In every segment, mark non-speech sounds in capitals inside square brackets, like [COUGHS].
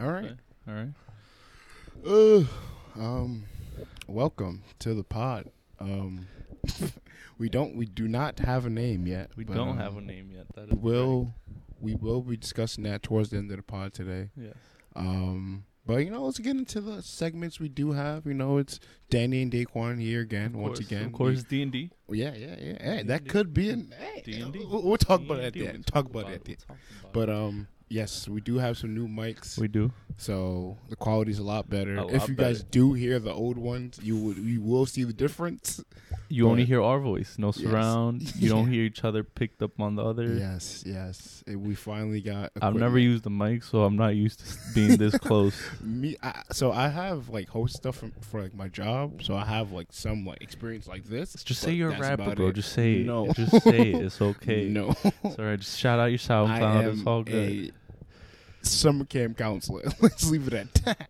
All right. All right. Uh, um, welcome to the pod. Um, [LAUGHS] we don't, we do not have a name yet. We but, don't um, have a name yet. That is Will we will be discussing that towards the end of the pod today. Yes. Um, but you know, let's get into the segments we do have. You know, it's Danny and Daquan here again, once again. Of course, D and D. Yeah, yeah, yeah. Hey, that D&D. could be an. Hey, D&D. we'll, we'll talk about it at D&D, the end. Talk about it at the end. But um, yes, we do have some new mics. we do. So the quality's a lot better. A if lot you guys do hear the old ones, you would you will see the difference. You But- only hear our voice, no Yes. surround. [LAUGHS] You don't hear each other picked up on the other. Yes, yes. And we finally got. I've never used the mic, so I'm not used to being this [LAUGHS] close. me. I, so I have like host stuff for, for like my job. So I have like some like experience like this. Just say you're a rapper, bro. it. Just say No. it. Just say it. It's [LAUGHS] okay. No, It's alright. Just shout out your SoundCloud. It's all good. Summer camp counselor. [LAUGHS] Let's leave it at that.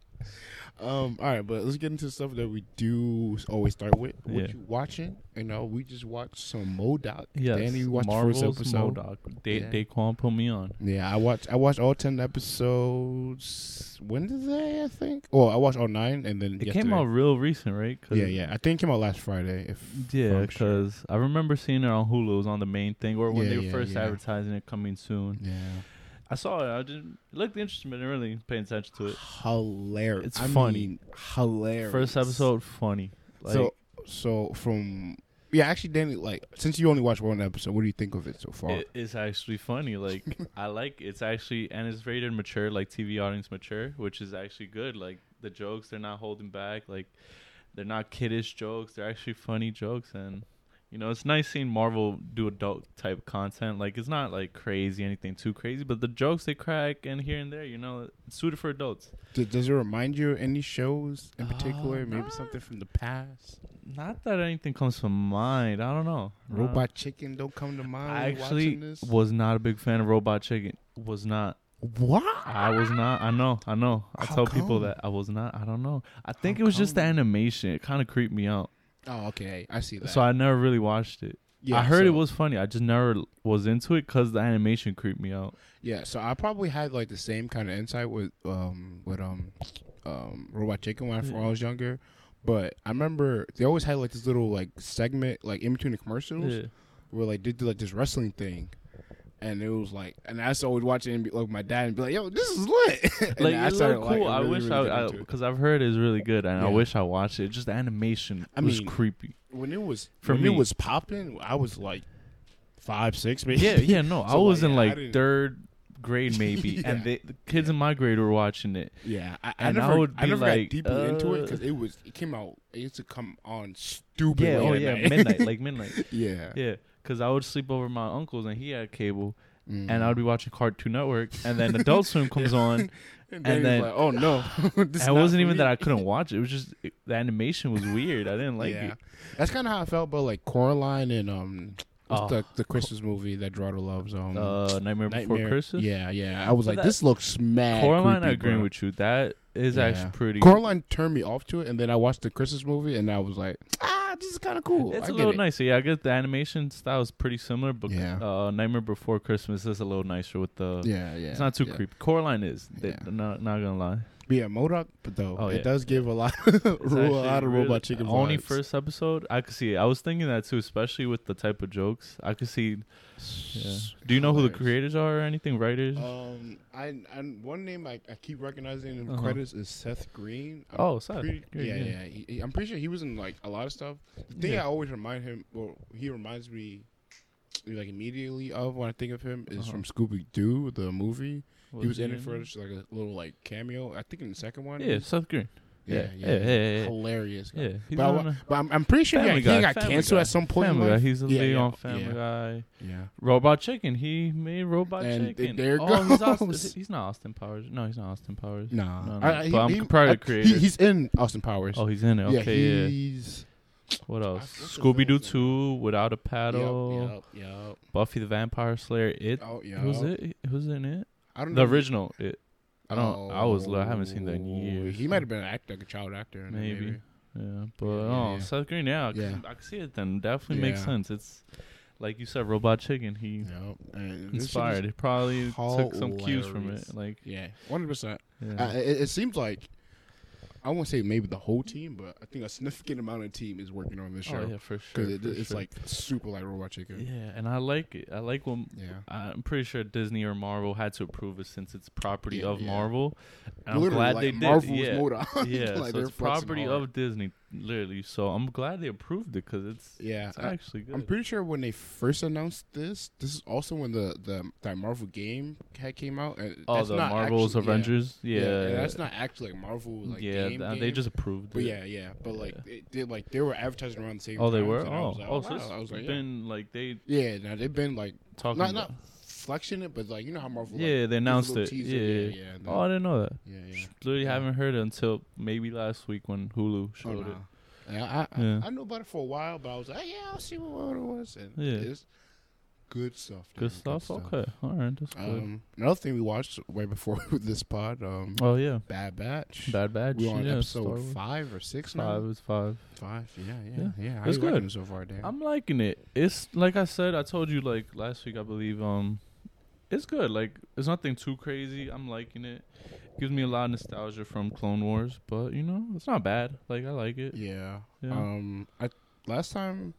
Um, all right, but let's get into stuff that we do always start with. What Yeah. you watching? You know, we just watched some MODOK. Yes. Danny watched Marvel's the first episode. MODOK. Da- Yeah. Daquan put me on. Yeah, I watched. I watched all ten episodes. Wednesday, I think. Oh, I watched all nine, and then It yesterday. came out real recent, right? 'Cause- Yeah, yeah. I think it came out last Friday. If Yeah, I'm sure. because I remember seeing it on Hulu. It was on the main thing, or when Yeah, they were yeah, first yeah. advertising it coming soon. yeah, I saw it. I didn't. It looked interesting, but I didn't really pay attention to it. hilarious. It's I funny. mean, hilarious. First episode, funny. Like, so, so from yeah, actually, Danny, like since you only watched one episode, what do you think of it so far? it, it's actually funny. Like [LAUGHS] I like it's actually and it's rated mature, like TV audience mature, which is actually good. Like the jokes, they're not holding back. Like they're not kiddish jokes. They're actually funny jokes, and you know it's nice seeing Marvel do adult type content. Like it's not like crazy, anything too crazy, but the jokes they crack and here and there, you know, it's suited for adults. D- does it remind you of any shows in Uh, particular? Maybe nah. something from the past. Not that anything comes to mind. I don't know. Uh, Robot Chicken don't come to mind. I actually this? was not a big fan of Robot Chicken. Was not. what? I was not. I know. I know. I How tell people that I was not. I don't know. I think How it was just the animation. It kind of creeped me out. Oh, okay. I see that. So I never really watched it. yeah, I heard it was funny. I just never was into it because the animation creeped me out. Yeah, so I probably had like the same kind of insight with um with um um Robot Chicken when I, when I was younger, but I remember they always had like this little like segment like in between the commercials Yeah. where like they did like this wrestling thing. And it was like, and I used to always watch it and be like my dad and be like, "Yo, this is lit." [LAUGHS] Like I it started, looked like, cool. I really, wish really I because I've heard it's really good, and I wish I watched it. Just the animation I was mean, creepy. when it was For when me. it was popping, I was like five, six, maybe. Yeah, yeah. No, [LAUGHS] I was like, in yeah, like third grade [LAUGHS] maybe, Yeah. and they, the kids in my grade were watching it. Yeah, I, I And I never, would I never like, got deeply into it uh, because it was, it came out, it used to come on stupid. Yeah. Oh yeah. Midnight, like midnight. yeah, Yeah, because I would sleep over my uncle's and he had cable, Mm. and I would be watching Cartoon Network, and then Adult Swim comes [LAUGHS] on. and, and then, like, oh no, [LAUGHS] this and it wasn't even me. that I couldn't [LAUGHS] watch it. It was just it, the animation was weird. I didn't like yeah, it. that's kind of how I felt about like Coraline and um, what's Oh. the the Christmas movie that Gerardo loves? Um, Uh, Nightmare, Before Christmas. Yeah, yeah. I was But like, this looks mad. Coraline, creepy, I agree bro. with you. That is Yeah. actually pretty. Coraline turned me off to it, and then I watched the Christmas movie, and I was like, ah, this is kind of cool. It's I a little it. nicer. Yeah, I guess the animation style is pretty similar, but Yeah. uh, Nightmare Before Christmas is a little nicer with the. Yeah, yeah. It's not too yeah. creepy. Coraline is. They- Yeah. not not gonna lie. But yeah, MODOK, but though Oh, it yeah. does give a lot, [LAUGHS] It's a lot of really- robot chicken. Only vibes. first episode, I could see it. I was thinking that too, especially with the type of jokes. I could see. Yeah. Do you know who the creators are or anything? Writers? Um, I, I one name I, I keep recognizing in the Uh-huh. credits is Seth Green. I'm Oh, Seth pretty- Green, yeah, yeah. yeah. He, he- I'm pretty sure he was in like a lot of stuff. The thing Yeah. I always remind him, well, he reminds me like immediately of when I think of him is Uh-huh. from Scooby Doo, the movie. He was in it for just like a little like cameo. I think in the second one. Yeah, Seth Green. yeah, yeah, yeah, yeah, hilarious. guy. Yeah, But, I, on wa- a- but I'm, I'm pretty sure he, got- he got canceled Guy. at some point. Family Guy. He's a yeah, lead yeah, on Family yeah, Guy. Yeah. Robot Chicken. He made Robot And Chicken. there it oh, he's, Austin, [LAUGHS] goes. he's not Austin Powers. No, he's not Austin Powers. Nah, No, no. I- But I'm he- probably the creator. he- he's in Austin Powers. Oh, he's in it. Okay, yeah, he's What else? Scooby Doo 2, Without a Paddle, Yep, yep, yep. Buffy the Vampire Slayer, It. Oh, yeah. Who's it? Who's in it? I don't The know. original It. I don't. I was. I haven't seen that in Oh, years. He might have been an actor, like a child actor. Maybe. maybe. Yeah, but Yeah, yeah, oh, yeah. Seth Green. Yeah, I can, Yeah. I can see it. Then definitely makes sense. It's like you said, Robot Chicken. He Yep. And this shit is- inspired. He probably took some cues from it. Like Yeah, one hundred percent. Yeah. Uh, it seems like I won't say maybe the whole team, but I think a significant amount of the team is working on this oh, show oh yeah, for sure. because it, it's sure. like super like Robot Chicken. yeah, and I like it. I like when Yeah. I'm pretty sure Disney or Marvel had to approve it since it's property Yeah, of yeah. Marvel. And I'm glad like, they did. Marvel's yeah, MODOK. [LAUGHS] yeah. like, so it's property of Disney, literally. So I'm glad they approved it because it's Yeah, it's I- actually good. I'm pretty sure when they first announced this, this is also when the the that Marvel game had came out. and oh, the not Marvel's actually- yeah. Avengers. Yeah, and that's not actually like Marvel like yeah. game, th- uh, they just approved But it. yeah, yeah. But like Yeah. it did like they were advertising around the same. Oh, they were. I Oh, was like, oh, so it's I was like, been like they yeah. Now they've been like talking not about. not flexing it, but like you know how Marvel. yeah, like, they announced it. teaser, yeah, yeah, yeah. yeah. and Oh, I didn't know that. yeah, yeah. Literally Yeah. haven't heard it until maybe last week when Hulu Oh, showed it. Yeah, I, I, Yeah. I knew about it for a while, but I was like, yeah, I'll see what, it was. And Yeah. it's good stuff. Good man, stuff. Okay, all right, that's good. Um, another thing we watched right before [LAUGHS] this pod, um, oh yeah, Bad Batch. Bad Batch. we on yeah, episode five or six Five now. is five. Five, yeah, yeah, Yeah. yeah. How It's good. so far, Dan? I'm liking it. It's like I said, I told you like last week, I believe. Um, it's good. Like it's nothing too crazy. I'm liking it. Gives me a lot of nostalgia from Clone Wars, but you know, it's not bad. Like I like it. yeah. Yeah. Um, I last time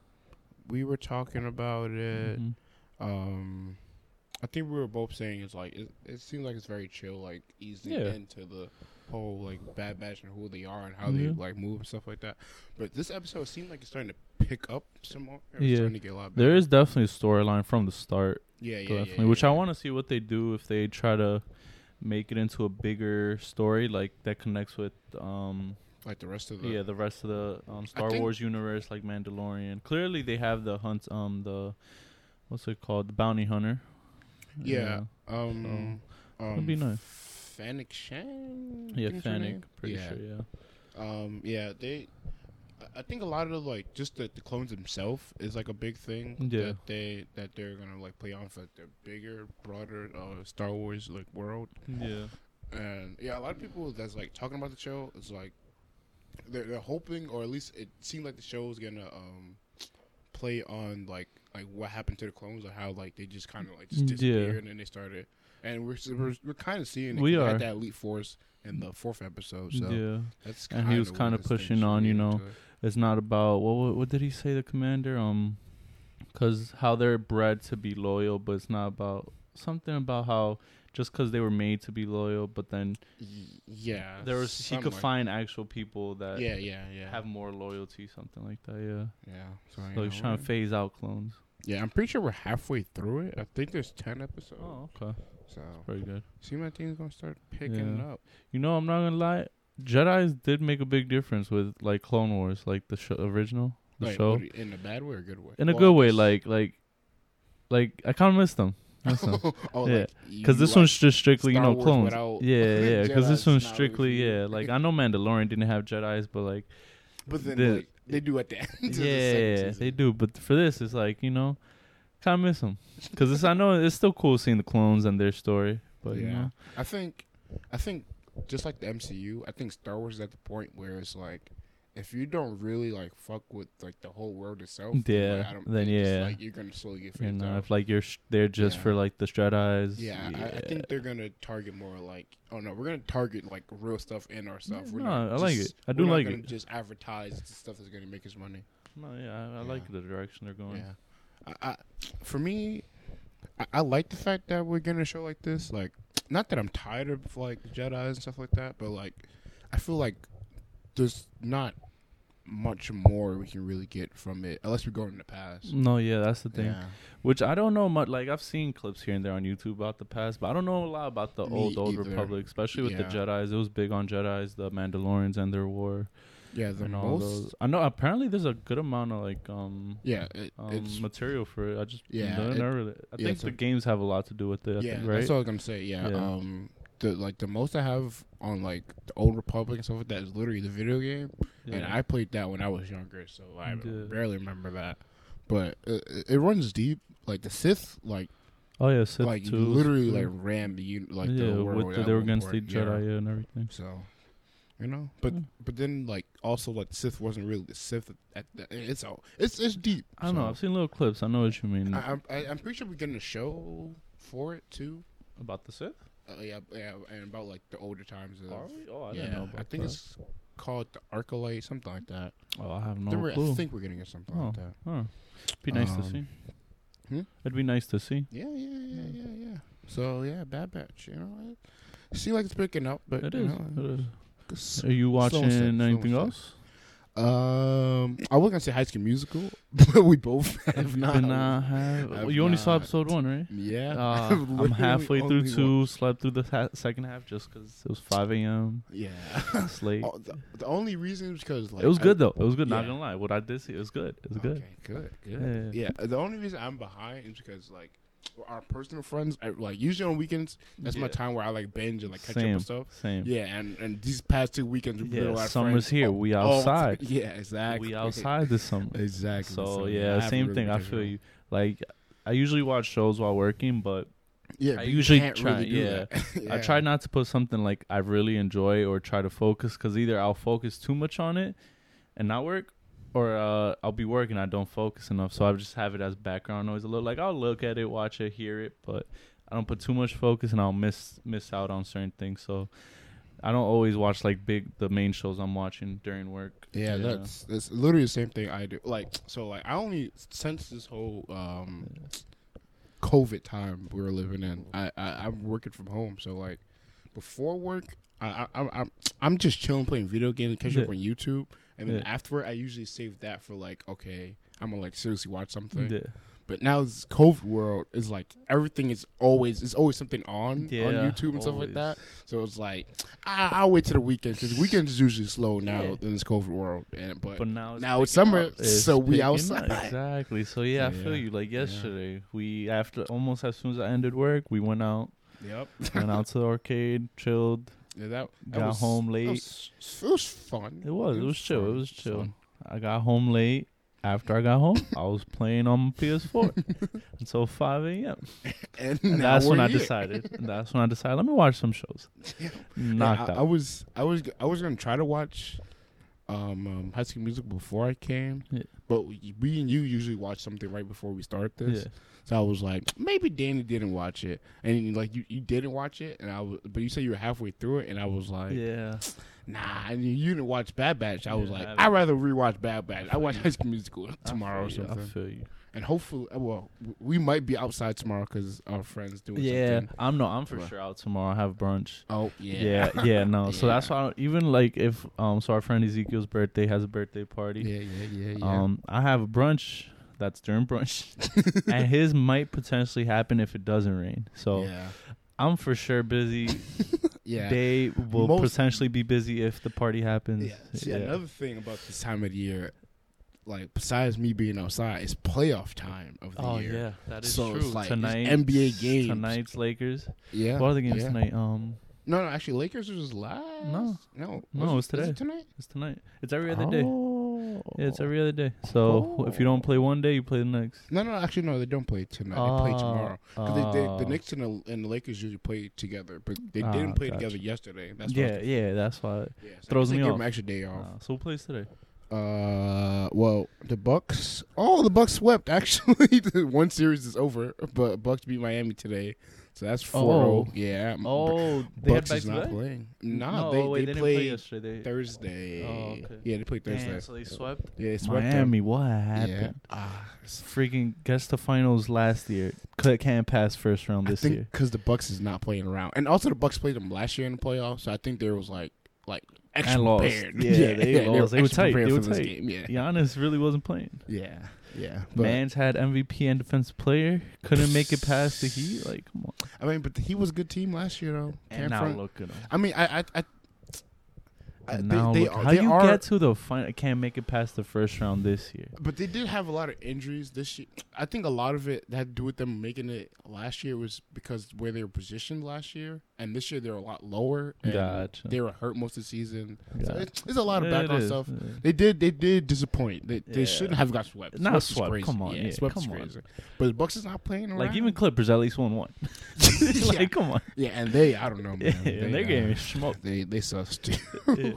we were talking about it. Mhm. Um, I think we were both saying it's like it, it seems like it's very chill, like easing Yeah. into the whole like Bad Batch and who they are and how Mhm. they like move and stuff like that. But this episode seemed like it's starting to pick up some more. It's Yeah. starting to get a lot better. There is definitely a storyline from the start, yeah, yeah, definitely, yeah, which yeah. I want to see what they do if they try to make it into a bigger story, like that connects with um like the rest of the yeah the rest of the um Star Wars universe, like Mandalorian. Clearly, they have the hunt um the what's it called the bounty hunter. Yeah. Um, that'd um, be nice. Fennec Shand. Yeah, Fennec. Pretty yeah. sure. Yeah. Um, yeah, they. I- think a lot of the like just the, the clones themselves is like a big thing Yeah. that they that they're gonna like play on for the bigger, broader uh, Star Wars like world. Yeah. And yeah, a lot of people that's like talking about the show is like they're they're hoping, or at least it seemed like the show is gonna um play on like like what happened to the clones or how like they just kind of like just Yeah. disappeared and then they started. And we're we're, we're kind of seeing it. We are. had that elite force in the fourth episode, so yeah. that's And he was kinda pushing on, you know, it. It's not about what, what what did he say the commander um cuz how they're bred to be loyal but it's not about something about how just cuz they were made to be loyal but then yeah, there was he could like- find actual people that Yeah, yeah, yeah. have more loyalty something like that yeah yeah. So, so he's trying to phase out clones yeah, I'm pretty sure we're halfway through it. I think there's ten episodes. oh okay So pretty good see my team's gonna start picking Yeah. up. you know I'm not to lie Jedi's did make a big difference with like Clone Wars like the show, original the Like, show you- in a bad way or good way? in a Well, good way like like like I kind of miss them [LAUGHS] Miss them. oh, Yeah. like, Because this like one's just strictly, you know, Wars clones. without Yeah, yeah. Because [LAUGHS] this one's strictly, really for you. yeah. Like I know Mandalorian didn't have Jedi's, but like, But then the- like, they do at the [LAUGHS] end. of the yeah, they do. But for this, it's like you know, kind of miss them. Because I know it's still cool seeing the clones and their story. But you yeah, know, I think, I think, just like the MCU, I think Star Wars is at the point where it's like, if you don't really like fuck with like the whole world itself, Yeah, like, I don't, then it's yeah. like you're gonna slowly get you phased know, out. if like you're sh- they're just Yeah. for like the Jedi's. Yeah, I, I think they're gonna target more like, oh no, we're gonna target like real stuff in our stuff. Yeah, we're no, not I like it. I do we're like gonna it. Just advertise the stuff that's gonna make us money. No, yeah, I, I Yeah. like the direction they're going. Yeah, I, I, for me, I, I like the fact that we're getting a show like this. Like, not that I'm tired of like Jedi's and stuff like that, but like, I feel like there's not much more we can really get from it unless we go in the past. No, yeah, that's the thing. Yeah. Which I don't know much. Like I've seen clips here and there on YouTube about the past, but I don't know a lot about the Me old old either. Republic, especially with the Jedi's. It was big on Jedi's, the Mandalorians and their war, Yeah, the and most. I know apparently there's a good amount of like um, Yeah, it, um it's material for it. I just Yeah, it- not really. I yeah, think the a- games have a lot to do with it. I yeah, think, right? that's all I'm gonna say. Yeah, Yeah. um, the like the most I have on like the old Republic and stuff like that is literally the video game, and I played that when I was younger, so I Yeah. barely remember that. But it, it runs deep. Like the Sith, like oh yeah, Sith like too. literally like ram the like yeah, the world with the, they were against the Jedi yeah. yeah, and everything. So, you know, but Yeah. but then like also like Sith wasn't really the Sith at the, it's all it's it's deep. I don't know. I've seen little clips. I know what you mean I, I'm I, I'm pretty sure we're getting a show for it too. about the Sith. Uh, yeah, yeah, and about like the older times. Of, Are we? Oh, I yeah, didn't know about I think that. it's called the Acolyte, something like that. Oh, I have I no think we're- clue. I think we're getting it something like Oh. that. Huh. Be nice to Um, see. hmm? It'd be nice to see. Yeah, yeah, yeah, yeah, yeah. So yeah, Bad Batch. You know, it seems like it's picking up, but It you is. know, It is. Are you watching and steady, slow and anything else? Um, I was gonna say High School Musical, [LAUGHS] but we both [LAUGHS] have not. Have- I've you only saw episode one, right? Yeah, Uh, [LAUGHS] I'm halfway through two. wa- Slept through the ha- second half just because it was 5 a.m. Yeah, It's late. Oh, the, the only reason is because like it was I- good though. It was good. Not gonna lie. What I did see, it was good. It was good. Good, good. Yeah. Yeah. the only reason I'm behind is because like our personal friends, I, like usually on weekends, that's my time where I like binge and like catch up and stuff. Same. Yeah, and and these past two weekends, we've been with Yeah. our Summer's friends here. all- We [LAUGHS] all- outside. [LAUGHS] yeah, exactly. We outside this summer. [LAUGHS] Exactly. So I yeah, haven't same really thing. been I feel you. Like I usually watch shows while working, but Yeah, I usually can't try- really do yeah. that. I try not to put something like I really enjoy or try to focus because either I'll focus too much on it and not work, or uh, I'll be working I don't focus enough. So I just have it as background noise a little. Like I'll look at it, watch it, hear it, but I don't put too much focus and I'll miss miss out on certain things. So I don't always watch like big the main shows I'm watching during work. Yeah, that's that's literally the same thing I do. Like, so like I only since this whole um COVID time we are living in, I, I I'm working from home. So like before work, I, I I'm I'm I'm just chilling playing video games, catch up on YouTube, and then Yeah. afterward I usually save that for like okay, I'm gonna like seriously watch something. Yeah. But now this COVID world is like everything is always it's always something on Yeah, on YouTube and stuff like that. So it's like I, I'll wait to the weekend because weekends is usually slow now Yeah. in this COVID world. And but, But now it's now it's summer. It's so we picking up. outside. Exactly. So yeah, I feel you. Like yesterday, we after almost as soon as I ended work, we went out, Yep. went out to the [LAUGHS] arcade, chilled. Yeah, that, that Got was- home late. was- it was fun. It was. It was chill. It was chill. fun. I got home late. After I got home, I was playing on my PS4 [LAUGHS] until 5 a.m. [LAUGHS] And, And that's when I here. decided. that's when I decided. Let me watch some shows. [LAUGHS] Yeah. Knocked Yeah, I, out. I was I was I was gonna try to watch um, um High School Music before I came, Yeah. but we, we and you usually watch something right before we start this. yeah. So I was like, maybe Danny didn't watch it, and like you, you didn't watch it, and I was, but you said you were halfway through it, and I was like, Yeah. nah, and you didn't watch Bad Batch. I was Yeah, like. I'd rather rewatch Bad Batch. I watch High School Musical tomorrow or you, I something, feel you. And hopefully, uh, well, we might be outside tomorrow because our friends doing Yeah, something. I'm not. I'm for But- sure out tomorrow. I have brunch. Oh yeah, Yeah, yeah, [LAUGHS] no. So that's Yeah. why even like if um so our friend Ezekiel's birthday has a birthday party. yeah, yeah, yeah, yeah. Um I have a brunch that's during brunch. [LAUGHS] and his might potentially happen if it doesn't rain. So yeah, I'm for sure busy. [LAUGHS] yeah. They will Most- potentially be busy if the party happens. Yeah. See, another thing about this time of the year, like besides me being outside, it's playoff time of the Oh year. yeah, that is So true. it's like tonight NBA games. Tonight's Lakers. Yeah. What are the games yeah. tonight? Um, No, no, actually, Lakers was last. No. no, No, it's it Is today. it tonight? it's tonight. It's every other day. Oh. Yeah, it's every other day. So if you don't play one day, you play the next. No, no, actually, no. They don't play tonight. they play tomorrow. 'Cause they, they, Oh. the Knicks and the, and the Lakers usually play together, but they Ah, didn't play gotcha. together yesterday. That's yeah, yeah, that's why. yeah, so throws I guess they me off. them extra day off. Uh, so who plays today? Uh, well, the Bucks. Oh, the Bucks swept. [LAUGHS] Actually, one series is over, but Bucks beat Miami today, so that's four. Oh. Yeah. Oh, they Bucks is not back? playing. Nah, no, they, wait, they, they, didn't played play yesterday. Thursday. Oh, okay. Yeah, they played Thursday. Damn, so they swept yeah, they swept them. Miami. What Yeah. happened? Ah, Freaking guess the finals last year. C- Can't pass first round I this think year. because the Bucks is not playing around, and also the Bucks played them last year in the playoffs, so I think there was like like extra And lost. prepared. Yeah, they lost. They were extra tight. They were tight. game. Yeah, Giannis really wasn't playing. yeah, yeah. But, Man's had MVP and defensive player. Couldn't make it past the Heat. Like, come on. I mean, but he was a good team last year, though. And Can't now front. look at him. I mean, I, I, I, I And they, now they look, are, how they you are, get to the final? Can't make it past the first round this year. but they did have a lot of injuries this year. I think a lot of it had to do with them making it last year was because where they were positioned last year, and this year they're a lot lower. And Gotcha. They were hurt most of the season. So it's, it's a lot of background stuff. They did. They did disappoint. They, they Yeah. shouldn't have got swept. Not Swept swept, crazy. come on, Yeah, yeah, swept come on. But the Bucks is not playing around. Like even Clippers at least won one. [LAUGHS] [LAUGHS] like yeah. come on. yeah, and they. I don't know, [LAUGHS] man. Yeah, and their They, game uh, is smoked. They they sus too. Yeah.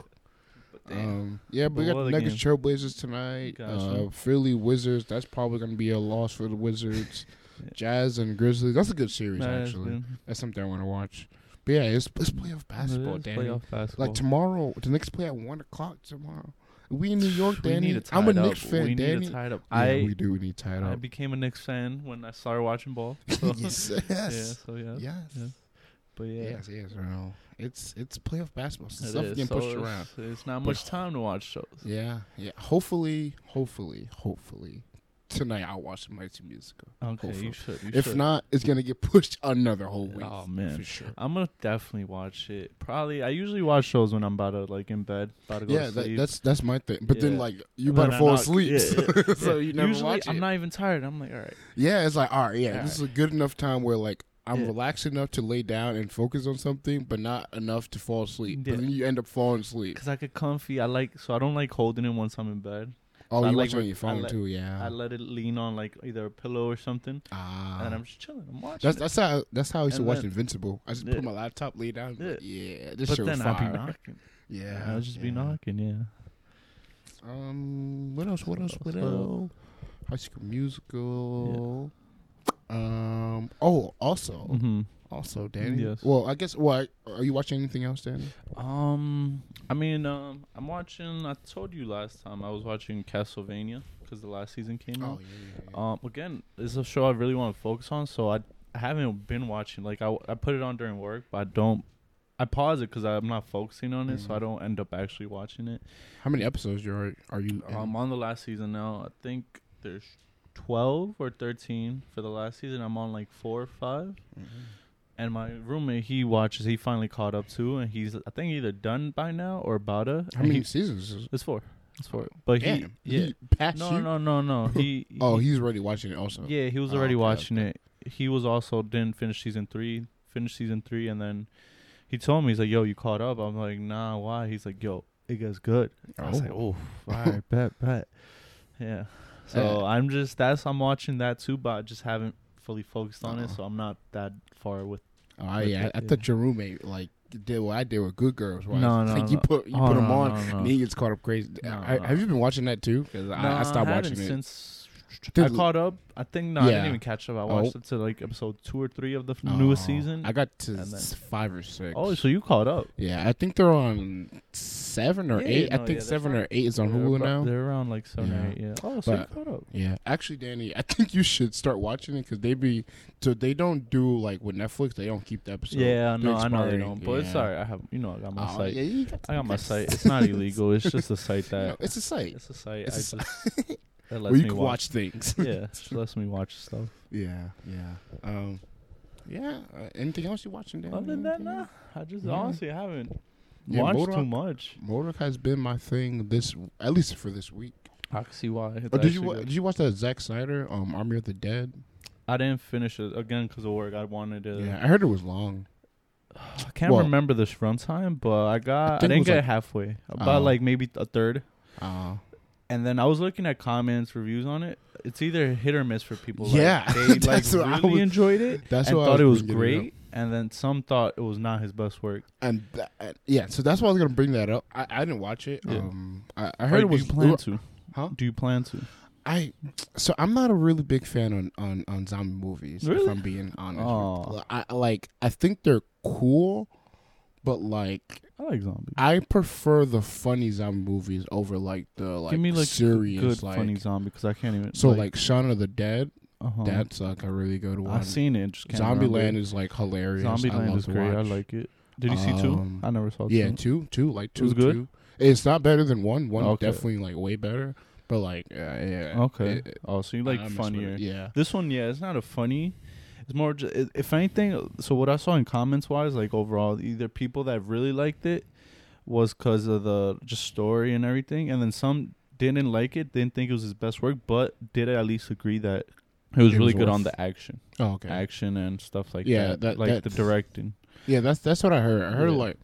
Um, yeah, but we got Nuggets Trailblazers tonight. Gotcha. Uh, Philly Wizards. That's probably going to be a loss for the Wizards. Jazz and Grizzlies. That's a good series, Nah, actually. That's something I want to watch. But yeah, it's it's playoff basketball, It is Danny. playoff basketball. Like tomorrow, the Knicks play at one o'clock tomorrow. We in New [SIGHS] York, we Danny. need to I'm a it Knicks up. fan, we Danny. need to tie it up. Yeah, I we do. We need tied I up. became a Knicks fan when I started watching ball. [LAUGHS] So. yes, [LAUGHS] Yeah. yes, So yeah. yes, yeah. But yeah. yes, yes. bro. It's it's playoff basketball. So it stuff is. getting So pushed it's- around. It's not But- much time to watch shows. Yeah, yeah. Hopefully, hopefully, hopefully tonight I'll watch the Mighty Musical. Okay, Hopefully. you should. You If should. not, it's gonna get pushed another whole oh, week. Oh, man. for sure. I'm gonna definitely watch it. Probably. I usually watch shows when I'm about to like in bed, about to go Yeah, to that, that's that's my thing. But then like you But better fall not- asleep, yeah, [LAUGHS] yeah, so yeah. you never usually watch it. I'm not even tired. I'm like, all right. yeah, it's like all right, yeah, Yeah. this is a good enough time where like I'm Yeah. relaxed enough to lay down and focus on something, but not enough to fall asleep. Yeah. But then you end up falling asleep. Cause I get comfy. I like so I don't like holding it once I'm in bed. Oh, So I you like watch it on your I phone let- too, yeah. I let it lean on like either a pillow or something, Ah, and I'm just chilling. I'm watching. that's that's how that's how I used to watch then- Invincible. I just Yeah. put my laptop, lay down, yeah, yeah this but shit was then I'd be knocking. [LAUGHS] Yeah, I'll just be knocking. Yeah. Um, what else? What else? What else? High School Musical. Um. Oh, also, hmm also, Danny. Yes. Well, I guess. What are you watching? Anything else, Danny? Um, I mean, um, I'm watching. I told you last time I was watching Castlevania because the last season came out. Oh, yeah, yeah, Um, again, it's a show I really want to focus on, so I, I haven't been watching. Like I, I put it on during work, but I don't. I pause it because I'm not focusing on it, so I Mhm. don't end up actually watching it. How many episodes you are are you? in? I'm on the last season now. I think there's twelve or thirteen for the last season. I'm on like four or five. Mhm. And my roommate, he watches. He finally caught up too, and he's I think either done by now or about to. How many he- seasons? Is It's four. It's four. But Damn, he, yeah. he no, no, no, no. [LAUGHS] He. Oh, he's already watching it. Also, yeah, he was Oh, already okay, watching okay. it. He was also didn't finish season three. Finished season three, and then he told me he's like, "Yo, you caught up." I'm like, "Nah, why?" He's like, "Yo, it gets good." I was like, "Oh, [LAUGHS] all right, bet, bet." Yeah. So Yeah. I'm just that's I'm watching that too, but I just haven't fully focused on it, Uh-uh. so I'm not that far with. Oh With yeah, it, I, I thought your roommate like did what I did with Good Girls. Right? No, no, like you put you Oh, put him no, on, no, no. and he gets caught up crazy. No, I, no. Have you been watching that too? Because I, I stopped haven't watching it. since I caught up. I think no, I Yeah. didn't even catch up. I watched Oh. it to like episode two or three of the newest season. I got to then- five or six. oh, so you caught up? yeah, I think they're on seven or Yeah, eight. no, I think yeah, seven or eight is on Hulu about- now. They're around like seven or eight. Yeah. Oh, so you caught up. Yeah, actually, Danny, I think you should start watching it because they be so they don't do like with Netflix. They don't keep the episode. yeah, no, I know they don't. But it's alright. I have, you know, I got my Oh, site. yeah, you got, I got my site. It's [LAUGHS] not illegal. It's just a site No, that it's a site it's a site. It's I a just [LAUGHS] that lets where you me can watch. watch things. [LAUGHS] yeah, [LAUGHS] it just lets me watch stuff. yeah, yeah, um, yeah. Uh, anything else you watching, Danny? Other than that, nah. I just Yeah. honestly haven't Yeah, watched Modok- too much. Modok has been my thing this at least for this week. I can see why. Oh, did you actually wa- did you watch that Zack Snyder um Army of the Dead? I didn't finish it again because of work. I wanted to. Yeah, I heard it was long. [SIGHS] I can't Well- remember this runtime, but I got. I, think it didn't get like- halfway. About Oh. like maybe a third. Uh, And then I was looking at comments, reviews on it. It's either hit or miss for people. Yeah, [LAUGHS] like, they like really was- enjoyed it that's and what I thought it was bringing it great, and then some thought it was not his best work. and that, yeah, so that's why I was gonna bring that up. I, I didn't watch it. Yeah. Um, I, I heard Or it was. do you plan to? Huh? Do you plan to? I so I'm not a really big fan on on, on zombie movies. Really? If I'm being honest. I I- like I think they're cool, but like I like zombies. I prefer the funny zombie movies over like the like Give me like serious good like. funny zombie because I can't even. so like, Shaun of the Dead, uh-huh. that's like a really good one. I've seen it. Just can't Zombie remember. Land is like hilarious. I Zombie Land is great. I like it. Did you see two? Um, I never saw Yeah, two. two, two, like two, was good? two. It's not better than one. One Okay. definitely like way better, but like yeah, yeah. Okay. It- it- oh, so you like I with funnier? Yeah. This one, yeah, it's not a funny. It's more, if anything. So what I saw in comments wise, like overall, either people that really liked it was because of the just story and everything, and then some didn't like it, didn't think it was his best work, but did at least agree that it was It really was good worth- on the action, Oh, okay. action and stuff like Yeah, that. that- like that- the directing. Yeah, that's that's what I heard. I heard Yeah. like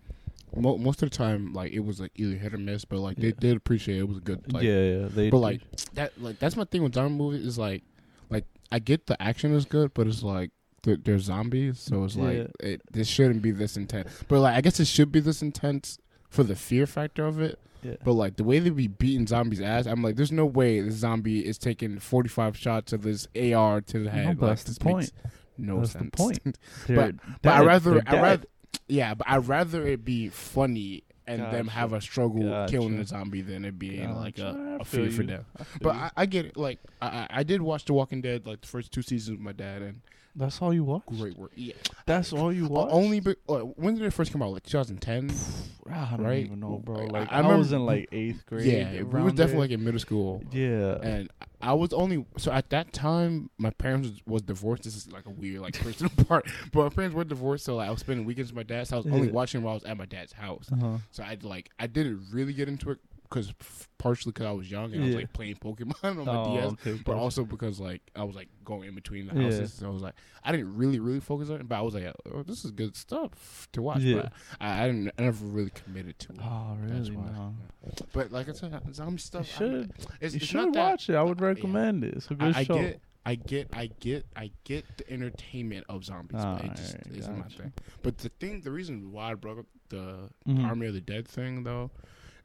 mo- most of the time, like it was like either hit or miss, but like they Yeah. did appreciate it was a good. Like, yeah, yeah, they. but like that, like that's my thing with zombie movies is like, like I get the action is good, but it's like they're, they're zombies, so it's like Yeah. it this shouldn't be this intense. But like I guess it should be this intense for the fear factor of it. yeah. But like the way they be beating zombies' ass, I'm like, there's no way this zombie is taking 45 shots of this AR to the head. No, like, that's the point. No That's the point. [LAUGHS] but but I rather I rather yeah, but I'd rather it be funny and them have a struggle killing Gotcha. a zombie than it being like a, a, I a feel fear for them. I But. I, I get it. Like I, I I did watch The Walking Dead like the first two seasons with my dad, and that's all you watch. great work. Yeah, That's all you O- watch. only be, uh, when did it first come out? Like 2010. [SIGHS] I don't right? even know, bro. I- Like I I, remember- was in like eighth grade. Yeah, we around was definitely like in middle school. yeah. And I was only so at that time my parents was, was divorced. This is like a weird like [LAUGHS] personal part, but my parents were divorced, so like, I was spending weekends with my dad. So I was only watching while I was at my dad's house. uh-huh. So I like I didn't really get into it because partially because I was young and I was Yeah. like playing Pokemon [LAUGHS] on my Oh, DS, okay, but gotcha. also because like I was like going in between the Yeah. houses. So I was like I didn't really really focus on it, but I was like, oh, this is good stuff to watch. Yeah. But I, I didn't I never really committed to it. Oh, That's really? why. No. But like I said, zombie You stuff. I'm- should. It's, You it's should not that, watch it. I would yeah. recommend it. It's a good I, I show. get, I get, I get, I get the entertainment of zombies, but it just Alright, isn't my gotcha. thing. But the thing, the reason why I brought up the Mhm. Army of the Dead thing though,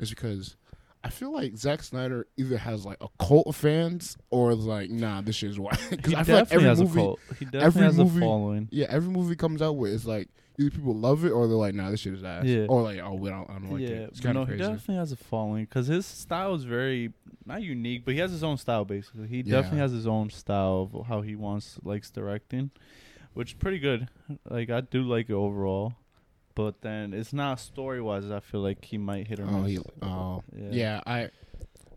is because I feel like Zack Snyder either has like a cult of fans or like, nah, this shit is why. Because [LAUGHS] I feel like every has movie, a cult. He definitely every has movie- a following. yeah, every movie comes out with is like either people love it or they're like, nah, this shit is ass, Yeah. or like, oh, we don't, I don't like yeah, it. It's kind no, of he definitely has a following because his style is very not unique, but he has his own style. Basically, he Yeah. definitely has his own style of how he wants likes directing, which is pretty good. Like I do like it overall, but then it's not story wise. I feel like he might hit or Oh, miss. he, oh, Yeah. yeah. I.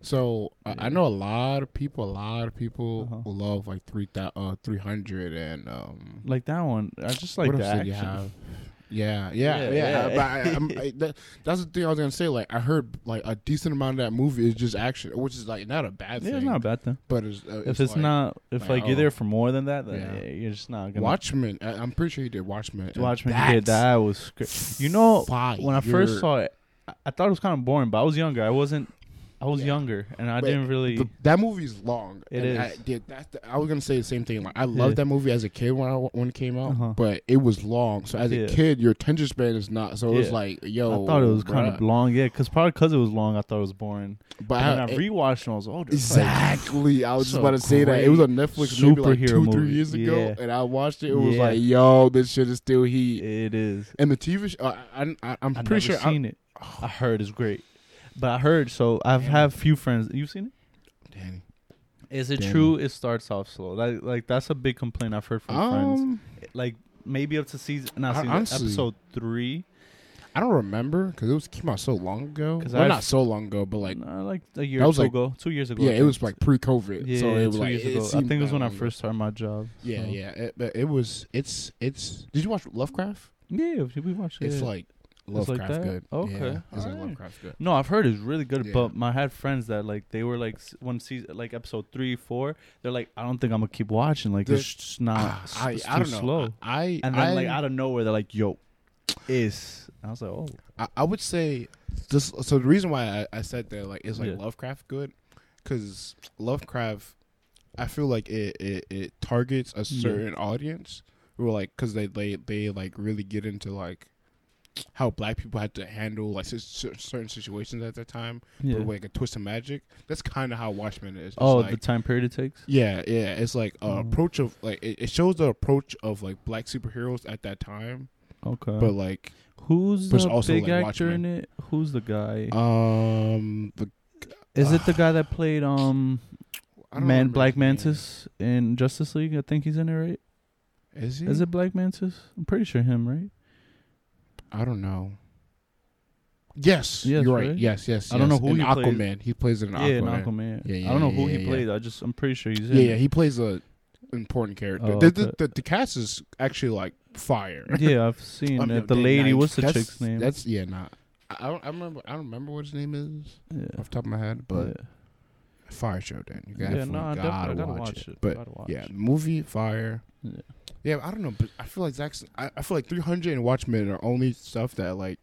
So I- I know a lot of people. A lot of people Uh-huh. love like three uh, three hundred and um. like that one. I just like what the else did you have? Yeah, yeah, Yeah, yeah. yeah. But I, I'm, [LAUGHS] I, that, that's the thing I was gonna say. Like I heard like a decent amount of that movie is just action, which is like not a bad Yeah, thing. it's not a bad thing. But it's, uh, if it's like, not, if like, like, you're oh. there for more than that, then you're just not gonna Watchmen. I, I'm pretty sure he did Watchmen. Watchmen. that's Yeah, that was great. You know, fire. when I first saw it, I, I thought it was kind of boring, but I was younger. I wasn't. I was Yeah. younger, and I But didn't really. The, that movie's long. It and I, is. that's the, I was gonna say the same thing. Like I loved Yeah. that movie as a kid when I, when it came out, Uh-huh. but it was long. So as Yeah. a kid, your attention span is not. So it was like, yo, I thought it was kind of long, yeah, because probably because it was long, I thought it was boring. But then I it- rewatched and I was, oh, this like- exactly. I was just so about to say that it was on Netflix maybe like superhero two, three years ago, and I watched it. It was like, yo, this shit is still heat. it is. And the TV show, I, I, I, I'm I've pretty never sure. I, seen it. [SIGHS] I heard it's great, but I heard so I've Damn. have few friends. You've seen it? Danny. Is it Damn. true? It starts off slow. That like that's a big complaint I've heard from friends. Um, Like maybe up to season, not season, honestly- episode three. I don't remember because it was came out so long ago. Well, I've- not so long ago, but like, uh, like a year was two like- ago, two years ago. yeah, it was like pre-COVID. Yeah, so it two was like years ago. I think it was when I first started my job. Yeah, so. yeah, it, but it was. It's it's. Did you watch Lovecraft? Yeah, we watched it. It's like It's like good. Okay, yeah, it's like alright. Lovecraft good. No, I've heard it's really good, Yeah. but I had friends that like they were like one season, like episode three, four. They're like, I don't think I'm gonna keep watching. Like The- it's just not. Ah, I it's I too don't know. slow. I And then I, like out of nowhere, they're like, Yo, is. I was like, Oh, I, I would say just so the reason why I, I said that like is like Yeah. Lovecraft good because Lovecraft I feel like it, it it targets a certain audience who are like because they they they like really get into like how black people had to handle like cer- cer- certain situations at that time yeah. with like a twist of magic. That's kind of how Watchmen is. It's oh, like, the time period it takes. Yeah, yeah. It's like a Mhm. approach of like it, it shows the approach of like black superheroes at that time, Okay. but like Who's but the also, big like, actor Watchmen. in it? Who's the guy? um the Is it the guy that played um Man Black name. Mantis in Justice League? I think he's in it, right? Is he? Is it Black Manta? I'm pretty sure him, right? I don't know. Yes, Yes, you're right. right? Yes, yes. I don't know who in he plays. Aquaman. He plays in yeah, Aquaman. in Aquaman. Yeah, yeah, I don't know yeah, who yeah, he yeah. plays. I just I'm pretty sure he's in. Yeah, it. yeah. He plays a important character. Oh, the, the, okay. the the cast is actually like fire. [LAUGHS] yeah, I've seen I mean, it. The lady, nah, what's the that's- chick's name? That's yeah, nah. I I don't. I remember. I don't remember what his name is yeah. off the top of my head, but yeah. fire show. Then you Yeah, no, I gotta, definitely gotta watch, watch it. it. But watch yeah, movie fire. Yeah. Yeah, I don't know, but I feel like Zack's. I, I feel like 300 and Watchmen are only stuff that like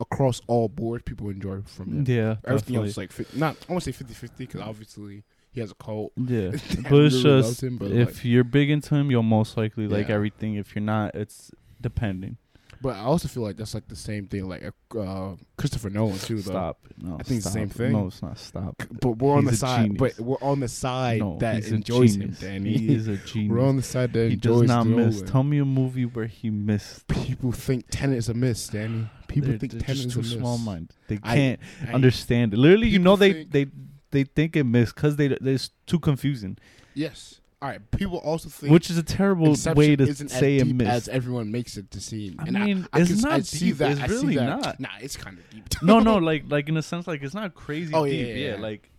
across all boards people enjoy from him. Yeah, Everything definitely. else is like fi- not. I want to say 50 50 because obviously he has a cult. Yeah, [LAUGHS] but it's really just him, but, if like- you're big into him, you'll most likely like Yeah. everything. If you're not, it's depending. But I also feel like that's like the same thing, like uh, Christopher Nolan too. Though. Stop. No, I think it's the same thing. No, it's not. Stop. But we're on He's the side. genius. But we're on the side no, that enjoys him, Danny. He is a genius. [LAUGHS] we're on the side that he enjoys does not miss. Nolan. Tell me a movie where he missed. People think Tenet is a miss, Danny. People they're, think they're Tenet is too a miss. small mind. They can't I- understand it. Literally, you know they they they think it missed because they it's too confusing, Yes. All right. People also think which is a terrible way to isn't say as deep missed. as everyone makes it to seem. I and mean, I, I it's can, not I see deep. that. It's I see really that. not. Nah, it's kind of deep. [LAUGHS] no, no, [LAUGHS] like like in a sense, like it's not crazy Oh, deep. yeah, Yeah, yeah. like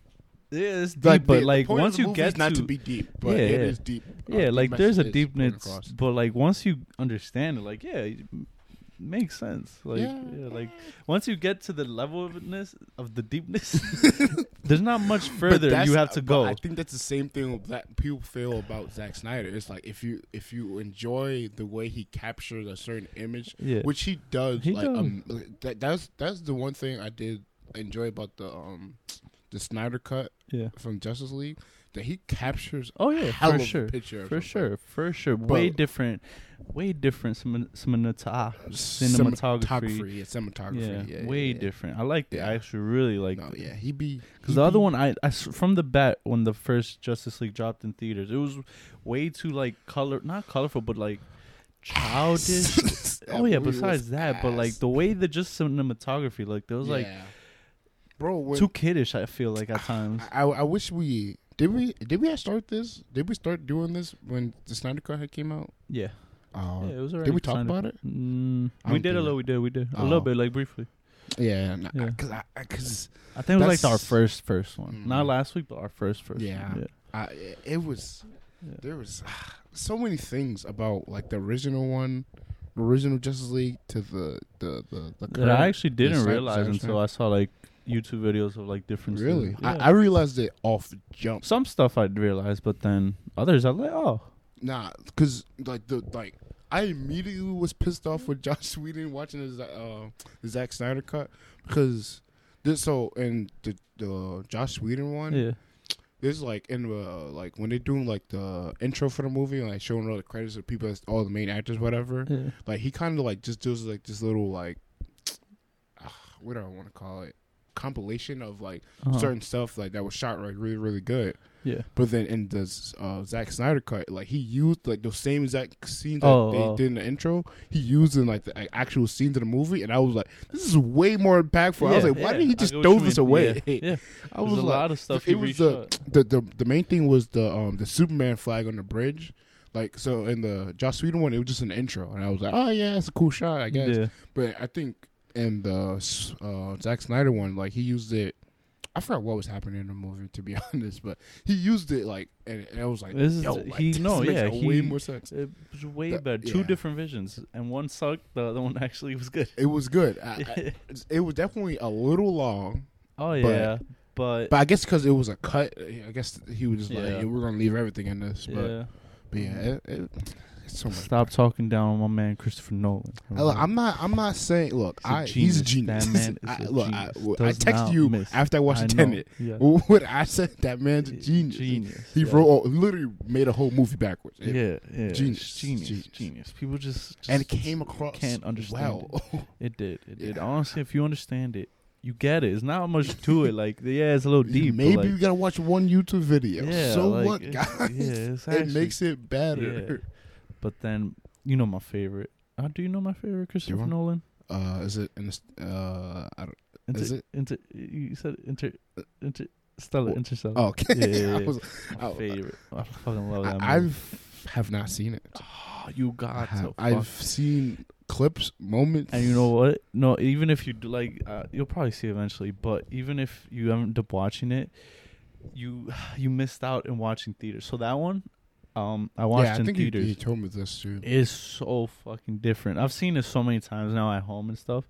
yeah, it's deep, Like, but like once you get not to, to be deep, but Yeah, it yeah. is deep. Uh, yeah, like there's a message is going deepness, but like once you understand it, like yeah, makes sense. Like Yeah. yeah. like once you get to the level of itness of the deepness, [LAUGHS] [LAUGHS] there's not much further you have to go. I think that's the same thing that people feel about Zack Snyder. It's like if you if you enjoy the way he captures a certain image, yeah, which he does, He like does. um, that that's that's the one thing I did enjoy about the um the Snyder cut yeah. from Justice League that he captures Oh yeah, for sure, picture for sure, for sure. way different, way different. Cinematography, cinematography. cinematography, yeah, cinematography, Yeah, yeah, way yeah, different. I like it. Yeah. I actually really like No, yeah, he be Because he the other be- one, I from the bat when the first Justice League dropped in theaters, it was way too like color, not colorful, but like childish. [LAUGHS] Oh yeah. Besides that, but like the way the just cinematography, like there was like bro, when, too kiddish. I feel like at times. I, I wish we did we did we start this? Did we start doing this when the Snyder Cut had came out? Yeah, Uh, yeah. It was already. did we talk kinda- about it? Mm, we did a little. We did. We did a Oh. little bit, like briefly. Yeah, Yeah. because I, because I think it was like our first first one. Mm. Not last week, but our first first. Yeah. One. I, it was Yeah. there was so many things about like the original one, the original Justice League to the the the, the That I actually didn't realize Snyder until I saw like YouTube videos of like different. really. Yeah. I, I realized it off jump. Some stuff I'd realized, but then others I like. Oh, Nah, because like the like I immediately was pissed off with Josh [LAUGHS] Sweden watching Za- uh, the Zack Snyder cut because this so in the the Joss Whedon one, yeah, this is like in the like when they're doing like the intro for the movie and like showing all the credits of people, as all the main actors, whatever. yeah. Like he kind of like just does like this little like [TSK] ah, what do I want to call it compilation of like Uh-huh. certain stuff like that was shot like really really good. Yeah. But then in the uh, Zack Snyder cut, like he used like those same exact scenes that Oh, they oh. did in the intro. He used in like the like, actual scenes of the movie, and I was like, "This is way more impactful." I was like, "Why yeah. did he just throw this mean. away?" Yeah, yeah. [LAUGHS] I There's was a like, lot of stuff it he was the, the the the main thing was the um the Superman flag on the bridge. Like so in the Joss Whedon one, it was just an intro, and I was like, "Oh yeah, it's a cool shot, I guess." Yeah. But I think in the uh, Zack Snyder one, like he used it. I forgot what was happening in the movie, to be [LAUGHS] honest, but he used it like, and, and I was like, This is- "Yo, like, he- this no, yeah, way he- more sense." It was way That- better. Two yeah. different visions, and one sucked. The other one [LAUGHS] actually was good. It was good. I, I, [LAUGHS] it was definitely a little long, oh yeah, but, but I guess because it was a cut, I guess he was just like, Yeah. "Yeah, "We're gonna leave everything in this." But, yeah. but yeah, it, it, so. Stop talking down on my man Christopher Nolan. Look, I'm not. I'm not saying. Look, He's a I, he's a genius. genius. That man [LAUGHS] is I, a look, genius. I, I text you miss. after I watched I. Tenet. Yeah. [LAUGHS] What I said, that man's a genius. Genius. He yeah. wrote, literally made a whole movie backwards. It- Yeah, yeah, Genius, genius, genius. genius, People just, just and it came across can't understand well. [LAUGHS] It did. It did. Yeah. Honestly, if you understand it, you get it. It's not much to it. Like, yeah, it's a little deep. Maybe like, you gotta watch one YouTube video. yeah, so like, what, guys? Yeah, it's it makes it better. But then, you know my favorite. Uh, do you know my favorite Christopher want? Nolan? Uh, is it? In uh, I don't. Inter, Is it? Inter, you said inter, inter, Stella, Well, Interstellar. Oh, okay. Yeah, yeah, [LAUGHS] I was, my oh, favorite. I fucking love that. movie. I, I've have not seen it. Oh, you got have, to. I've seen clips, moments, And you know what? No, even if you do, like, uh, you'll probably see eventually. But even if you end up watching it, you [SIGHS] you missed out in watching theater. So that one, um, I watched yeah, I in think theaters. you told me this too. is so fucking different. I've seen it so many times now at home and stuff.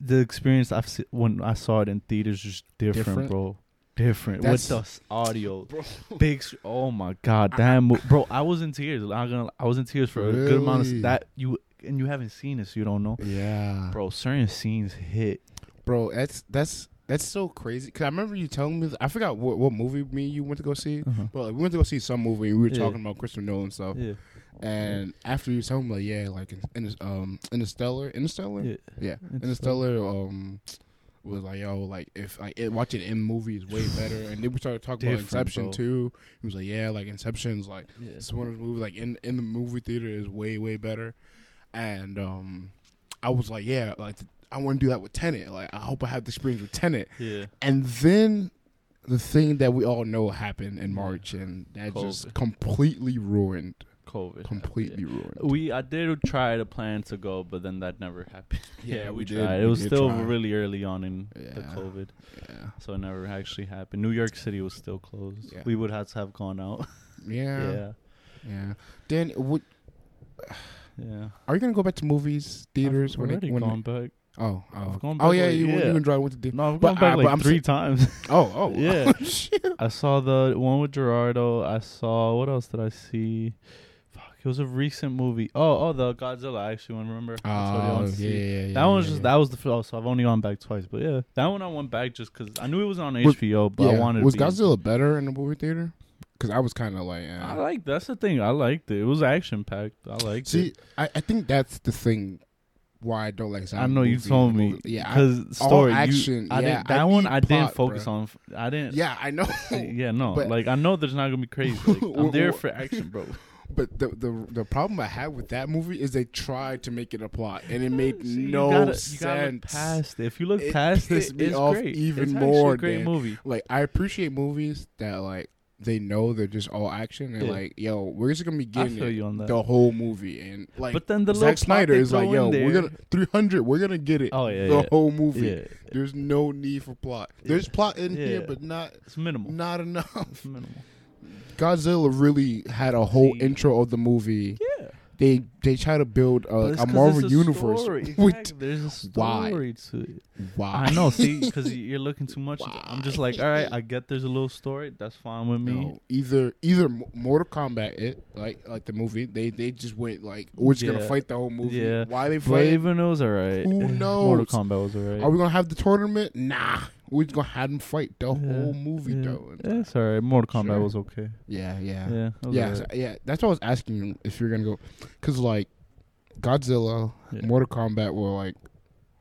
The experience I've se- when I saw it in theaters is different, Different? bro. Different That's- with the audio, [LAUGHS] Bro. big. Oh my god, damn, bro! I was in tears. I'm gonna. I was in tears for a good amount of that. You and you haven't seen it, so you don't know, Yeah, bro. Certain scenes hit. bro. That's that's that's so crazy. Cause I remember you telling me. I forgot what, what movie me and you went to go see. Uh-huh. But like, we went to go see some movie and we were Yeah. talking about Christopher Nolan stuff. Yeah, And after you tell him like, yeah, like in, in um Interstellar, Interstellar, Yeah. yeah, Interstellar. Um, was like, yo, like if like it, watching in movie is way better. And then we started talking about Inception bro. too. He was like, yeah, like Inception's like Yeah. it's one of those movies like in in the movie theater is way way better. And um, I was like, yeah, like I want to do that with Tenet. Like I hope I have the experience with Tenet. Yeah. And then the thing that we all know happened in March, and that just completely ruined, COVID. completely ruined. We I did try to plan to go, but then that never [LAUGHS] happened. Yeah, we did. tried. We It was did still try. really early on in the COVID, Yeah, so it never actually happened. New York City was still closed. Yeah. We would have to have gone out. [LAUGHS] yeah, yeah. yeah. Then, what [SIGHS] Yeah. are you gonna go back to movies, theaters I've when already it, when gone back. Oh oh oh back yeah like- you yeah. you and Drive went to. No, I've But gone back I- but like I'm three times. [LAUGHS] Oh oh Yeah. [LAUGHS] Shit. I saw the one with Gerardo. I saw what else did I see? Fuck, it was a recent movie. Oh, oh, the Godzilla. I actually to remember. I told you I Oh yeah, see. yeah, yeah. That one was yeah, just that was the first. So I've only gone back twice, but yeah, that one I went back just because I knew it was on Was- HBO, but I wanted. Was to be Godzilla better in the movie theater? Because I was kind of like, eh. I like that's the thing. I liked it. It was action packed. I liked see, it. I, I think that's the thing why I don't like. I know you told me. Yeah, because story you- action, I yeah, didn't. That I one I didn't focus bruh. on. I didn't. yeah, I know. [LAUGHS] Yeah, no. But- like I know there's not gonna be crazy. Like, [LAUGHS] I'm there for action, bro. [LAUGHS] But the the the problem I had with that movie is they tried to make it a plot, and it made See, you no gotta, sense. You gotta look past it. If you look It past me it's off great. even It's more a great movie. like I appreciate movies that like they know they're just all action and Yeah. like yo we're just gonna be getting it you on that. the whole movie and like but then the Zack Snyder is like yo we're gonna 300 we're gonna get it Oh yeah, the yeah. whole movie yeah. there's no need for plot there's plot in here but not It's minimal. not enough It's minimal. Godzilla really had a whole intro of the movie Yeah. They they try to build a, a Marvel a universe [LAUGHS] Exactly. There's a Why? story to it. wow I know. See, because [LAUGHS] you're looking too much. I'm just like, all right, I get there's a little story. That's fine with me. No, either either Mortal Kombat it like like the movie they they just went like oh, we're just gonna fight the whole movie. Yeah. Why they fight? even it was alright. Who [LAUGHS] knows? Mortal? Kombat was alright. Are we gonna have the tournament? Nah, we're just gonna have them fight the Yeah, whole movie yeah. though. Yeah, it's alright. Mortal Kombat Sure. was okay. Yeah, yeah, Yeah, it was yeah, alright. so- yeah. That's what I was asking you if you're gonna go, because like Godzilla, Yeah. Mortal Kombat were like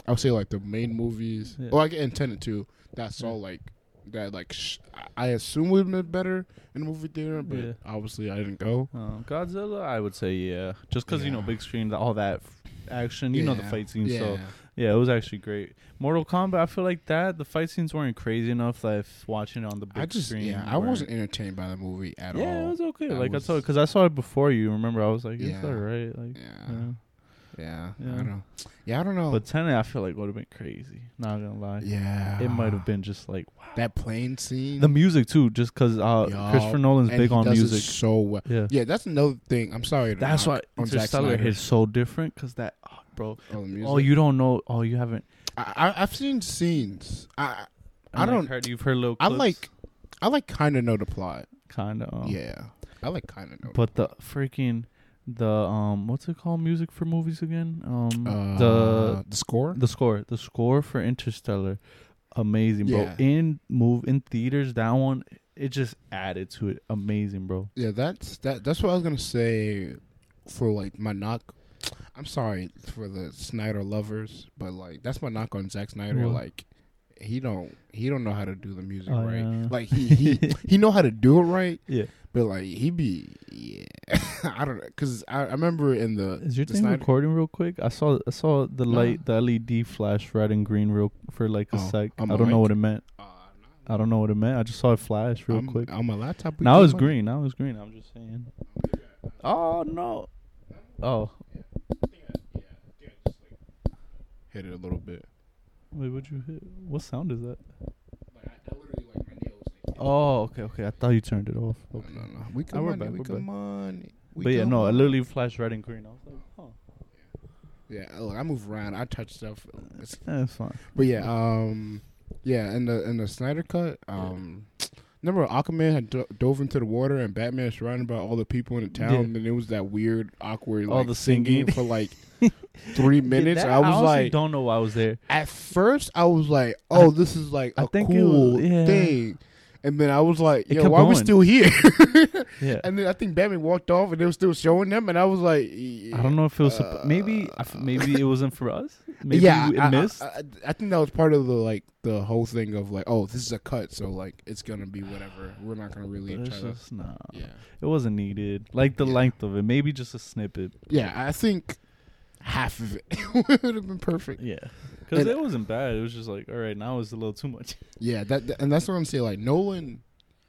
I would say like the main movies. Yeah. Or like intended to. That saw Yeah. like that like sh- I assume would have been better in the movie theater, but Yeah. obviously I didn't go. Uh, Godzilla, I would say yeah, just because you know Yeah. big screen, all that f- action, you know the Yeah. fight scenes. So Yeah. it was actually great. Mortal Kombat, I feel like that the fight scenes weren't crazy enough. That if watching it on the big I just screen, yeah, I wasn't entertained by the movie at Yeah, all. Yeah, it was okay. I like was- I told, because I saw it before you. Remember, I was like, it's Yeah. alright. Like, yeah. yeah. yeah, Yeah. I don't. Yeah, I don't know. But Tenet, I feel like would have been crazy. Not gonna lie, yeah, it might have been just like wow. that plane scene. the music too. Just because uh, Yo, Christopher Nolan's big on music. so well. Yeah. Yeah, that's another thing. I'm sorry. That's why knock Interstellar hits so different. Because that, bro. Oh, the. Oh, you don't know. Oh, you haven't. I, I, I've seen scenes. I, I like, don't- Heard you've heard little. I like, I like kind of know the plot. kind of. Yeah, I like kind of know. But the freaking the um what's it called music for movies again? Um uh, the the score. the score the score for Interstellar amazing bro. Yeah. In move in theaters that one it just added to it amazing bro. Yeah, that's that. That's what I was gonna say for like my knock. I'm sorry for the Snyder lovers, but like that's my knock on Zack Snyder. What? Like he don't he don't know how to do the music Oh, right. yeah. Like he he [LAUGHS] he know how to do it right, Yeah. but like he be yeah. [LAUGHS] I don't know because I, I remember in the Is your the thing Snyder- recording real quick? I saw I saw the No. light the LED flash red and green real for like a Oh, sec. I on my don't know what it meant. Uh, I don't know what it meant. I just saw it flash real I'm- quick. on my laptop. Now it's green. Now it's green. I'm just saying. Oh no. Oh Hit it a little bit. wait, what'd you hit? What sound is that? Like, I, I literally like my nails. Like, Oh, okay, okay. I thought you turned it off. no, Okay. no, no. We come we're on. back, We we're come on. We but yeah, no, it on. literally flashed red and green. I was like, huh. Yeah, look, I move around. I touch stuff. It's Yeah, it's fine. But yeah, um, yeah, in the in the Snyder cut, um, remember Aquaman had do- dove into the water and Batman surrounded by all the people in the town, Yeah. and it was that weird, awkward, All like the singing singing. for like [LAUGHS] three minutes. That- I was honestly like, don't know why I was there. at first, I was like, oh, this is like I a cool was- yeah. thing. And then I was like, It "Yo, kept why are we going. still here?" [LAUGHS] Yeah. and then I think Batman walked off, and they were still showing them, and I was like, I don't know if it was suppo- uh, maybe I f- maybe it wasn't for us. Maybe yeah, it I, I- missed. I, I, I think that was part of the like the whole thing of like, oh, this is a cut, so like it's gonna be whatever. We're not gonna really But try it's to. just, nah, Yeah, it wasn't needed. Like the Yeah. length of it, maybe just a snippet. yeah. I think half of it [LAUGHS] would have been perfect. Yeah, because it wasn't bad. It was just like, all right, now it's a little too much. [LAUGHS] Yeah, that, that- and that's what I'm saying. Like Nolan,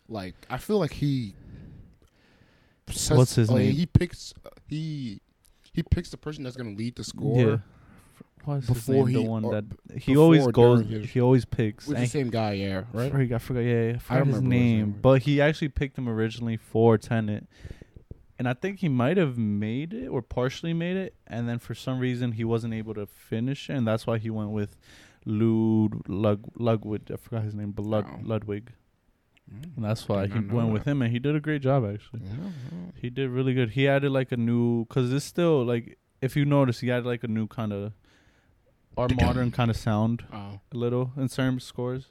like I feel like he. sets- What's his like, name? He picks he he picks the person that's gonna lead the score. Yeah. What's his Before name? he- the one that he always goes. his- he always picks. With the same guy, yeah, I right? forgot, I forgot. Yeah, yeah, I forgot don't his remember his name, name. but he actually picked him originally for Tenet, and I think he might have made it or partially made it, and then for some reason he wasn't able to finish it, and that's why he went with Lud Lug, Ludwig. I forgot his name, but Lud, Oh. Ludwig, Mm. and that's why he went with him, and he did a great job actually. Yeah. He did really good. He added like a new because it's still like if you notice, he added like a new kind of our [COUGHS] modern kind of sound Oh, a little in certain scores.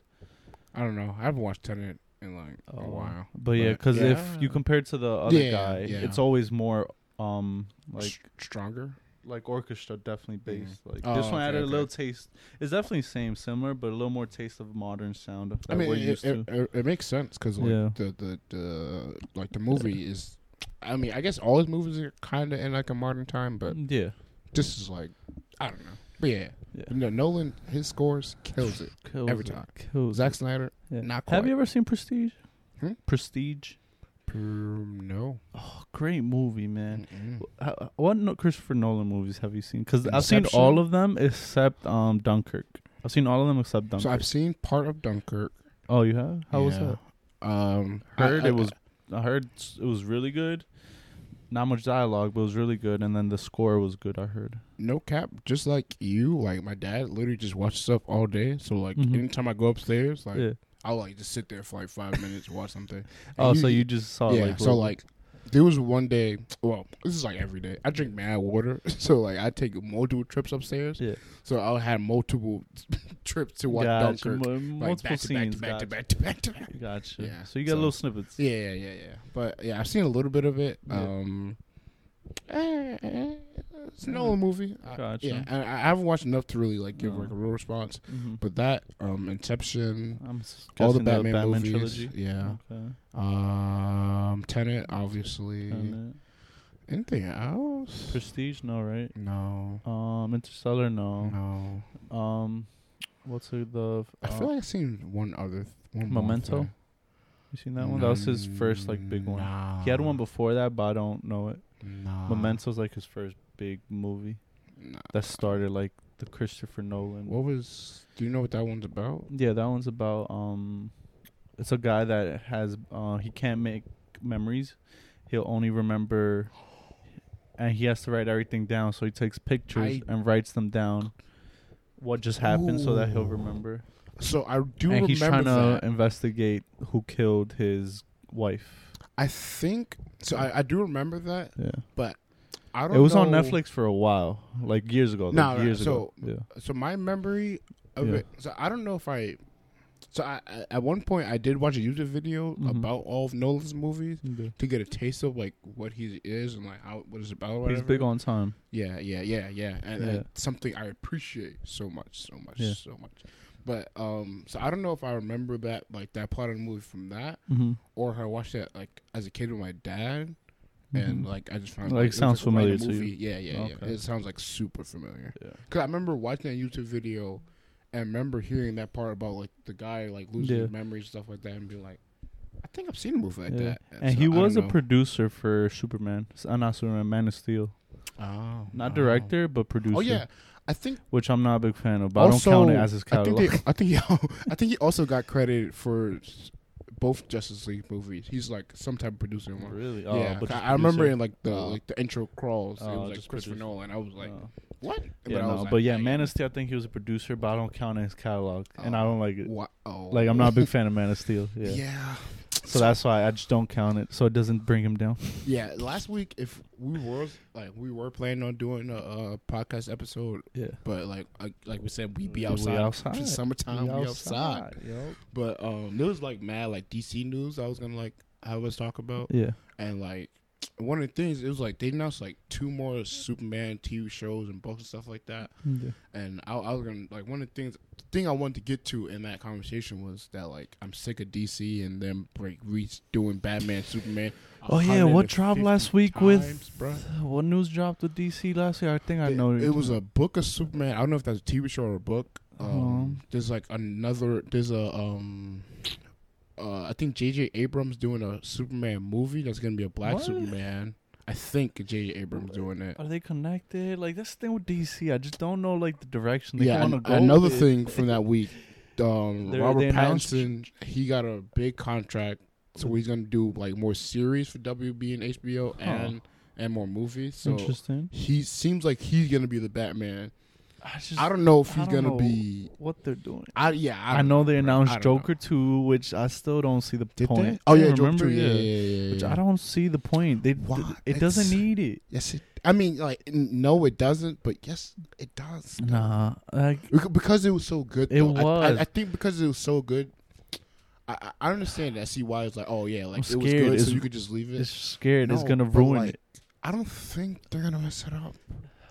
I don't know. I haven't watched Tenet in like a Oh. while. But yeah, But, because if you compare it to the other Yeah, guy, yeah. it's always more um like S- stronger. like orchestra definitely based. Like Oh, this one okay, added a little taste. It's definitely same similar, but a little more taste of modern sound that I mean, we're it, used it, it, it makes sense because like Yeah. the, the the like the movie is. I mean, I guess all his movies are kind of in like a modern time, but yeah, this is like I don't know. But yeah, yeah. no, Nolan his scores kills it. Kills every it, time. Kills Zack. Snyder, Yeah. not Have you ever seen Prestige? Hmm? Prestige. um, no. Oh, great movie, man. Mm-mm. How- What no- Christopher Nolan movies have you seen? Because I've seen all of them except um Dunkirk. I've seen all of them except Dunkirk. So I've seen part of Dunkirk. oh, you have? How was Yeah. that? Um, I- Heard I- it was. I heard it was really good. Not much dialogue, but it was really good. And then the score was good. I heard. no cap. Just like you, like my dad, literally just watch stuff all day. So like Mhm. anytime I go upstairs, like yeah. I'll like just sit there for like five minutes watch something. Oh, so you just saw yeah. like so like there was one day. Well, this is like every day. I drink mad water, [LAUGHS] so like I take multiple trips upstairs. Yeah. So I'll have multiple [LAUGHS] trips to watch Gotcha. Dunkirk. Mu- Like multiple back to back scenes. to back to gotcha. back to back to back. Gotcha. Yeah, So you got so- little snippets. Yeah, yeah, yeah, yeah. But yeah, I've seen a little bit of it. Yeah. Um, eh, it's an old movie. I- yeah, I I haven't watched enough to really like give No. like a real response. Mm-hmm. But that, um, Inception, all the guessing Batman, movies, trilogy. yeah. Okay. Um, Tenet, obviously. And, Anything else? uh, Prestige, no, right? No, Um, Interstellar, no. no. Um, what's the, the I uh, feel like I've seen one other. th- One Memento? you seen that one? That was his first like big one. Nah, He had one before that, but I don't know it. Nah, Memento's like his first big movie Nah. that started like the Christopher Nolan. What was? Do you know what that one's about? Yeah, that one's about um, it's a guy that has uh he can't make memories. He'll only remember, and he has to write everything down. So he takes pictures I- and writes them down. What just happened, so that he'll remember. So I do and remember he's trying to investigate who killed his wife. I think so. I, I do remember that, Yeah, but I don't. it was on Netflix for a while, like years ago. Like No, years so- ago. Yeah. So my memory of Yeah. it. So I don't know if I. So I, I- at one point I did watch a YouTube video Mhm. about all of Nolan's movies to get a taste of like what he is and like how what it's about. He's big on time. Yeah, yeah, yeah, yeah, and, and Yeah. something I appreciate so much, so much, Yeah. so much. But um, so I don't know if I remember that like that part of the movie from that, Mm-hmm. or I watched that like as a kid with my dad, and like I just found Like, it sounds a random familiar to movie. Yeah, yeah, yeah. It sounds like super familiar. Yeah. Cause I remember watching that YouTube video, and remember hearing that part about like the guy like losing Yeah. his memories stuff like that, and being like, I think I've seen a movie like Yeah. that. And so he was a know. producer for Superman. Uh, not Superman, Man of Steel. oh, Not director, but producer. Oh yeah, I think Which I'm not a big fan of, but also, I don't count it as his I think, catalog. they, I think he, I think he also got credit for both Justice League movies. He's like some type of producer. one. really? Oh, yeah, but just I remember in like the Oh. like the intro crawls, it Oh, was like just Christopher producer. Nolan. I was like, Oh. what? yeah, I no, like, but yeah. Man of Steel. I think he was a producer, but I don't count it as catalog, and I Oh. don't like it. What? Oh, Like I'm not a big fan of Man of Steel. Yeah, Yeah, So that's why I just don't count it, so it doesn't bring him down. Yeah, last week if we were like we were planning on doing a, a podcast episode, Yeah. but like like, like we said, we be outside. We outside. outside. It's summertime, we, outside. Yo. But um, there was like mad like DC news. I was gonna like have us talk about, Yeah. and like one of the things it was like they announced like two more Superman TV shows and books and stuff like that. yeah. And I, I was gonna like one of the things the thing I wanted to get to in that conversation was that like I'm sick of DC and them like redoing Batman, Superman. Oh, yeah, what dropped last week with- times, bruh. What news dropped with DC last year? I think I It- know. It, was a book of Superman. I don't know if that's a TV show or a book. Um, Um, there's like another. There's a um. Uh, I think J.J. Abrams doing a Superman movie that's gonna be a black What? Superman. I think J.J. Abrams doing it. Are they connected? Like that's the thing with DC. I just don't know like the direction they Yeah, want to go. another thing from that week, um, [LAUGHS] Robert Pattinson he got a big contract, so he's gonna do like more series for WB and HBO Huh. and and more movies. So Interesting. he seems like he's gonna be the Batman. I just I don't know if I he's gonna be. what they're doing. I yeah, I, I, know they announced don't know. Joker two, which I still don't see the Did point. they? Oh yeah, Joker remember? two. Yeah, yeah, yeah. yeah, Which. I don't see the point. They Why? it doesn't need it. Yes, it, I mean, like, no, it doesn't, but yes, it does. Nah, like because it was so good. It though. I- was. I, I think because it was so good. I, I I understand that. I see why it's like, oh yeah, like I'm it was scared. good, so you could just leave it. it's scared. it's gonna ruin like, it. I don't think they're gonna mess it up.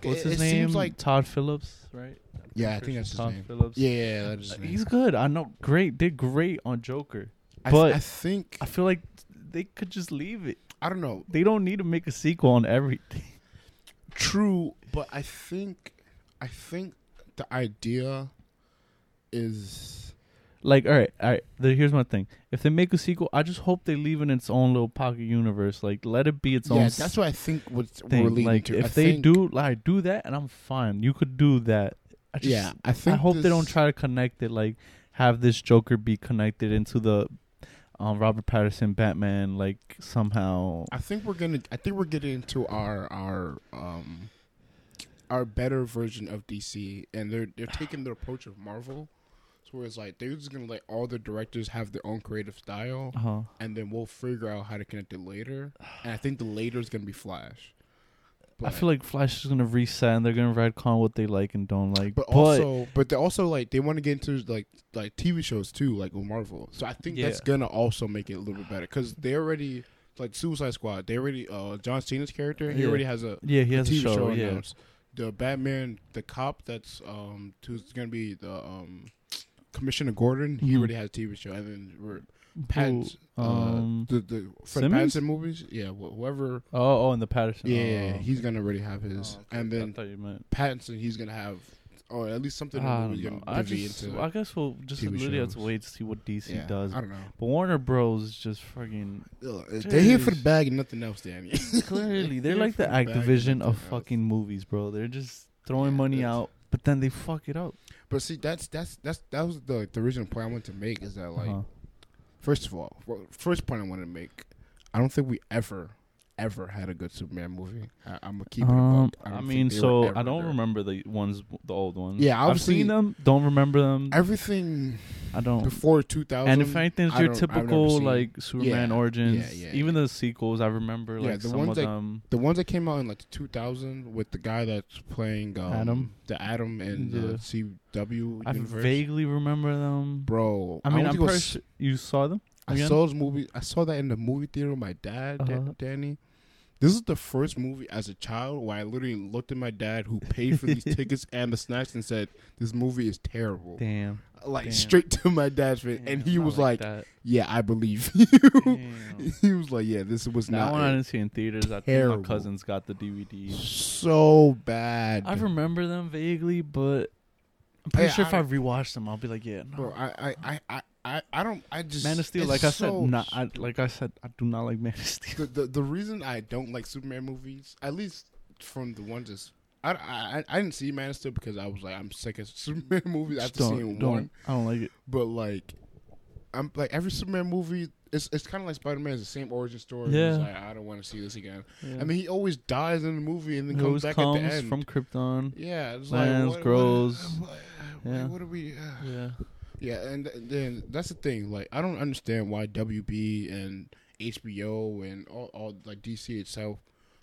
What's it, his it name? Seems like Todd Phillips, right? Yeah, I think sure that's his Todd name. Phillips. yeah, yeah, yeah, that's his Uh, name. He's good. I know. Great. Did great on Joker. I, but- I think I feel like they could just leave it. I don't know. They don't need to make a sequel on everything. [LAUGHS] True, but I think I think the idea is Like, all right, all right. The, here's my thing. If they make a sequel, I just hope they leave it in its own little pocket universe. Like, let it be its own yeah. own That's what I think. What we're thing. leading Like, to. if I they think- do, like, do that, and I'm fine. You could do that. I just, yeah, I think I hope they don't try to connect it. Like, have this Joker be connected into the um, Robert Pattinson Batman. Like, somehow. I think we're gonna. I think we're getting into our our um our better version of DC, and they're they're taking the approach of Marvel. Where it's like they're just gonna let all the directors have their own creative style, Uh-huh. and then we'll figure out how to connect it later. And I think the later is gonna be Flash. I feel like Flash is gonna reset, and they're gonna retcon what they like and don't like. but also, but they also like they want to get into like like TV shows too, like with Marvel. So I think that's gonna also make it a little bit better because they already like Suicide Squad. They already uh John Cena's character. He Yeah. already has a yeah, he has a TV show. show yeah, announced. The Batman, the cop that's um who's gonna be the um Commissioner Gordon. He Mhm. already has a TV show, and then we're Pattinson, Who, uh, um, the the Fred Simmons? Pattinson movies. Yeah, wh- whoever. oh, oh, and the Pattinson. Yeah, oh. he's gonna already have his, Oh, okay. and I then thought you meant. Pattinson, he's gonna have, or at least something I don't know. I just, into. I guess we'll just TV literally have to shows. wait to see what DC yeah, does. I don't know. But Warner Bros is just fucking Ugh, They're here for the Jeez. bag and nothing else, Danny. [LAUGHS] clearly [LAUGHS] they're Here like for the bag Activision nothing of else. fucking movies, bro. They're just throwing Yeah, money that's- out, but then they fuck it up. But see, that's that's that's that was the the original point I wanted to make is that like Uh-huh. First of all, first point I want to make, I don't think we ever, ever had a good Superman movie. I, I'm gonna keep it. Um, buck. I, mean, so I don't good. remember the ones, the old ones. Yeah, I've seen them. Don't remember them. everything I don't. before 2000. And if anything's I your don't- I've never typical like Superman Yeah, origins, yeah, yeah, even yeah. the sequels, I remember Yeah, like the some ones of that- them. the ones that came out in like 2000 with the guy that's playing um, Adam? the Adam and Yeah. the CW I universe, vaguely remember them. bro. I mean, went I'm to pretty s- sure you saw them. I saw those movie. I saw that in the movie theater with my dad, Uh-huh. Danny. This is the first movie as a child where I literally looked at my dad, who paid for these [LAUGHS] tickets and the snacks, and said, "This movie is terrible." Damn. Like Damn. straight to my dad's face, and he was like, that. "Yeah, I believe [LAUGHS] you." [LAUGHS] He was like, "Yeah, this was That not one I didn't see in theaters. I think my cousins got the DVD. so bad." I remember them vaguely, but I'm pretty sure if I- I rewatch them, I'll be like, yeah, no. Bro, I, I, I, I, I, don't. I just Man of Steel, like I said, not, I, like I said, I do not like Man of Steel. the, the the reason I don't like Superman movies, at least from the ones that's I, I I didn't see Man of Steel because I was like I'm sick of [LAUGHS] Superman movies Just after seeing one. I don't like it. But like, I'm like every Superman movie. It's it's kind of like Spider Man. It's the same origin story. Yeah. Like I don't want to see this again. Yeah. I mean, he always dies in the movie and then It comes back comes at the end. from Krypton. yeah, it's lands, like what, grows. What, what, Yeah. what are we? Uh, Yeah, Yeah, and then that's the thing. Like, I don't understand why WB and HBO and all, all like DC itself,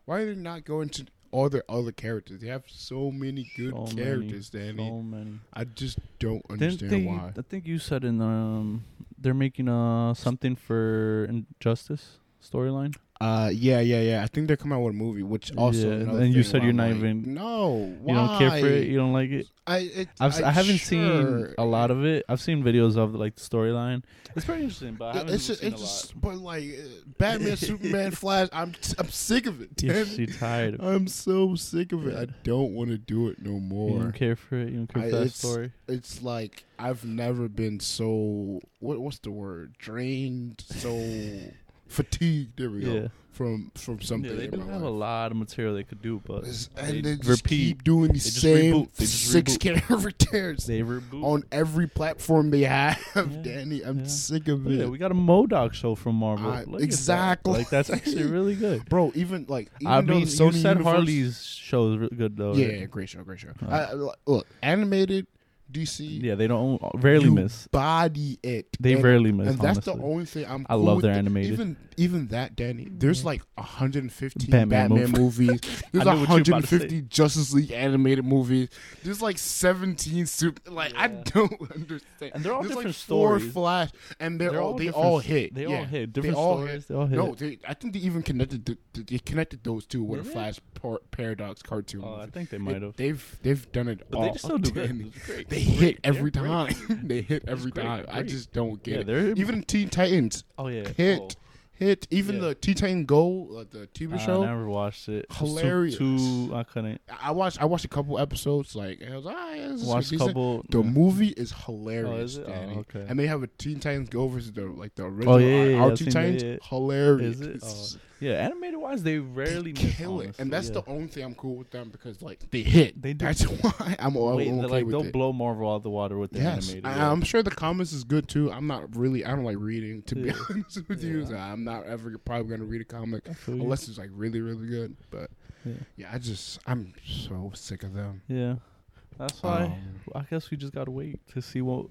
why are they not going to all their other characters? They have so many good So many, characters, Danny. So many. I just don't understand they? why. I think you said in um, they're making uh something for Injustice storyline. Uh, yeah, yeah, yeah. I think they're coming out with a movie, which also. Yeah, and you said you're not like, even- No, why? You don't care for it. You don't like it. I, it, I've s- I haven't seen a lot of it. I've seen videos of like the storyline. It's pretty interesting, but I haven't It's just, seen it's a lot. just, but like uh, Batman, [LAUGHS] Superman, Flash. I'm, I'm sick of it. [LAUGHS] You're, Danny. you're tired. Of I'm so sick of it. I don't want to do it no more. You don't care for it. You don't care I- for that it's- story. It's like I've never been so what what's the word? Drained, so [LAUGHS] fatigued. There we go. Yeah. From from something. Yeah, they do have a lot of material they could do, but It's- they and they just repeat. keep doing the same reboot. They just six reboot. characters [LAUGHS] They reboot. on every platform they have. Yeah, [LAUGHS] Danny, I'm yeah. sick of it. yeah, we got a MODOK show from Marvel. I- at that. exactly. Like that's actually [LAUGHS] really good. Bro, even like even I mean, the you said universe- Harley's show is re- good though. Yeah, right? yeah, great show, great show. I- look, animated DC. Yeah, they don't rarely you miss. Body it. They And- rarely miss. And that's honestly. the only thing I'm. I cool love their the- animated. Even even that, Danny. There's like 115 Batman Batman, movie. movies. [LAUGHS] There's I knew what you were about to 150 Justice League animated movies. There's like 17 super. Like I don't [LAUGHS] understand. And they're all There's different like four stories. Flash, and they're, They're all, all they all hit. They yeah. all hit different they all stories. Hit. They all hit. No, they, I think they even connected. The, the- they connected those two with Did a? Flash par- paradox cartoon. Oh, I think they might have. They've they've done it But all. they just still do [LAUGHS] good. Danny. It's great. [LAUGHS] They hit every time. they hit every time. I just don't get Yeah, it. Even Teen Titans Oh yeah. hit, Oh. Hit. Even Yeah. the Teen Titan Go, uh, the TV I show. I never watched it. It too- Hilarious. Too, I couldn't I watched. I watched a couple episodes. Like and I was like, ah, yeah, is a couple. The yeah. movie is hilarious, is it? Oh, okay. And they have a Teen Titans Go versus the like the original Oh, yeah, yeah, our Teen Titans. Hilarious. Is it? It's- Yeah, animated wise, they rarely they miss, kill it, honestly, and that's the only thing I'm cool with them because like they hit. They do. That's [LAUGHS] why I'm, all Wait, okay like with they'll it. blow Marvel out of the water with the Yes, animated. I, I'm sure the comics is good too. I'm not really. I don't like reading to be [LAUGHS] honest with you. So I'm not ever probably gonna read a comic I feel you. unless it's like really really good. But Yeah. yeah, I just I'm so sick of them. Yeah, that's why. Um, I guess we just gotta wait to see what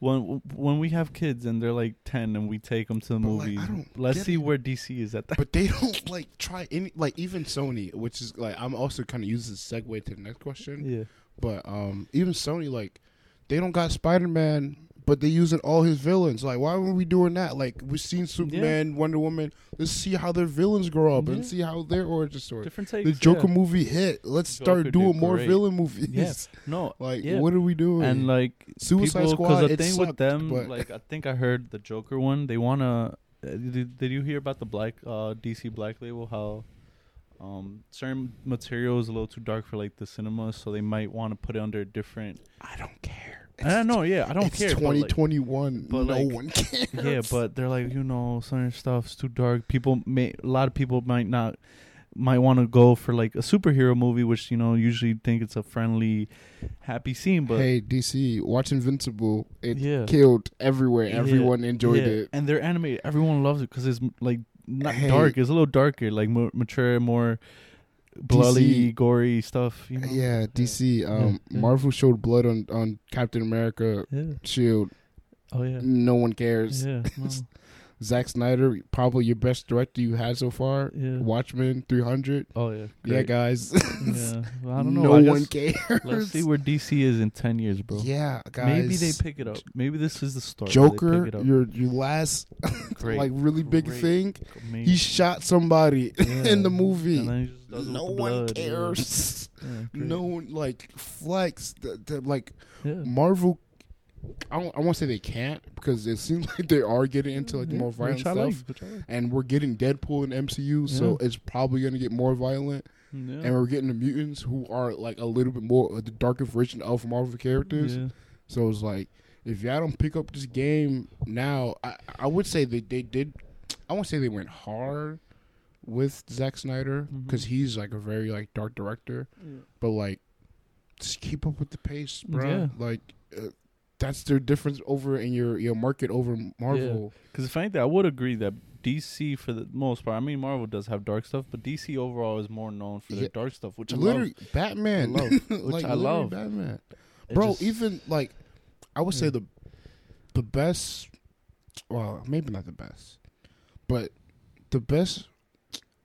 when when we have kids and they're like ten and we take them to the But, like, movies. Let's see it. where DC is at that. but they don't like try any like even Sony, which is like I'm also kind of using this segue to the next question. yeah, But um even Sony like they don't got Spider Man. But they're using all his villains. Like, why were we doing that? Like, we've seen Superman, Wonder Woman. Let's see how their villains grow up and see how their origin story. different takes. The Joker yeah. movie hit. Let's Joker start doing more great. villain movies. Yeah. No, [LAUGHS] Like, yeah. what are we doing? and like Suicide people, Squad. the thing sucked, with them, like I think I heard the Joker one. They wanna. Uh, did, did you hear about the black uh, DC Black Label? How um, certain material is a little too dark for like the cinema, so they might want to put it under a different. I don't care. I don't know. Yeah, I don't it's care. like, 2021. but, no like, one cares. yeah, but they're like, you know, certain stuff's too dark. People may a lot of people might not might want to go for like a superhero movie, which you know usually think it's a friendly, happy scene. But hey, DC, watch Invincible. It Yeah. killed everywhere. Yeah, Everyone enjoyed yeah, it. and they're animated. Everyone loves it because it's like not Hey. dark. It's a little darker, like more mature, more bloody, gory stuff. You know? Yeah, DC. Um, yeah. Marvel showed blood on on Captain America yeah. Shield. Oh yeah. No one cares. Yeah. [LAUGHS] No. Zack Snyder, probably your best director you had so far. Yeah. Watchmen 300. Oh yeah. Yeah, guys. Yeah. Well, I don't know. [LAUGHS] No I one guess- cares. Let's see where DC is in ten years, bro. Yeah, guys. Maybe they pick it up. Maybe this is the start. Joker, pick it up. your your last [LAUGHS] like really big Great. thing. Amazing. He shot somebody [LAUGHS] Yeah. in the movie. And then he just does it with No one blood, cares. Yeah, great. No one like flex. The, the, like Yeah. Marvel. I I won't say they can't because it seems [LAUGHS] like they are getting into like Yeah, more violent stuff, like, which I like. and we're getting Deadpool in MCU, so it's probably gonna get more violent. Yeah. And we're getting the mutants who are like a little bit more of the darker version of Marvel characters. Yeah. So it's like if y'all don't pick up this game now, I I would say they they did. I won't say they went hard with Zack Snyder because he's like a very like dark director, but like just keep up with the pace, bro. Yeah. Like uh, that's their difference over in your your market over Marvel. Because the fact that I would agree that DC, for the most part, I mean Marvel does have dark stuff, but DC overall is more known for Yeah. their dark stuff, which I literally, Batman, I love. [LAUGHS] like Which I love. Batman, It bro. just- even like I would say the the best. Well, maybe not the best, but the best,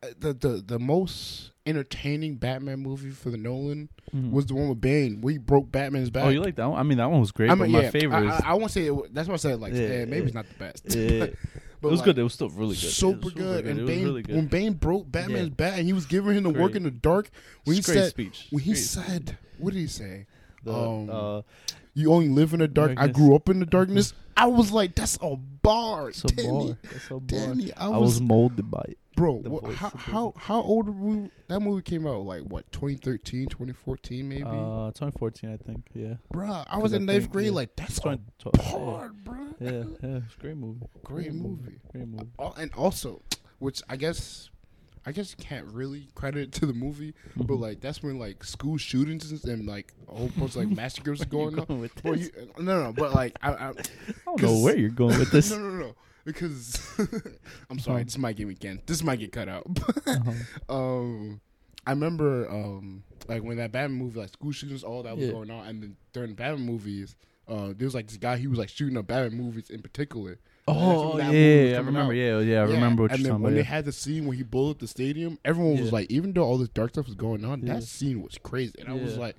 uh, the the the most entertaining Batman movie for the Nolan Mhm. was the one with Bane, We broke Batman's back. Oh, you like that one? I mean, that one was great. I but mean, my favorite I. I, I won't say it, that's what I said. Like, Yeah, yeah, maybe yeah. it's not the best. Yeah. [LAUGHS] but it was like, good. It was still really good. Super good. And Bane, really good. when Bane broke Batman's Yeah. back, and he was giving him the work in the dark. When he great said, speech. when he Great said, what did he say? The, um, uh, You only live in the dark. I grew up in the darkness. [LAUGHS] I was like, that's a bar, it's a Danny. bar. It's a bar. Danny, I I was, was molded by it. Bro. the what- how how how old were we? That movie came out like what 2013, 2014 maybe. Uh, 2014, I think. Yeah. bro I was in ninth think, grade. yeah. Like that's a 2012. bar, bruh. Yeah, yeah, it's great movie. Great movie. Great movie. Al- and also, which I guess, I guess you can't really credit it to the movie, but Mhm. like that's when like school shootings and- and like a whole bunch of like massacres [LAUGHS] are going You on. with Well, this? you, no, no, but like I, I [LAUGHS] I don't know where you're going with [LAUGHS] this. no, no, no, because [LAUGHS] I'm sorry, Uh-huh. this might get me again. This might get cut out. [LAUGHS] Uh-huh. um, I remember um like when that Batman movie, like school shootings, all that was Yeah. going on, and then during the Batman movies, uh, there was like this guy he was like shooting up Batman movies in particular. Oh, yeah, when that movie was yeah, I remember. out. Yeah, yeah, I remember what and then when about. they yeah. had the scene where he blew up the stadium, everyone was like, even though all this dark stuff was going on, Yeah. that scene was crazy, and I was like,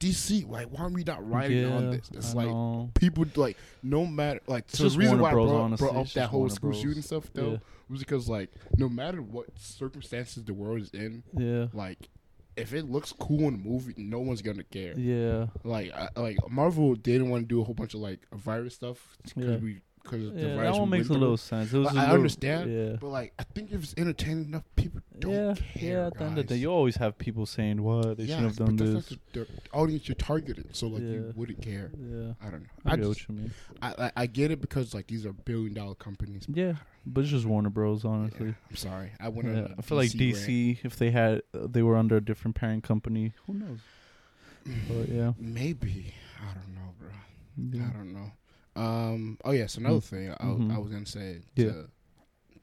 DC, like, why are we not writing on this? It's I like know. people like no matter like It's so the reason Warner why Bros, I brought, honestly. brought up that whole Warner school Bros. shooting stuff though Yeah. was because like no matter what circumstances the world is in, Yeah, like if it looks cool in a movie, no one's gonna care. yeah, Like I, like Marvel didn't want to do a whole bunch of like virus stuff because Yeah. we because the yeah. That one makes a little sense. It was Like, I little- understand, Yeah, But like I think if it's entertaining enough, people don't yeah, care. yeah. At the end of the day, you always have people saying, "What they Yeah, should have done this." the, audience you're targeting, so like Yeah. you wouldn't care. Yeah, I don't know. I, I get just what you mean. I, I I get it because like these are billion dollar companies. Yeah, but it's just Warner Bros. Honestly, I'm sorry. I went yeah. I feel like rant. DC, if they had, uh, they were under a different parent company. Who knows? But yeah, Maybe I don't know, bro. I don't know. Um. Oh yes, another Mm. thing I, Mhm. I was gonna say Yeah. to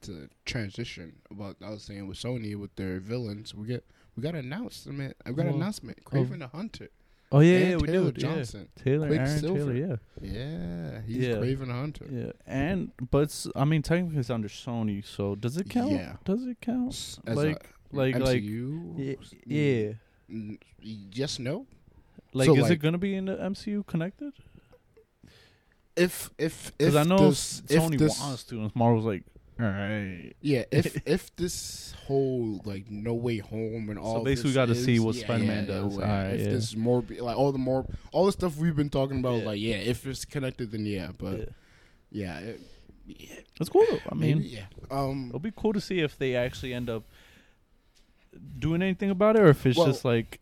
to transition about I was saying with Sony with their villains. We get we got an announcement. I got an announcement. Kraven the Hunter. Oh yeah, and yeah, we Taylor did. Yeah. Johnson. Taylor, Aaron Quicksilver. Taylor, yeah. Yeah, he's Yeah. Kraven the Hunter. Yeah, and but it's, I mean, technically it's under Sony, so does it count? Yeah. Does it count? S- As Like, a like, like, MCU. yeah, Mm, yeah. mm, Yes, no. Like, So, is like- it gonna be in the MCU connected? If if if Because I know this, Sony this, wants to, and Marvel's like, all right. Yeah, [LAUGHS] if if this whole like No Way Home and all so basically we gotta see what yeah, Spider-Man yeah, does. yeah, Alright, if yeah. this is more like all the more all the stuff we've been talking about, like yeah, if it's connected, then yeah, but yeah. it, yeah That's cool. Though. I maybe, mean, yeah, um, it'll be cool to see if they actually end up doing anything about it, or if it's Well- just like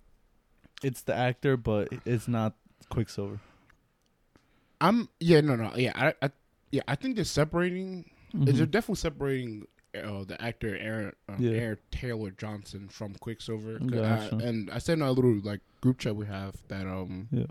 it's the actor, but it's not Quicksilver. I'm yeah, no, no, yeah, I, I yeah, I think they're separating. Mhm. They're definitely separating. Uh, the actor Aaron uh, Yeah. Aaron Taylor Johnson from Quicksilver. Gotcha. I- and I said in our little like group chat we have that um Yeah.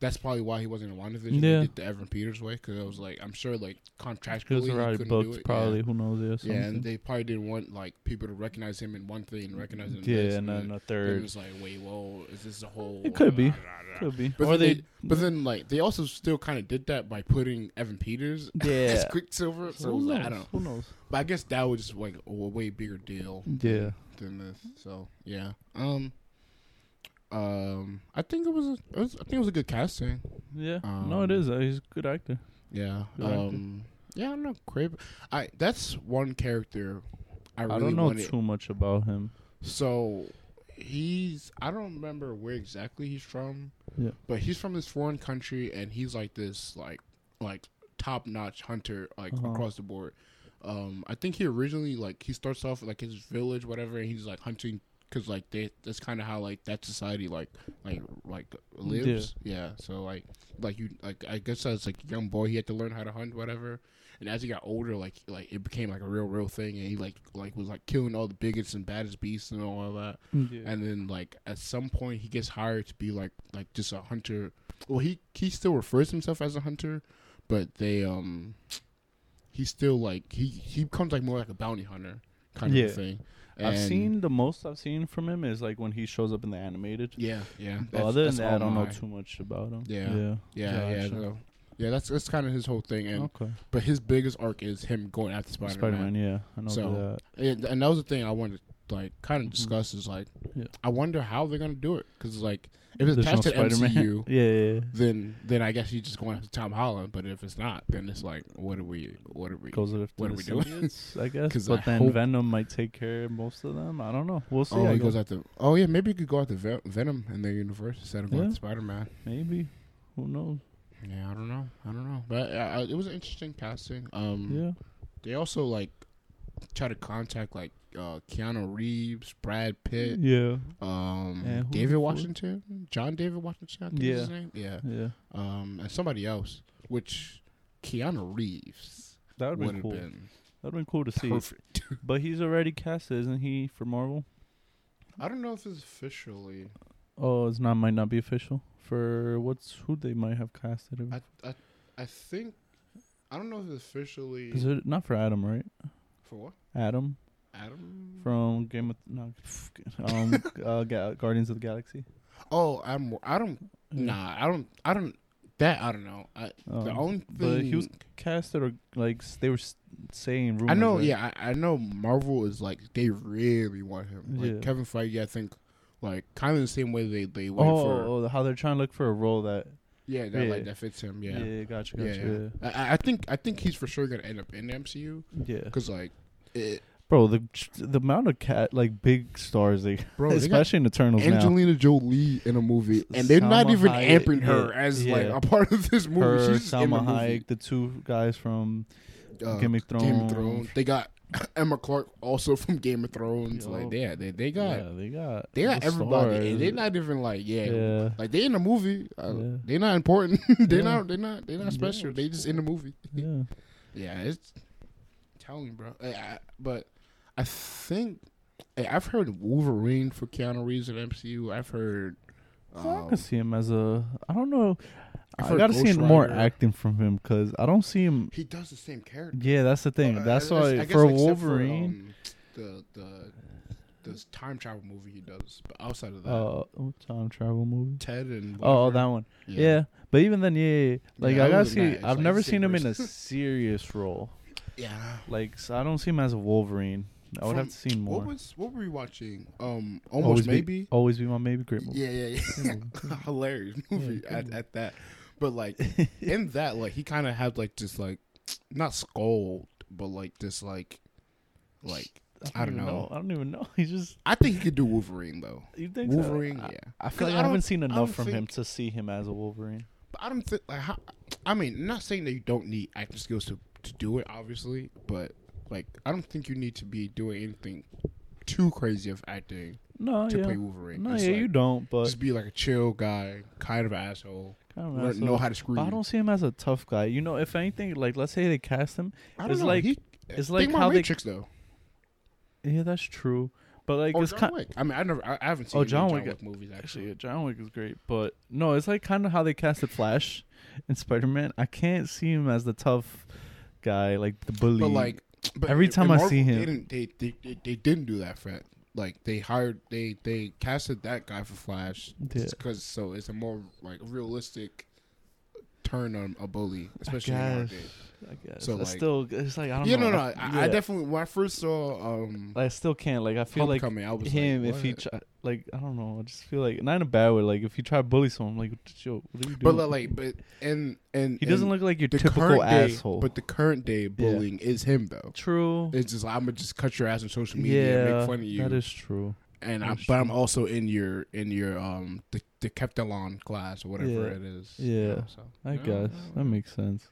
That's probably why he wasn't in WandaVision. Yeah. They did the Evan Peters way because I was like, I'm sure like contractually Because he already couldn't do booked, it. probably. Who knows? Yeah, Yeah. and they probably didn't want like people to recognize him in one thing and recognize him. in yeah, and then a then it third. was like, wait, whoa, is this a whole? It could be. [LAUGHS] Blah, blah. Could be. But or then they, they, but then like they also still kind of did that by putting Evan Peters [LAUGHS] as yeah. Quicksilver. So it Who was knows? like, I don't know. Who knows? But I guess that was just like a way bigger deal. Yeah. Than this. So yeah. Um. Um. I think it was. A, it was I think it was a good casting. Yeah. Um, no, it is. Uh, he's a good actor. Yeah. Good actor. Um. Yeah. I don't know. Kraven. I. That's one character. I I, really don't know wanted. too much about him. So he's. I don't remember where exactly he's from. Yeah. But he's from this foreign country, and he's like this, like, like top notch hunter, like Uh-huh. across the board. Um, I think he originally like he starts off like his village, whatever, and he's like hunting because like they that's kind of how like that society like like like lives. Yeah. So like like you like I guess as like a young boy he had to learn how to hunt, whatever. And as he got older, like like it became like a real real thing, and he like like was like killing all the biggest and baddest beasts and all of that. Yeah. And then like at some point he gets hired to be like like just a hunter. Well, he he still refers to himself as a hunter, but they um he still like he he becomes like more like a bounty hunter kind Yeah. of thing. I've And- seen the most I've seen from him is like when he shows up in the animated. yeah yeah. But other than that, I all don't know too much about him. Yeah. Yeah. Yeah yeah. Gotcha. So, Yeah, that's that's kind of his whole thing. And okay. but his biggest arc is him going after Spider Man. Spider Man. Yeah, I know So- that. And, and that was the thing I wanted to like kind of discuss is like Yeah. I wonder how they're gonna do it because like if it's There's attached to Spider-Man. MCU, [LAUGHS] yeah, yeah, yeah. then then I guess he's just going to Tom Holland. But if it's not, then it's like what are we? What are we? Goes What are we doing? I guess. [LAUGHS] But I then Venom might take care of most of them. I don't know. We'll see. oh, I he goes after. Oh yeah, maybe he could go after Ve- Venom in their universe instead of going Yeah. after Spider Man. Maybe. Who knows? Yeah, I don't know. I don't know. But uh, it was an interesting casting. Um, Yeah. They also like try to contact like uh, Keanu Reeves, Brad Pitt, Yeah. um, David the fuck? Washington, John David Washington. I think Yeah. his name. Yeah. Yeah. Um, and somebody else, which Keanu Reeves That would would be have cool. been That'd been cool to see. [LAUGHS] But he's already cast, isn't he, for Marvel? I don't know if it's officially. Oh, it's not. Might not be official for what's who they might have casted him. I I I think I don't know if it's officially Is it not for Adam, right? for what Adam Adam from Game of no, [LAUGHS] um, uh, Ga- Guardians of the Galaxy. Oh, I'm. I don't. Yeah. Nah, I don't. I don't. That I don't know. I, the Um, only thing. but he was casted or like they were saying rumors. I know. right? Yeah, I, I know. Marvel is like they really want him. Like Yeah. Kevin Feige, I think, like kind of the same way they they went Oh, for. oh, how they're trying to look for a role that Yeah, that yeah. like that fits him. yeah, Yeah. gotcha, Yeah, gotcha, yeah. I, I think I think he's for sure gonna end up in the MCU yeah. yeah. because like, it, Bro, the the amount of cat like big stars they, bro, [LAUGHS] they got especially in Eternals now. Angelina Jolie in a movie, and they're not even Hayek, amping her yeah, as like a part of this movie. Her, She's in the Salma movie. Hayek, the two guys from uh, Game of Thrones. Game of Thrones. They got [LAUGHS] Emma Clark also from Game of Thrones. Yo. Like yeah, they they got yeah, they got they got the everybody. stars. And they're not even like yeah, Yeah. like they in the movie. Uh, Yeah. They're not important. [LAUGHS] they're Yeah. not. They're not. They're not special. Yeah. They just in the movie. Yeah. Yeah, it's telling you, bro. I, I, but I think I've heard Wolverine for Keanu Reeves in MCU. I've heard. I Um, can see him as a. I don't know. I've I gotta see Ghost more acting from him because I don't see him. he does the same character. Yeah, that's the thing. Uh, that's I- I why guess for Wolverine. um, the the this time travel movie he does, but outside of that, uh, what time travel movie? Ted and Oh, that one. Yeah. but even then, yeah, yeah. like Yeah, I gotta see. I've like never seen him in a serious role. yeah. Like so I don't see him as a Wolverine. I would have to From- see more. What was what were we watching? Um, almost Always Be- maybe. Always be my maybe great movie. Yeah, yeah, yeah. [LAUGHS] Hilarious movie good at, at that. But like [LAUGHS] in that, like he kind of had like just like not scold, but like this like like I don't even know. I don't even know. [LAUGHS] He just I think he could do Wolverine though. you think so? Wolverine, I- yeah. I 'Cause feel like I I, haven't seen I enough don't from him think- to see him as a Wolverine. But I don't think like how. I mean, I'm not saying that you don't need acting skills to to do it, obviously, but like I don't think you need to be doing anything too crazy of acting No, to yeah. play Wolverine. No, It's yeah, like, you don't. But just be like a chill guy, kind of asshole, kind of asshole. know how to screw. But I don't see him as a tough guy. You know, if anything, like let's say they cast him. I don't it's know. like- he, it's like how they- Matrix though. Yeah, that's true. But like Or it's John kind. Wick. I mean, I never, I, I haven't oh, seen Oh, any John John Wick- Wick movies Actually, actually. yeah, John Wick is great, but no, it's like kind of how they casted Flash in Spider Man. I can't see him as the tough guy, like the bully. But like, but Every time I Marvel, see him- they didn't, they, they, they, they didn't do that for like they hired they they casted that guy for Flash Yeah. because so it's a more like realistic turn on a bully, I especially guess, nowadays. I guess. So, It's like- still, it's like I don't Yeah, know. no, no. I, I definitely when I first saw um I still can't. Like I feel like I was him like, if he try, like I don't know. I just feel like not in a bad way. Like if you try to bully someone, like yo, what are you but doing? like but and and he doesn't and look like your typical current day, asshole. But the current day bullying is him though. true. It's just I'm gonna just cut your ass on social media and make fun of you. that is true. And I, that's but I'm also in your in your um the the Decathlon class or whatever Yeah. it is. Yeah. you know, so I guess that makes sense.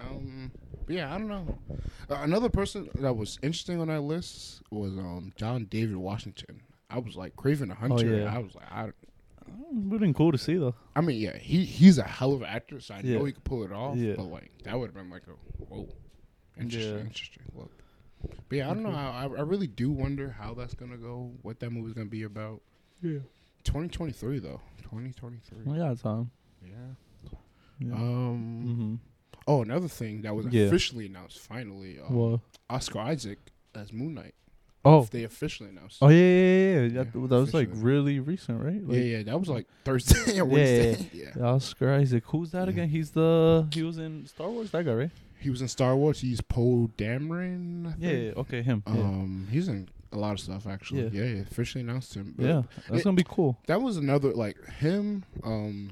Um, but yeah, I don't know. Uh, another person that was interesting on that list was um John David Washington. I was like Kraven the Hunter. Oh, yeah. I was like, I, Would have been cool to see though. I mean, yeah, he he's a hell of an actor, so I Yeah. know he could pull it off. Yeah. But like that would have been like a whoa, interesting, interesting look. But yeah, I don't know. I I really do wonder how that's gonna go. What that movie's gonna be about. Yeah. 2023 though. 2023. We got time. Yeah. Yeah. Um. mm-hmm. Oh, another thing that was Yeah. officially announced finally. Um, well, Oscar Isaac as Moon Knight. Oh. they officially announced. Oh yeah, yeah, yeah. yeah. That, Yeah, that was like really recent, right? yeah, Like, yeah, that was like Thursday [LAUGHS] or Yeah, Wednesday. [LAUGHS] Yeah, Oscar Isaac. Who's that Yeah. again? He's the he was in Star Wars. That guy, right? He was in Star Wars. He's Poe Dameron. I Yeah. think. yeah, Okay, him. Yeah. Um, he's in a lot of stuff actually. Yeah. Yeah, yeah, officially announced him. But yeah, that's it- gonna be cool. that was another like him. Um,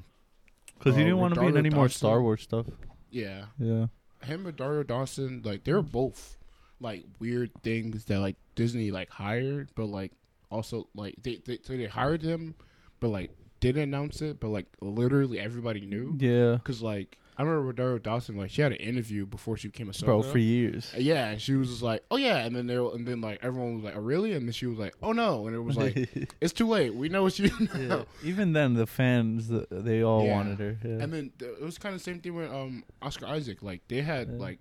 Cause he uh, didn't want to be in any more Star Wars stuff. yeah, Yeah. him and Rosario Dawson, like they're both like weird things that like Disney like hired, but like also like they they so they hired him, but like didn't announce it, but like literally everybody knew Yeah. because like I remember Rosario Dawson like she had an interview before she became a Bro, Ahsoka. for years. yeah, and she was just like, "Oh yeah," and then they and then like everyone was like, "Oh really?" And then she was like, "Oh no," and it was like, [LAUGHS] "It's too late. We know what you [LAUGHS] know." yeah. Even then, the fans, th- they all Yeah. wanted her. Yeah. And then th- it was kind of the same thing with um Oscar Isaac. Like they had like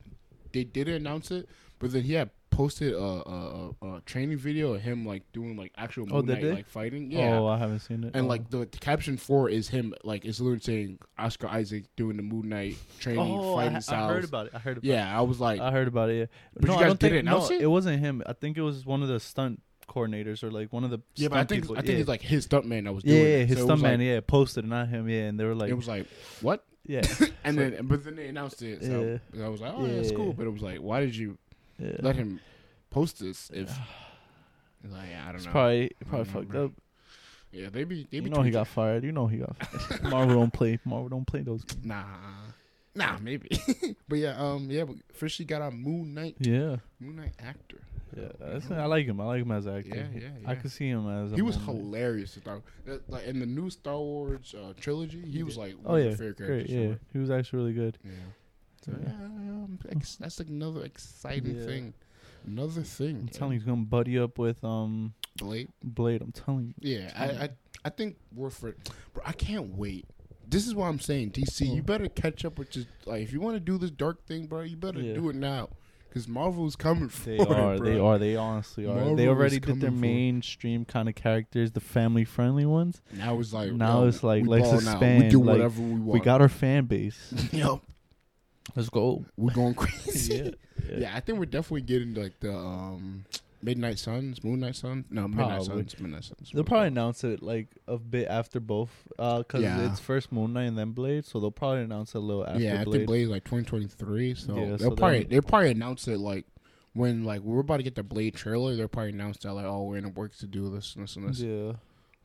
they didn't announce it, but then he had posted a a, a, a training video of him like doing like actual Oh, Moon did Knight they? like fighting. Yeah. Oh, I haven't seen it. and Oh. like the, the caption for is him like it's literally saying Oscar Isaac doing the Moon Knight training oh, I, fighting I styles. heard about it. I heard about it. yeah, I was like. I heard about it. Yeah. But no, you I guys don't didn't announce no, it? it wasn't him. I think it was one of the stunt coordinators or like one of the yeah, but I think people. I think yeah. it's like his stuntman that was yeah, doing yeah, it. his So it was stuntman, like- yeah, posted, not him, yeah, and they were like, it was like what? yeah, [LAUGHS] And then [LAUGHS] but then they announced it. So I was like, oh, yeah, it's Yeah. cool. But it was like, why did you yeah. let him post this if? [SIGHS] Like, I don't It's know. probably probably fucked up. Yeah, they be they be. You know he got fired. You know he got [LAUGHS] fired. Marvel don't play. Marvel don't play those. Games. Nah, nah, maybe. [LAUGHS] but yeah, um, yeah, but officially got on Moon Knight, Yeah, Moon Knight actor. yeah. That's, I like him. I like him as an actor. Yeah, yeah, I yeah. could see him as. A He was Knight. hilarious. That- like in the new Star Wars uh, trilogy, he was like one Oh of yeah, great. characters. Yeah, he was actually really good. yeah. Yeah. yeah, um, ex- that's like another exciting Yeah. thing. Another thing. I'm telling you, he's gonna buddy up with um Blade. Blade. I'm telling you. Yeah, I, I I think we're for. Bro, I can't wait. This is what I'm saying, DC. You Oh. better catch up with just like if you want to do this dark thing, bro. You better Yeah. do it now, because Marvel's coming for They it, are. bro. They are. They honestly are. Marvel they already did their coming for it. mainstream kind of characters, the family friendly ones. Now it's like Now yo, it's like, we let's out. We expand, do like, we want. We got our fan base. [LAUGHS] Yep, Let's go. we're going [LAUGHS] crazy. yeah. yeah. I think we're definitely getting like the um Midnight Suns, Moonlight Suns. No, Midnight Probably. Suns, Midnight Suns. They'll probably announce it like a bit after both, uh, cause Yeah. it's first Moon Knight and then Blade, so they'll probably announce it a little after yeah, I Blade. think Blade is like 2023. So Yeah, they'll so probably then- they'll probably announce it like when like we're about to get the Blade trailer. They'll probably announce that like oh we're in the works to do this and this and this. Yeah,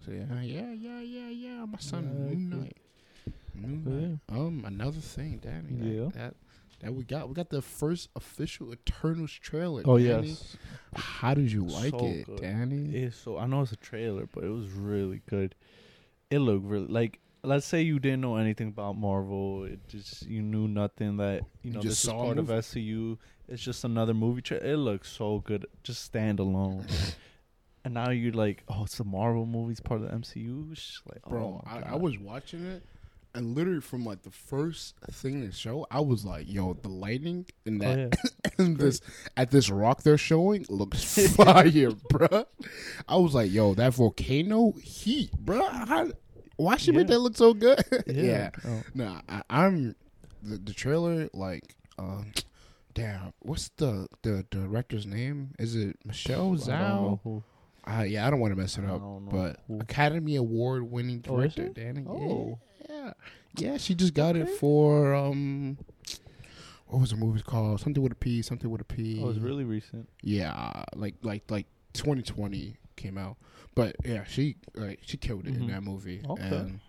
So yeah, yeah, yeah, yeah, yeah. My son Yeah, Moon. Knight. Moon But Knight. Um, another thing, Danny. That, Yeah. That that we got. We got the first official Eternals trailer. Oh Danny. yes, How did you like So it, good. Danny? it's so I know it's a trailer, but it was really good. It looked really like. Let's say you didn't know anything about Marvel. It just you knew nothing that you You know. just this is part of. SCU. It's just another movie. Tra- it looks so good, just standalone. [LAUGHS] and now you're like, oh, it's a Marvel movie. It's part of the MCU. Like, Bro, oh I, I was watching it, and literally from like the first thing to show, I was like, "Yo, the lighting in Oh, that yeah. [COUGHS] in this at this rock they're showing looks [LAUGHS] fire, bruh. I was like, "Yo, that volcano heat, bruh. How, why she make Yeah. that look so good?" [LAUGHS] yeah. yeah. Oh. Nah, I, I'm the, the trailer. Like, um, damn, what's the the director's name? Is it Michelle Zhao? Uh, yeah, I don't want to mess it up, but. Academy Award winning Oh, director, it? Danny. Oh. Yeah, yeah, she just got it for um. What was the movie called? Something with a P. Something with a P. Oh, was really recent. Yeah, like like like 2020 came out, but yeah, she like she killed it in Mhm. that movie. Okay. And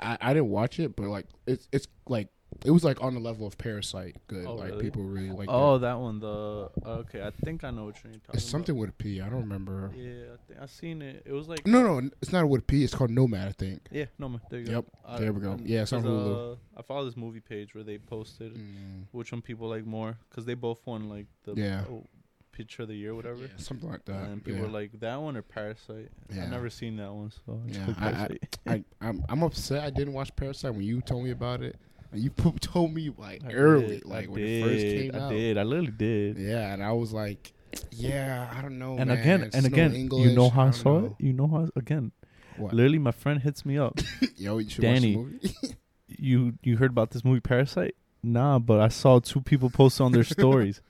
I I didn't watch it, but like it's it's like it was like on the level of Parasite. Good, Oh, like really? people really like. oh, that. that one. The okay, I think I know what you're talking it's about. something with a P. I don't remember. Yeah, I think I seen it. It was like No, no, it's not with a P. It's called Nomad. I think. yeah, Nomad. There you go. Yep, go. there we go. Yeah, it's on 'cause, Hulu. Uh, I follow this movie page where they posted Mm, which one people like more because they both won like the Yeah. oh, picture of the year, whatever. yeah, something like that. and people yeah. were like that one or Parasite. Yeah. I've never seen that one, so Yeah, clicked I- I- Parasite. [LAUGHS] I, I'm I'm upset I didn't watch Parasite when you told me about it. You told [LAUGHS] me like I early, did, like I when it first did, came I out. did. I literally did. Yeah, and I was like, yeah, I don't know. and man. again, It's and again, English, you know how I saw know. it. You know how again. What? Literally, my friend hits me up. [LAUGHS] Yo, you should Danny. [LAUGHS] you you heard about this movie Parasite? Nah, but I saw two people post on their stories.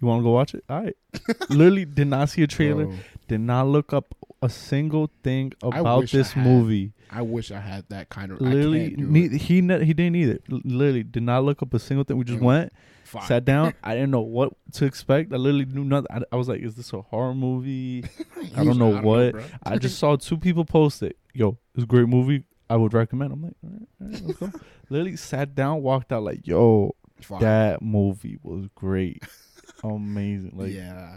You want to go watch it? All right. Literally did not see a trailer. Bro, Did not look up a single thing about this had. movie. I wish I had that kind of. Literally, I can't do ne- he ne- he didn't either. Literally did not look up a single thing. We just Mm. went, Fine. sat down. [LAUGHS] I didn't know what to expect. I literally knew nothing. I, I was like, "Is this a horror movie?" [LAUGHS] I don't know what. bro. I just saw two people post it. Yo, it's a great movie. I would recommend. I'm like, all right, all right let's go. [LAUGHS] literally sat down, walked out like, "Yo, Fine. that movie was great, amazing." Like, yeah,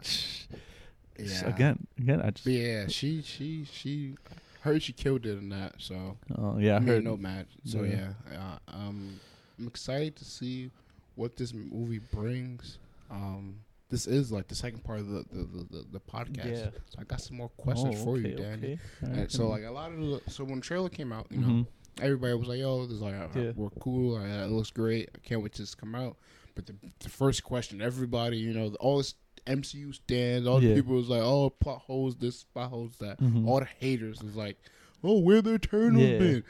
yeah. again, again, I just, yeah, she she she heard she killed it in that. So uh, yeah, I heard. no match. So Yeah. yeah, uh, um, I'm excited to see what this movie brings. Um, this is like the second part of the the, the, the, podcast. Yeah. So I got some more questions Oh, for you, Danny. okay. And Alright, so like a lot of the so when the trailer came out, you know, Mhm. everybody was like, "Yo, this is like uh, Yeah. we're cool. Uh, it looks great. I can't wait to this come out." But the, the first question, everybody, you know, all this MCU stands, all the people was like, "Oh, plot holes, this plot holes, that." Mhm. All the haters was like, "Oh, where the Eternals Yeah. been?"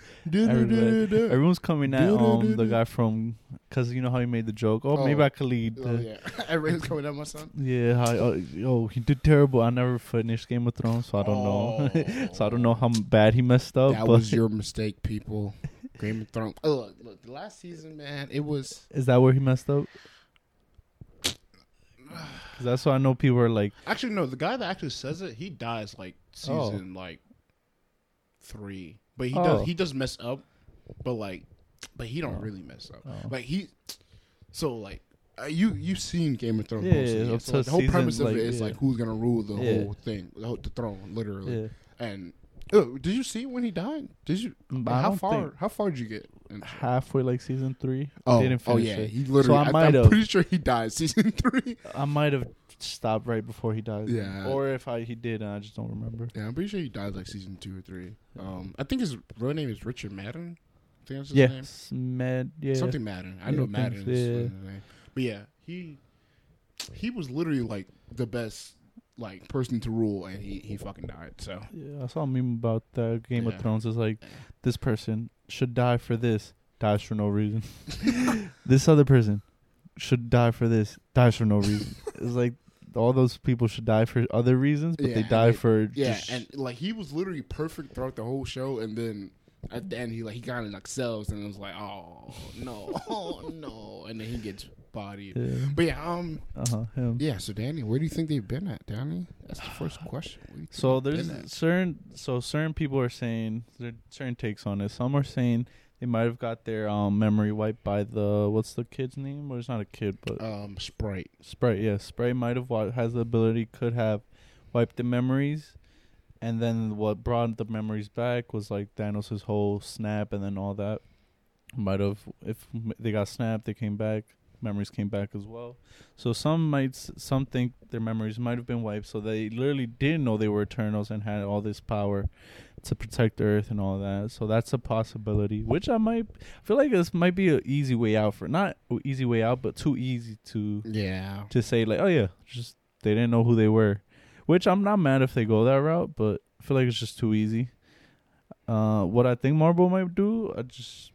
Everyone's coming at um the guy from because you know how he made the joke. Oh, maybe Oh. I could lead. Oh yeah, [LAUGHS] everybody's coming at my son. Yeah, how, oh, yo, he did terrible. I never finished Game of Thrones, so I don't know. [LAUGHS] so I don't know how bad he messed up. That was your [LAUGHS] mistake, people. Game of Thrones. Oh, look, look, the last season, man, it was. is that where he messed up? [SIGHS] [SIGHS] [SIGHS] That's why I know people are like, Actually, no. The guy that actually says it, he dies like Oh. season like three, but he Oh. does he does mess up, but like, but he don't Oh. really mess up. oh. Like he, so like. Uh, you you've seen Game of Thrones, Yeah, yeah. So like, the whole premise of like, it is yeah. like who's gonna rule the Yeah. whole thing, the, whole, the throne, literally. And oh, did you see when he died? Did you? How far? think- How far did you get? Halfway like season three. Oh, didn't oh finish yeah, it. he literally. I I might am pretty sure he died [LAUGHS] season three. I might have stopped right before he died. Yeah. Or if I he did, and I just don't remember. Yeah, I'm pretty sure he died like season two or three. Um, I think his real name is Richard Madden. I think that's his name. Yes, Med. Yeah. Something Madden. I Yeah, know Madden. is yeah. name. But yeah, he he was literally like the best like person to rule, and he he fucking died. So Yeah, I saw a meme about the Game Yeah. of Thrones. It's like this person should die for this, dies for no reason. [LAUGHS] [LAUGHS] this other person should die for this, dies for no reason. [LAUGHS] it's like all those people should die for other reasons, but they and die they- for yeah, just and like he was literally perfect throughout the whole show, and then. At the end, he like he kind of like sells, and it was like, oh no, oh no, and then he gets bodied. yeah. But yeah, um, Uh huh. Him. yeah. So Danny, where do you think they've been at, Danny? That's the first [SIGHS] question. Where do you think So there's certain so certain people are saying there are certain takes on it. Some are saying they might have got their um memory wiped by the what's the kid's name? Well, it's not a kid, but um Sprite. Sprite, yeah, Sprite might have has the ability, could have wiped the memories, and then what brought the memories back was like Thanos' whole snap, and then all that might have if they got snapped, they came back, memories came back as well. So some might, some think their memories might have been wiped, so they literally didn't know they were Eternals and had all this power to protect Earth and all that. So that's a possibility, which I might I feel like this might be an easy way out for not easy way out, but too easy to Yeah. to say like, oh yeah, just they didn't know who they were, which I'm not mad if they go that route, but I feel like it's just too easy. Uh, what I think Marvel might do, I just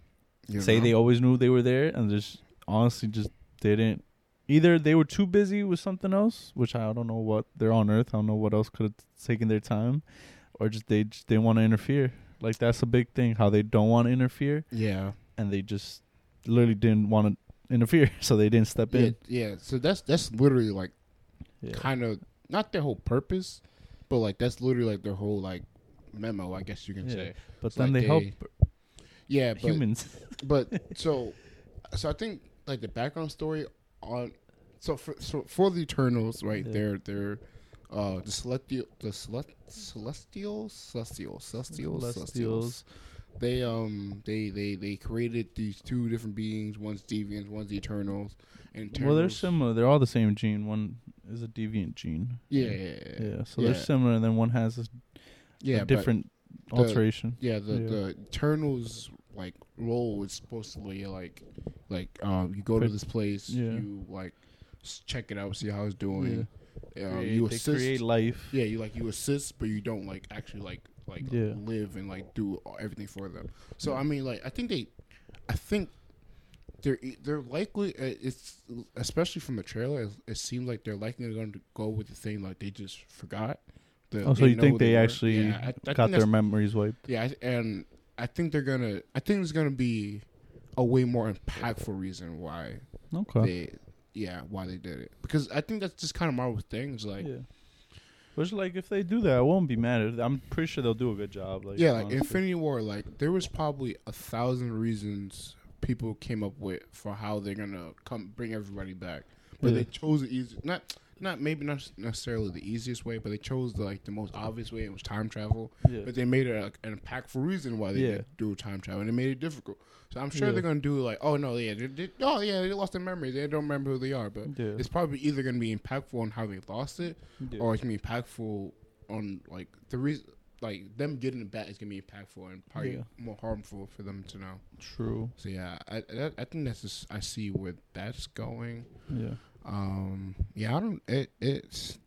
You say know? they always knew they were there and just honestly just didn't. Either they were too busy with something else, which I don't know what they're on Earth. I don't know what else could have taken their time, or just they just didn't want to interfere. Like that's a big thing. How they don't want to interfere, Yeah. and they just literally didn't want to interfere, [LAUGHS] so they didn't step Yeah, in. yeah. So that's that's literally like Yeah. kind of not their whole purpose, but like that's literally like their whole like memo, I guess you can Yeah. say. But It's then like they help they- Yeah, but humans. but so so I think like the background story on so for so for the Eternals, right? Yeah. They're they're uh the celestial the celest, celestials celestials celestials celestials they um they they they created these two different beings one's deviants one's the eternals and Well, they're similar. They're all the same gene. One is a deviant gene. yeah yeah yeah, Yeah. So Yeah. they're similar, and then one has a, yeah a different the- alteration. yeah the Yeah. the eternals like role is supposed to be like like um you go to this place yeah. you like check it out see how it's doing Yeah. uh, Create- you they assist create life. yeah you like you assist but you don't like actually like like Yeah. live and like do everything for them so i mean like i think they i think they're e- they're likely uh, it's especially from the trailer. It, it seems like they're likely going to go with the thing like they just forgot. The, Oh, so you think who they actually Yeah, I- I got that's- their memories wiped? Yeah, and I think they're gonna. I think there's gonna be a way more impactful reason why Okay. they, yeah, why they did it. Because I think that's just kind of Marvel things. Like, yeah. Which like if they do that, I won't be mad. at it. I'm pretty sure they'll do a good job. Like yeah, like honestly. Infinity War. Like, there was probably a thousand reasons people came up with for how they're gonna come bring everybody back, but Yeah. they chose the easy. Not, not maybe not necessarily the easiest way, but they chose the, like the most obvious way. It was time travel. Yeah. But they made it like, an impactful reason why they Yeah. did do time travel, and they made it difficult. So I'm sure Yeah. they're gonna do like, oh no, yeah, they, they, oh yeah, they lost their memory. They don't remember who they are. But it's probably either gonna be impactful on how they lost it, or it's gonna be impactful on like the reason, like them getting it back is gonna be impactful and probably more harmful for them to know. True. So yeah, I I, I think that's just I see where that's going. Yeah. Um, yeah, I don't. It it's.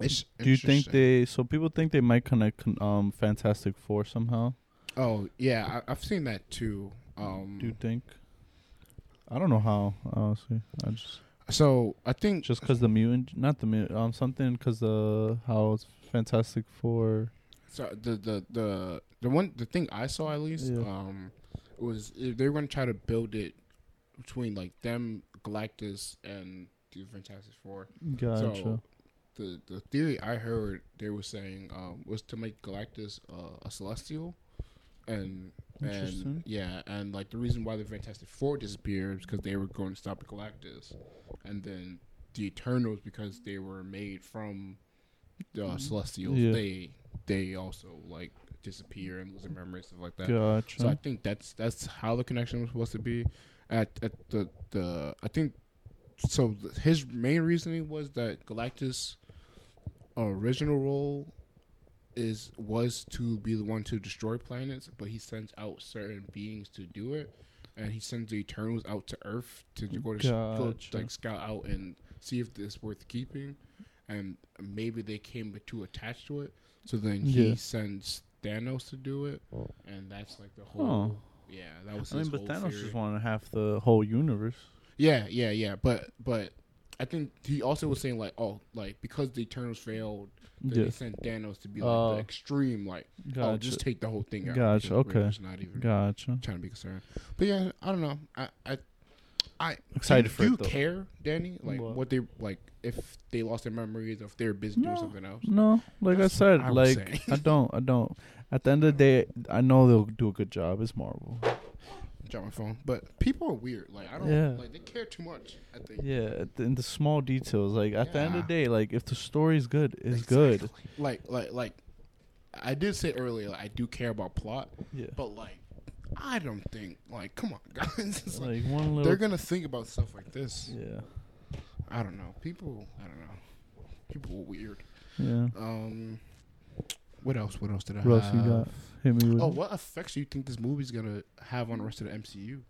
It's Do you think they? So people think they might connect um Fantastic Four somehow. Oh yeah, I, I've seen that too. Um, Do you think? I don't know how. Honestly, I just so I think just because the mutant, not the mutant, um, something because the how it's Fantastic Four. So the the the the one the thing I saw at least Yeah. um was they were gonna try to build it between like them Galactus and the Fantastic Four. Gotcha. So the the theory I heard they were saying um was to make Galactus uh, a Celestial, and and yeah, and like the reason why the Fantastic Four disappeared is because they were going to stop Galactus, and then the Eternals because they were made from the Celestials. Yeah. They they also like disappear and lose their memories stuff like that. gotcha. So I think that's that's how the connection was supposed to be. At at the the I think so. His main reasoning was that Galactus' original role is was to be the one to destroy planets, but he sends out certain beings to do it, and he sends the Eternals out to Earth to go to s- go, like scout out and see if this worth keeping, and maybe they came too attached to it. So then he Yeah. sends Thanos to do it, oh. and that's like the whole. Oh. Yeah, that was. I mean, his but Thanos theory. just wanted half the whole universe. Yeah, yeah, yeah. But but I think he also was saying like, oh, like because the Eternals failed, then Yeah. he sent Thanos to be like Oh. the extreme, like, Gotcha. oh, just take the whole thing out. Gotcha, okay. just not even Gotcha. trying to be concerned. But yeah, I don't know. I I. I Excited do, for do you though. care, Danny? Like What? what? they like if they lost their memories, or if they were busy doing something else. No, like That's I said, I like. I don't, I don't. At the end of the day, I know they'll do a good job. It's Marvel. Drop my phone, but people are weird. Like I don't Yeah. like they care too much. I think. Yeah, in the small details. Like at the end of the day, like if the story's good, it's good. Like like like I did say earlier, like, I do care about plot, Yeah. but like I don't think like come on [LAUGHS] guys. It's like, Like one little. they're gonna think about stuff like this. yeah. I don't know. People I don't know. People are weird. Yeah. Um what else? What else did I What have? You? Hit me with. Oh, what effects do you think this movie's gonna have on the rest of the MCU?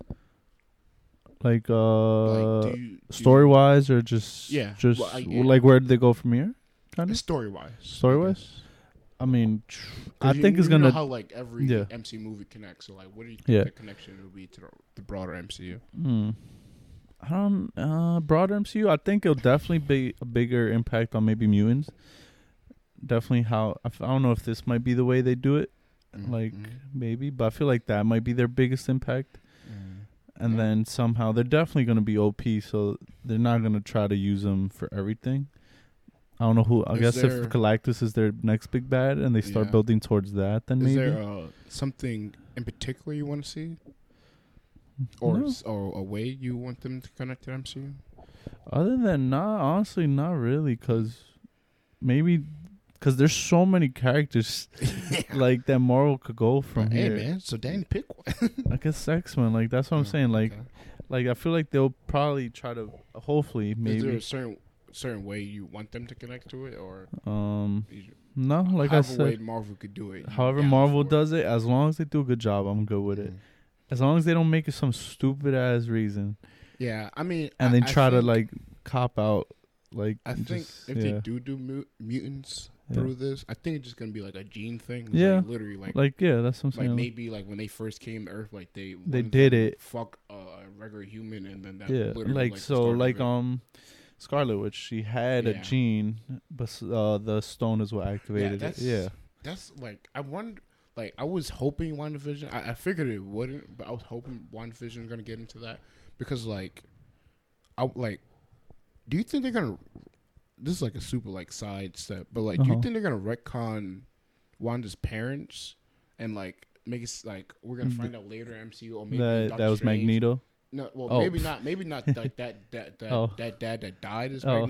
Like uh, like, you, story wise or just Yeah, just well, I- like where did they go from here? Kind of story wise? story wise. I mean, I think it's you know gonna. how like every Yeah. MC movie connects. So like, what do you think Yeah. the connection will be to the, the broader MCU? Hmm. I don't uh broader MCU. I think it'll definitely be a bigger impact on maybe mutants. Definitely how I f- I don't know if this might be the way they do it, like Mhm. maybe, but I feel like that might be their biggest impact. Mhm. And Yeah. then somehow they're definitely going to be OP, so they're not going to try to use them for everything. I don't know who. I Is guess there- if Galactus is their next big bad, and they start Yeah. building towards that, then Is maybe. there uh, something in particular you want to see, or No. s- or a way you want them to connect to MCU? Other than not, honestly, not really, because maybe because there's so many characters [LAUGHS] like that Marvel could go from hey here. man, so Danny pick one. I guess X Men, like that's what I'm Oh, saying. Like, okay. like I feel like they'll probably try to, hopefully, maybe. is there a certain certain way you want them to connect to it, or Um, no, like I said, Marvel could do it? however Marvel it? does it, as long as they do a good job, I'm good with it. Mhm. As long as they don't make it some stupid ass reason, Yeah, I mean, and I, then try to like cop out, like I think just- if yeah. they do do mu- Yeah. through this. I think it's just gonna be like a gene thing. Yeah. like, literally like Like yeah, that's what I'm saying. like maybe like when they first came to Earth, like they They did it. Fuck a regular human, and then that yeah, literally, like, the so, like it. um, Scarlet Witch, she had a gene, but uh, the stone is what activated it. that's- Yeah, that's like I wonder. Like I was hoping WandaVision. I, I figured it wouldn't, but I was hoping WandaVision was gonna get into that because like, I like. Do you think they're gonna? This is like a super like side step, but like, do Uh-huh. you think they're gonna retcon Wanda's parents and like make it like we're gonna Mm, find out later MCU or maybe that Doctor that was Strange- Magneto. No, well, Oh. maybe not. Maybe not like that. That that [LAUGHS] Oh. that dad that died is Oh.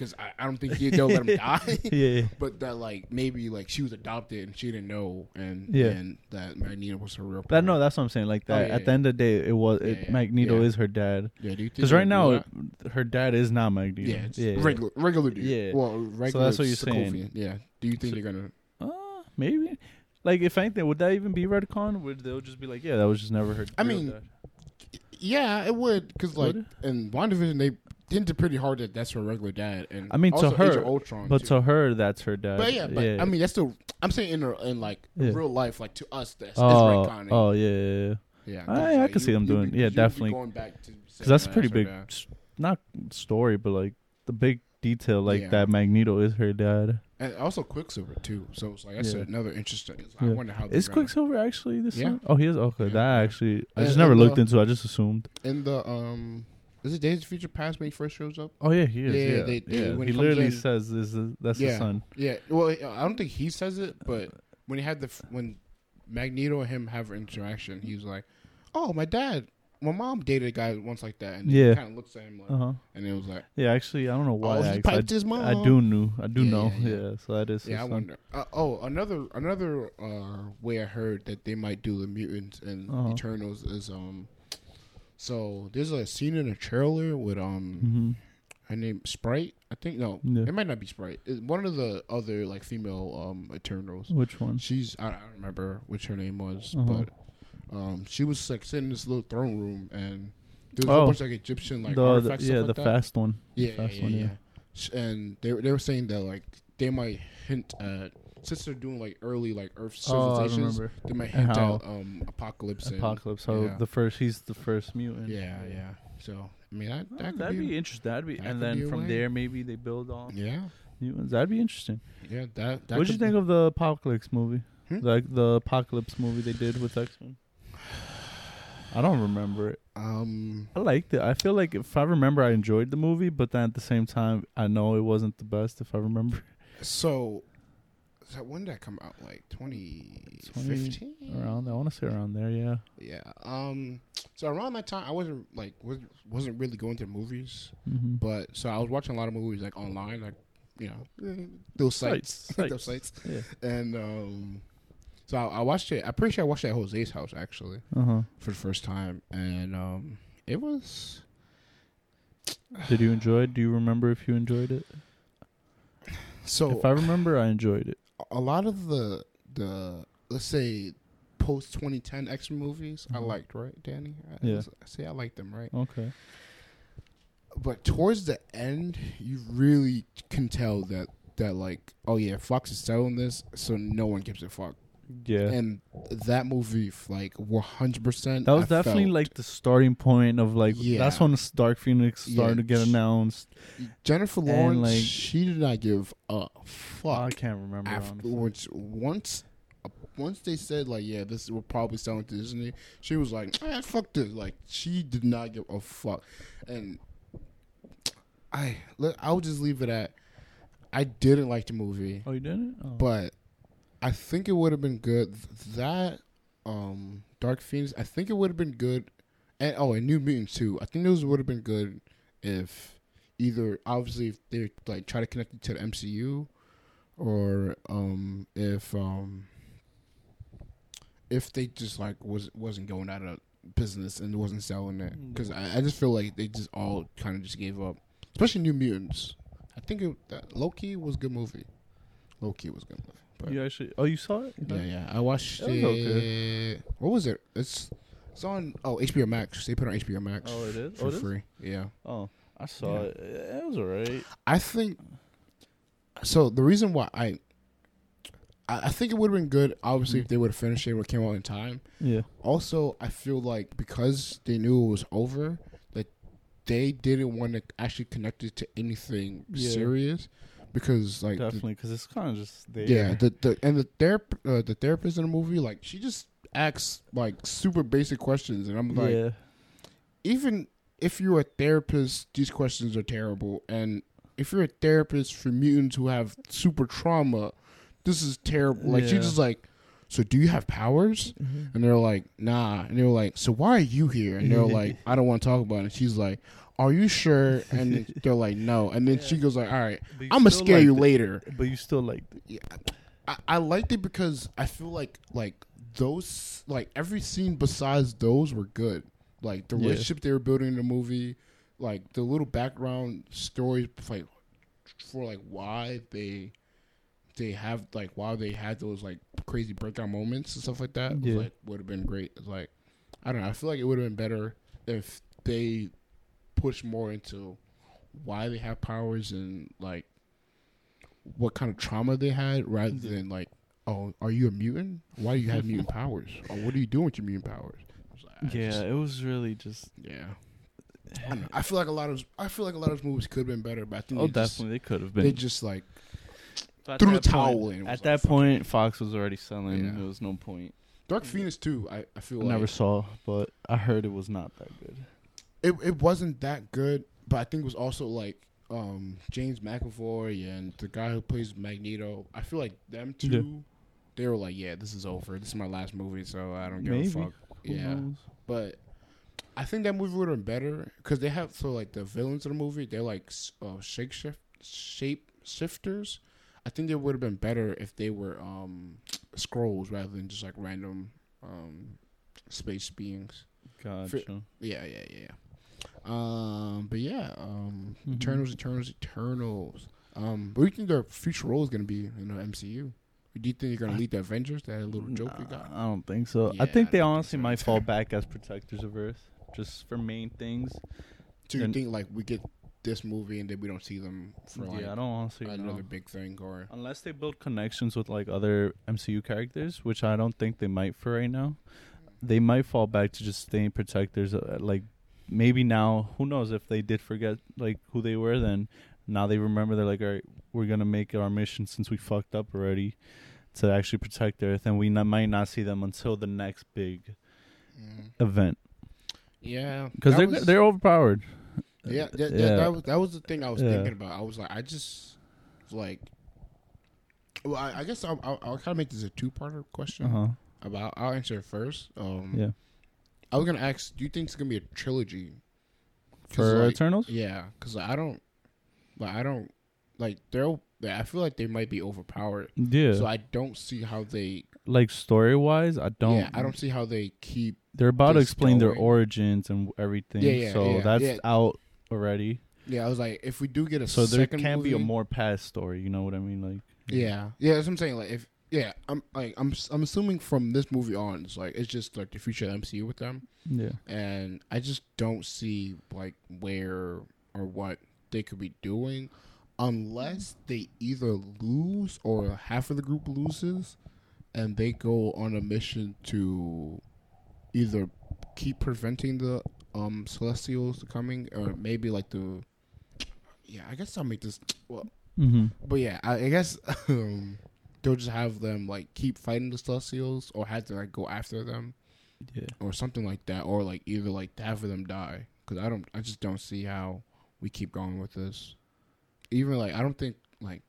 Because I, I don't think he, they'll let him die. yeah, But that like maybe like she was adopted and she didn't know, and Yeah. and that Magneto was her real. that no, that's what I'm saying. Like Oh, that. yeah, At yeah. the end of the day, it was it, yeah, Magneto is her dad. yeah. Do you Because right now, her dad is not Magneto. yeah, it's yeah, regular regular dude. Yeah. well, regular. So that's what you're saying. Yeah. Do you think So- they're gonna? Uh, maybe. Like if anything, would that even be retcon? Would they'll just be like, yeah, that was just never her. I mean, dad. Yeah, it would because like Would in WandaVision they hinted pretty hard that that's her regular dad, and I mean, to her, Ultron, but too. to her, that's her dad. But yeah, but I mean that's still. I'm saying in her, in like Yeah. real life, like to us, that's oh, retconning. oh yeah, yeah, yeah. yeah, I- I could see them doing- be- yeah, definitely. Going back to Because that's a pretty big, s- not story, but like the big detail, like Yeah. that Magneto is her dad. and also Quicksilver too. So it's like that's Yeah. another interesting. I Yeah. wonder how Is Quicksilver actually this? Yeah. Oh, he is. Okay, Yeah, that yeah. actually, I And- just never looked uh, into. it. I just assumed. in the um. Is it Days of Future Past when he first shows up? Oh yeah, he is. Yeah, Yeah, they- they- yeah. when he he literally in- says, "This is that's Yeah. his son." Yeah. Well, I don't think he says it, but when he had the when Magneto and him have an interaction, he's like, "Oh, my dad, my mom dated a guy once like that," and Yeah. he kind of looks at him like, Uh huh. and it was like, Yeah, actually, I don't know why. "Oh, he I, piped I, his mom." I do knew. I do Yeah, know. yeah, so that is. Yeah, his I son. wonder. Uh, oh, another another uh, way I heard that they might do the mutants and Uh-huh. Eternals is um. So there's a scene in a trailer with um Mhm. her name Sprite. I think no, Yeah. it might not be Sprite. It's one of the other like female um Eternals. Which one? She's I, I don't remember which her name was, Uh-huh. but um she was like sitting in this little throne room and there was a Oh. whole bunch of like Egyptian like the, the artifacts. yeah, stuff the that. fast one. Yeah, fast yeah, one, yeah. yeah. And they they were saying that like they might hint at since they're doing like early like Earth Oh, civilizations, remember. they might hint at um apocalypse. and- Apocalypse. So yeah. the first, he's the first mutant. yeah, yeah. So I mean that, Oh, that could that'd be, be, interesting. That'd be, that and then be from way. there, maybe they build on yeah, mutants. That'd be interesting. yeah. That, that What'd you think of the Apocalypse movie? Hmm? Like the Apocalypse movie they did with X Men. [SIGHS] I don't remember it. Um, I liked it. I feel like if I remember, I enjoyed the movie, but then at the same time, I know it wasn't the best. If I remember, so, so when did that come out? Like 2015? around I want to say around there. Yeah. Yeah. Um. So around that time, I wasn't like wasn't wasn't really going to movies, Mm-hmm. but so I was watching a lot of movies like online, like you know those sites, Sites, [LAUGHS] those sites, Yeah. and um. So I, I watched it. I'm pretty sure I watched it at Jose's house actually Uh huh. for the first time, and um, it was Did you enjoy it? Do you remember if you enjoyed it? [SIGHS] so. if I remember, I enjoyed it. A lot of the the let's say post 2010 X movies I Mhm. liked, right, Danny? I, Yeah. I say I liked them, right? Okay. But towards the end, you really can tell that that like, oh yeah, Fox is selling this, so no one gives a fuck. Yeah. And that movie, like, 100. percent that was definitely like the starting point of like Yeah. that's when Dark Phoenix started to get announced. Jennifer and, Lawrence. like- she did not give a fuck I can't remember. afterwards. Once, once they said like, yeah, this will probably sell to Disney, she was like, eh, fuck this. Like, she did not give a fuck, and I, I'll just leave it at, I didn't like the movie, Oh, you didn't? Oh. but I think it would have been good. That, um, Dark Phoenix, I think it would have been good, and oh, and New Mutants too. I think those would have been good if either obviously if they like try to connect it to the MCU, or um if um if they just like was wasn't going out of business and wasn't selling it because I, I just feel like they just all kind of just gave up, especially New Mutants. I think it, that Loki was a good movie. Loki was a good movie. But you actually? Oh, you saw it? yeah, yeah, I watched That was it. okay. What was it? It's it's on oh HBO Max. They put it on HBO Max Oh, it is. for Oh, it is? free. Yeah, Oh, I saw Yeah. it. It was alright. I think so the reason why I I I think it would have been good, obviously, Mm. if they would have finished it when it came out in time. Yeah. Also, I feel like because they knew it was over, that they didn't want to actually connect it to anything Yeah. serious, because like Definitely, because it's kind of just there. yeah, the the and the therap uh, the therapist in the movie, like she just asks like super basic questions, and I'm like, yeah. even if you're a therapist, these questions are terrible. And if you're a therapist for mutants who have super trauma, this is terrible. Like she's just like, so do you have powers? And they're like, nah. And they were like, so why are you here? And they're [LAUGHS] like, I don't want to talk about it. And she's like, are you sure? [LAUGHS] And they're like, no. And then she goes like, all right, I'm gonna scare you it. later. But you still like Yeah, I, I liked it because I feel like like those like every scene besides those were good. Like the Yeah. relationship they were building in the movie, like the little background stories, like for like why they they have like why they had those like crazy breakdown moments and stuff like that. was, Yeah. like would have been great. Like I don't know. I feel like it would have been better if they push more into why they have powers and like what kind of trauma they had rather Yeah. than like, oh, are you a mutant? Why do you have mutant [LAUGHS] powers? Or what are you doing with your mutant powers? Like, Yeah, just- it was really just. yeah. [SIGHS] I, don't know. I feel like a lot of I feel like a lot of movies could have been better, but I think Oh, they just, definitely, they could have been. they just like But at threw the that point- towel in. At like, that point, it. Fox was already selling. Yeah. There was no point. Dark Phoenix too. I, I feel I like never saw, but I heard it was not that good. It it wasn't that good, but I think it was also like um, James McAvoy and the guy who plays Magneto. I feel like them two, Yeah. they were like, yeah, this is over. This is my last movie, so I don't give Maybe. a fuck. Who yeah, knows? but I think that movie would have been better because they have so like the villains of the movie, they're like uh, shape shape shifters. I think they would have been better if they were um, Skrulls rather than just like random um, space beings. Gotcha. Yeah, yeah, yeah. Um, but yeah, um, Mhm. Eternals, Eternals, Eternals. Um, what do you think their future role is going to be in the MCU? Do you think they're going to lead the Avengers? That little joke we got. I don't think so. Yeah, I think I they honestly so. might fall back as protectors of Earth, just for main things. Do you and- think like we get this movie and then we don't see them for like yeah, I don't honestly another know. big thing or? Unless they build connections with like other MCU characters, which I don't think they might for right now. They might fall back to just staying protectors. Uh, like maybe now, who knows if they did forget like who they were, then now they remember. They're like, all right, we're gonna make our mission since we fucked up already to actually protect Earth, and we not, might not see them until the next big event Yeah, because they're was- they're overpowered. yeah, that, that, yeah. that was that was the thing I was Yeah. thinking about. I was like, I just like. Well, I, I guess I'll, I'll, I'll kind of make this a two-parter question. Uh huh. About I'll answer it first. Um, Yeah. I was gonna ask, do you think it's gonna be a trilogy For like, Eternals, Yeah, because I don't, like, I don't, like, they're. I feel like they might be overpowered, yeah. so I don't see how they. like story wise, I don't. yeah, I don't see how they keep. They're about to explain their origins and everything. Yeah, yeah, so yeah, that's yeah. out already. Yeah, I was like, if we do get a So there can't be a more past story. You know what I mean? Like Yeah, yeah, that's what I'm saying. Like, if yeah, I'm like, I'm I'm assuming from this movie on, it's like it's just like the future of the MCU with them, yeah, and I just don't see like where or what they could be doing unless they either lose or half of the group loses and they go on a mission to either keep preventing the um celestials coming or maybe like the yeah i guess i'll make this well mm-hmm. but yeah i, I guess [LAUGHS] um they'll just have them like keep fighting the celestials or have to like go after them yeah. or something like that, or like either like half of them die. Because I don't, I just don't see how we keep going with this. Even like I don't think like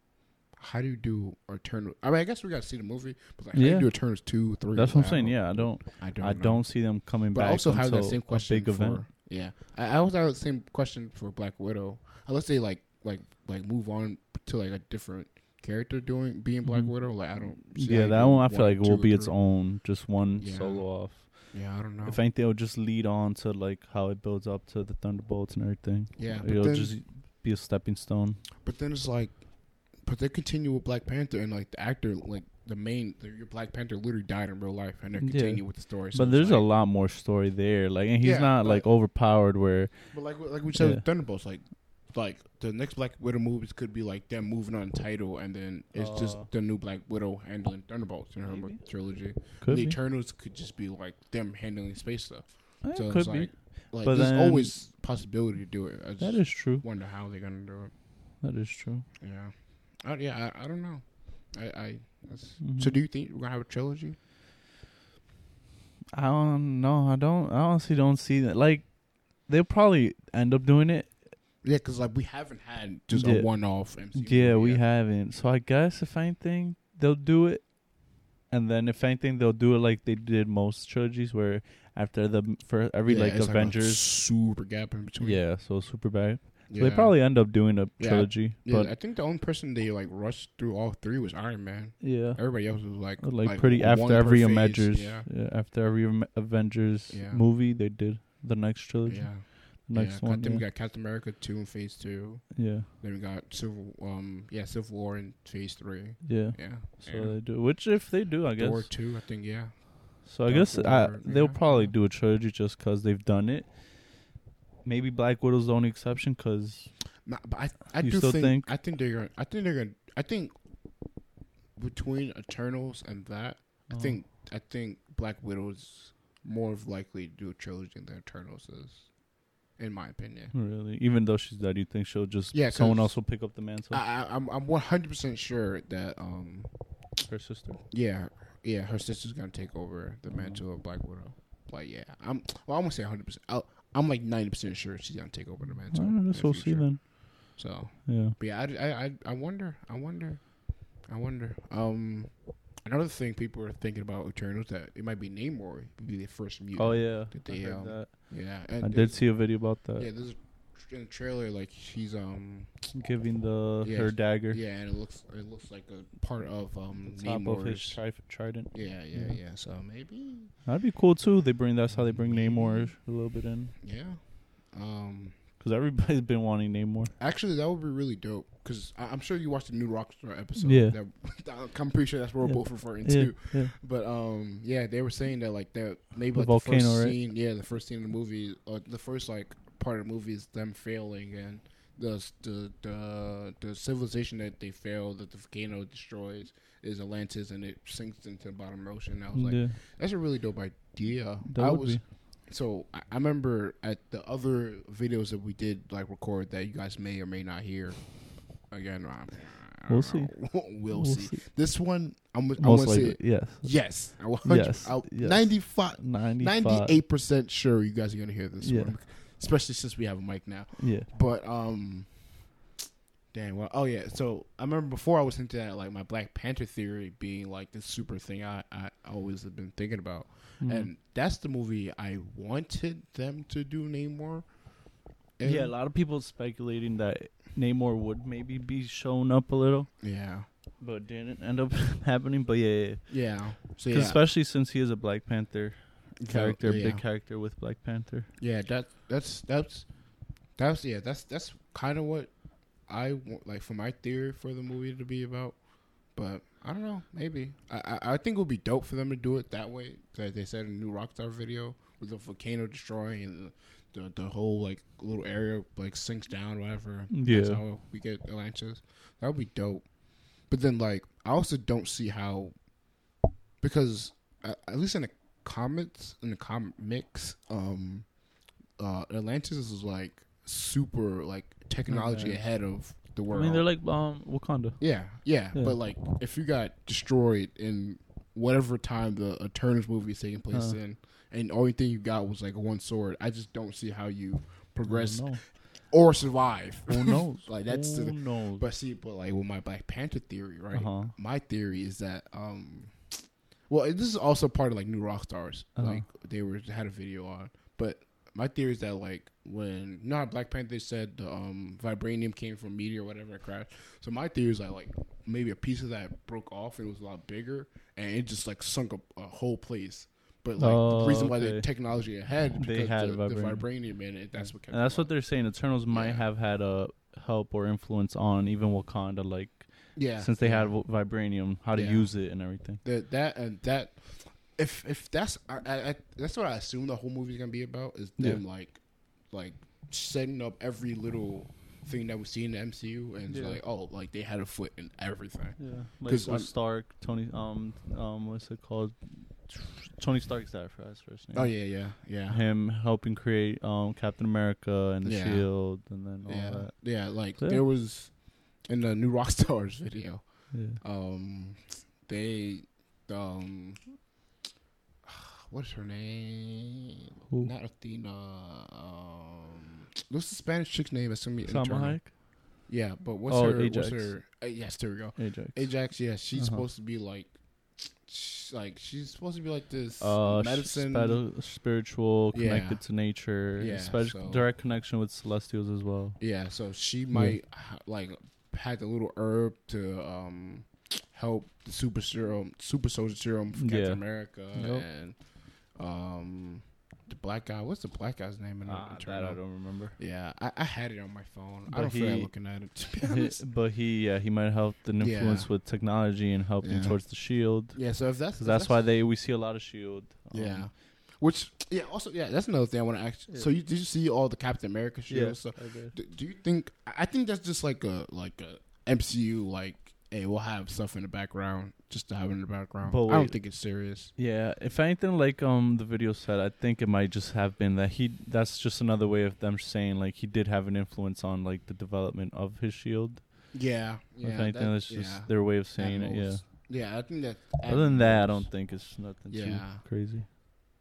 how do you do Eternal? I mean, I guess we got to see the movie, but like how do Yeah. you do Eternals two, three? That's what I'm saying. Yeah, I don't. I don't. I know. don't see them coming But back. I also have that same question big event. yeah. I, I also have the same question for Black Widow. Unless they like like like move on to like a different character doing being Black Mhm. Widow. Like I don't. see Yeah, that one I feel like will be its three. own, just one Yeah. solo off. Yeah, I don't know. If anything, it'll just lead on to like how it builds up to the Thunderbolts and everything. yeah, it'll then, just be a stepping stone. But then it's like, but they continue with Black Panther, and like the actor, like the main, the, your Black Panther literally died in real life, and they're Yeah. continuing with the story. So But there's a lot more story there. Like, and he's Yeah, not like overpowered. Where But like like we said, Yeah. with Thunderbolts, like like the next Black Widow movies could be like them moving on title, and then it's just Uh. the new Black Widow handling Thunderbolts in her Maybe. trilogy. Could the be. Eternals could just be like them handling space stuff. Eh, So could it's be. like, like But there's then- always possibility to do it. I just That is true. wonder how they're gonna do it. That is true. Yeah, I, yeah, I, I don't know. I, I that's, Mhm. so do you think we're gonna have a trilogy? I don't know. I don't. I honestly don't see that. Like, they'll probably end up doing it. Yeah, because like we haven't had just Yeah. a one-off MCU. Yeah, we haven't. So I guess if anything, they'll do it, and then if anything, they'll do it like they did most trilogies, where after the for every Yeah, like Avengers. super gap in between. yeah, so super bad. So yeah. they probably end up doing a trilogy, Yeah, I but think the only person they like rushed through all three was Iron Man. yeah, Everybody else was like like, pretty after every phase. Avengers. Yeah, Yeah, after every Avengers movie, they did the next trilogy. yeah. Next yeah. one. Then we got Captain America two in Phase two. yeah, Then we got Civil, um, yeah, Civil War in Phase three. yeah. Yeah, So yeah. they do. Which if they do, I guess. Thor two, I think. Yeah, So I Dark guess I, they'll yeah. probably do a trilogy just because they've done it. Maybe Black Widow's the only exception because Nah, but I, I You do still think, think? I think they're gonna, I think they're gonna, I think between Eternals and that, I Oh. think, I think Black Widow's more of likely to do a trilogy than Eternals is, in my opinion. really, even though she's dead, you think she'll just Yeah, someone else will pick up the mantle? I, I, I'm, I'm 100 percent sure that, um, her sister. yeah, yeah, her sister's gonna take over the Mm-hmm. mantle of Black Widow. Like, yeah, I'm, well, I won't say 100. percent I'm like 90 percent sure she's gonna take over the mantle. I in guess the we'll see then. So, Yeah. But yeah, I, I, I, I wonder, I wonder, I wonder. Um, another thing people are thinking about Eternals that it might be Namor, would be the first mutant. Oh yeah. I they, um, that. Yeah. I did see a video about that. Yeah, there's a, in the trailer like she's um Giving the Yeah, her dagger. yeah, and it looks it looks like a part of um the top of his Namor's. tri- trident. yeah, yeah, Yeah. yeah. So maybe, That'd be cool too. They bring that's how they bring Namor a little bit in yeah. Um, because everybody's [LAUGHS] been wanting Namor. actually, that would be really dope because I'm sure you watched the new Rockstar episode. Yeah. [LAUGHS] that, I'm pretty sure that's what we're Yeah. both referring Yeah, to. yeah. But um, yeah, they were saying that like that maybe The like volcano, the first right? scene, yeah, the first scene in the movie, or the first like part of the movie is them failing and the the the the civilization that they fail that the volcano destroys is Atlantis and it sinks into the bottom ocean. I was like, yeah, that's a really dope idea. that I would was be. So I, remember at the other videos that we did like record that you guys may or may not hear. Again, We'll don't see. [LAUGHS] we'll, We'll see. see. This one, I'm, I'm gonna say likely, yes. Yes, Yes, yes. 95, 95. 98% sure you guys are gonna hear this Yeah. one, especially since we have a mic now. Yeah. But um, dang, well, oh yeah. So I remember before I was into that, like my Black Panther theory being like this super thing I I always have been thinking about, Mhm. and that's the movie I wanted them to do Namor. in. yeah, a lot of people speculating that Namor would maybe be shown up a little, yeah, but didn't end up [LAUGHS] happening. But yeah, yeah, yeah. yeah. So 'Cause yeah, especially since he is a Black Panther character, yeah. big character with Black Panther. Yeah, that that's that's that's yeah, that's that's kind of what I want, like for my theory for the movie to be about. But I don't know, maybe I I, I think it would be dope for them to do it that way. Like they said in the new Rockstar video with the volcano destroying and the the, the whole like little area like sinks down, whatever. That's Yeah. how we get Atlantis. That would be dope. But then like I also don't see how because uh, at least in the comments in the comics um uh Atlantis is like super like technology Okay. ahead of the world. I mean, they're like um Wakanda. yeah, yeah, Yeah. But like if you got destroyed in whatever time the Eternals movie is taking place Uh. in and the only thing you got was like one sword, I just don't see how you progress Who knows? or survive. Who [LAUGHS] knows? like that's Who the, knows? but see, but like with my Black Panther theory, right? Uh-huh. My theory is that, um, well, this is also part of like New Rockstars. Uh-huh. Like they were had a video on, but my theory is that like when not Black Panther said the um vibranium came from meteor or whatever it crashed. So my theory is that like maybe a piece of that broke off and it was a lot bigger and it just like sunk a, a whole place. But like Oh, the reason why the technology ahead They because had the, the vibranium. vibranium in it. That's what And that's what they're saying. Eternals might Yeah. have had a help or influence on even Wakanda, like yeah since they yeah. had vibranium, how to Yeah. use it and everything. that that and that if if that's I, I, that's what I assume the whole movie's gonna be about is them like like setting up every little thing that we see in the MCU, and Yeah. like, oh, like they had a foot in everything. Yeah, like Stark, Tony, um, um, what's it called? Tony Stark's dad for his first name. Oh yeah, yeah, yeah, Him helping create um Captain America and the Yeah. Shield, and then all yeah, that. yeah. Like Yeah. there was in the new Rockstars [LAUGHS] video. Yeah. Um, they, um, what's her name? Who? Not Athena. Um, what's the Spanish chick's name? Be Salma. Hayek, Yeah, but what's Oh, her? Ajak. What's her? Uh, yes, there we go. Ajak. Ajak. Yeah, she's Uh-huh. supposed to be like, sh- like she's supposed to be like this Uh, medicine. spiritual, Yeah. connected to nature, Yeah, so- direct connection with celestials as well. Yeah, so she might ha- like had a little herb to um help the super serum, super soldier serum from Captain Yeah. America Yep. and um the black guy. What's the black guy's name in Ah, that I don't remember. Yeah, I, I had it on my phone. I don't feel like looking at it. To be [LAUGHS] He- honest. but he, yeah, he might help the influence Yeah. with technology and help them Yeah. towards the shield. Yeah, so if that's 'Cause that's why they we see a lot of shield. um, yeah. Which yeah, also yeah, that's another thing I want to ask. So you did you see all the Captain America yeah. shields? So I did. do, do you think? I think that's just like a like a MCU like. Hey, we'll have stuff in the background just to have it in the background. But I don't think it's serious. Yeah, if anything, like um the video said, I think it might just have been that he. That's just another way of them saying like he did have an influence on like the development of his shield. Yeah, if anything, that's just their way of saying it. Yeah. most. Yeah, I think that. Other than that, I don't think it's nothing too crazy.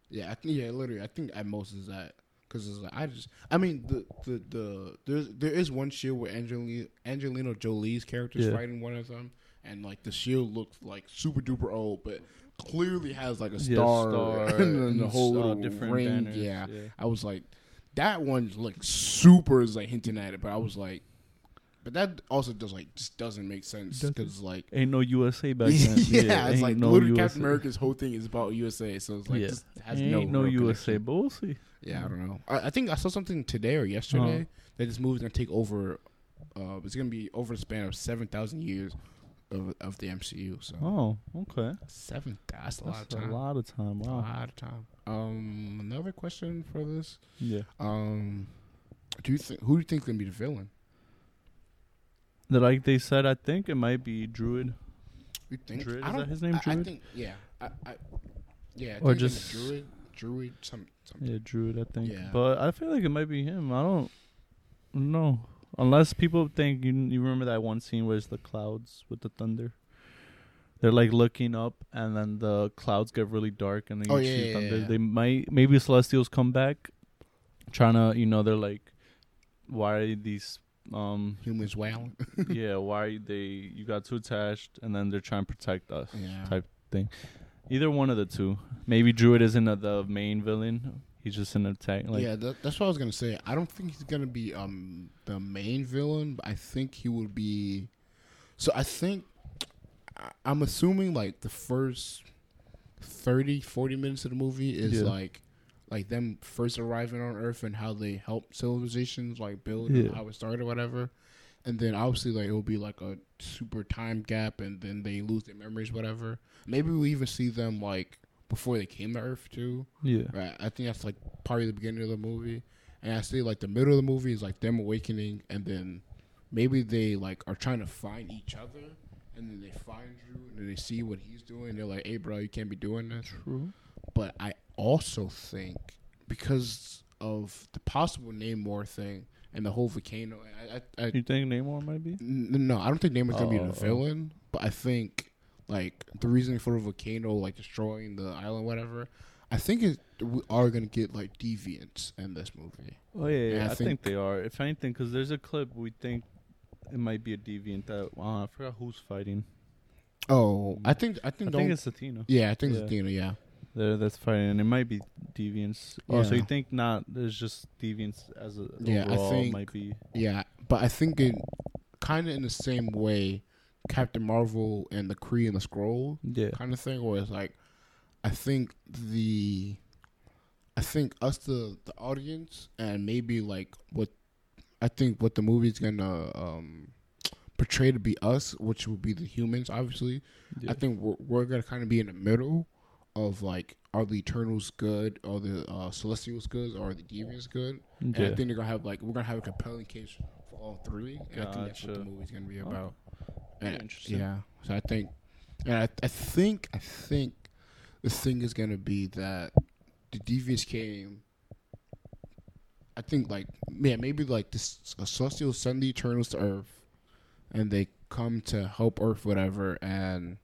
Yeah, I think yeah, literally, I think at most is that because it's like I just, I mean the the the there's there is one shield where Angelina Angelina Jolie's character is Yeah. fighting one of them, and like the shield looks like super duper old, but clearly has like a Yeah, star, star [LAUGHS] and the whole uh, little different ring. Yeah. yeah. I was like, that one like super is like hinting at it, but I was like, but that also does like just doesn't make sense because like. Ain't no USA back [LAUGHS] then. yeah, then. it's like no literally USA. Captain America's whole thing is about USA, so it's like Yeah. has Ain't no no, USA, connection. but we'll see. Yeah, I don't know. I, I think I saw something today or yesterday Uh-huh. that this movie's gonna take over. Uh, it's gonna be over the span of seven thousand years of of the MCU. So Oh, okay. seven. That's a lot of That's a time. lot of time. Wow. A lot of time. Um, another question for this. Yeah. Um, do you think who do you think's gonna be the villain? That like they said, I think it might be Druid. You think? Druid? Is that his name, I, I Druid? think yeah. I, I yeah. I Or just- Druid. Druid. Some. Something. Yeah, Druid. I think. Yeah. But I feel like it might be him. I don't know. Unless people think you you remember that one scene where it's the clouds with the thunder. They're like looking up, and then the clouds get really dark, and then you Oh, see yeah, thunder. yeah. They might maybe Celestials come back, trying to you know they're like, why are these um Humans wailing. [LAUGHS] yeah why are they you got too attached, and then they're trying to protect us. yeah. Type Either one of the two. Maybe Druid isn't a, the main villain. He's just an attack. Like, yeah, that, that's what I was gonna say. I don't think he's gonna be um the main villain, but I think he would be. So I think I- I'm assuming like the first 30, 40 minutes of the movie is Yeah. like like them first arriving on Earth and how they help civilizations like build Yeah. and how it started, or whatever. And then obviously like it'll be like a super time gap, and then they lose their memories, whatever. Maybe we even see them like before they came to Earth too. yeah. Right. I think that's like part of the beginning of the movie. And I see like the middle of the movie is like them awakening and then maybe they like are trying to find each other and then they find Drew and then they see what he's doing. They're like, Hey bro, you can't be doing this. True. But I also think because of the possible Namor thing and the whole volcano I I, I You think Namor might be? N- No, I don't think Namor's gonna be the oh. villain, but I think like the reason for the volcano like destroying the island, whatever. I think it, we are gonna get like deviants in this movie. Oh yeah, yeah. I I, think, think- they are. If anything, because there's a clip we think it might be a deviant that uh, I forgot who's fighting. Oh, I think I I think, think don't- it's Athena. yeah, I think yeah. it's Athena. Yeah, There, that's fighting, and it might be deviants. Oh, so Yeah. you think not? There's just deviants as a Yeah, I overall think- might be. yeah, but I think it kind of in the same way, Captain Marvel and the Kree and the Skrull Yeah, kind of thing, where it's like, I think the, I think us the the audience and maybe like what, I think what the movie's gonna um portray to be us, which would be the humans, obviously. yeah. I think we're, we're gonna kind of be in the middle of like, are the Eternals good, are the uh, Celestials good, or are the Deviants good? And I think they're gonna have like we're gonna have a compelling case for all three. And I think that's what the movie's gonna be Oh, about. very And- interesting. Yeah. So I think, and I, I think, I think the thing is gonna be that the deviants came. I think like yeah maybe like this a celestial send the Eternals to Earth, and they come to help Earth whatever, and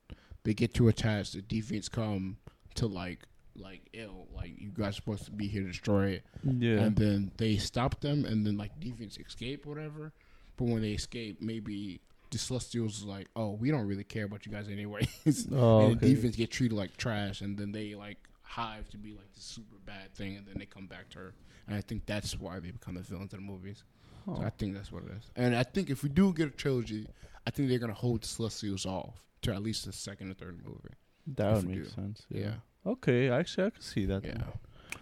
they get too attached. The deviants come to like like ill like you guys are supposed to be here to destroy it, Yeah. and then they stop them, and then like deviants escape, whatever. But when they escape, maybe the Celestials is like, oh, we don't really care about you guys anyways, [LAUGHS] oh, and okay. the deviants get treated like trash, and then they like hive to be like the super bad thing, and then they come back to her. And I think that's why they become the villains in the movies. So Oh. I think that's what it is. And I think if we do get a trilogy, I think they're gonna hold the Celestials off to at least the second or third movie. That would make do. sense. Yeah. Okay, actually, I could see that. Yeah. then.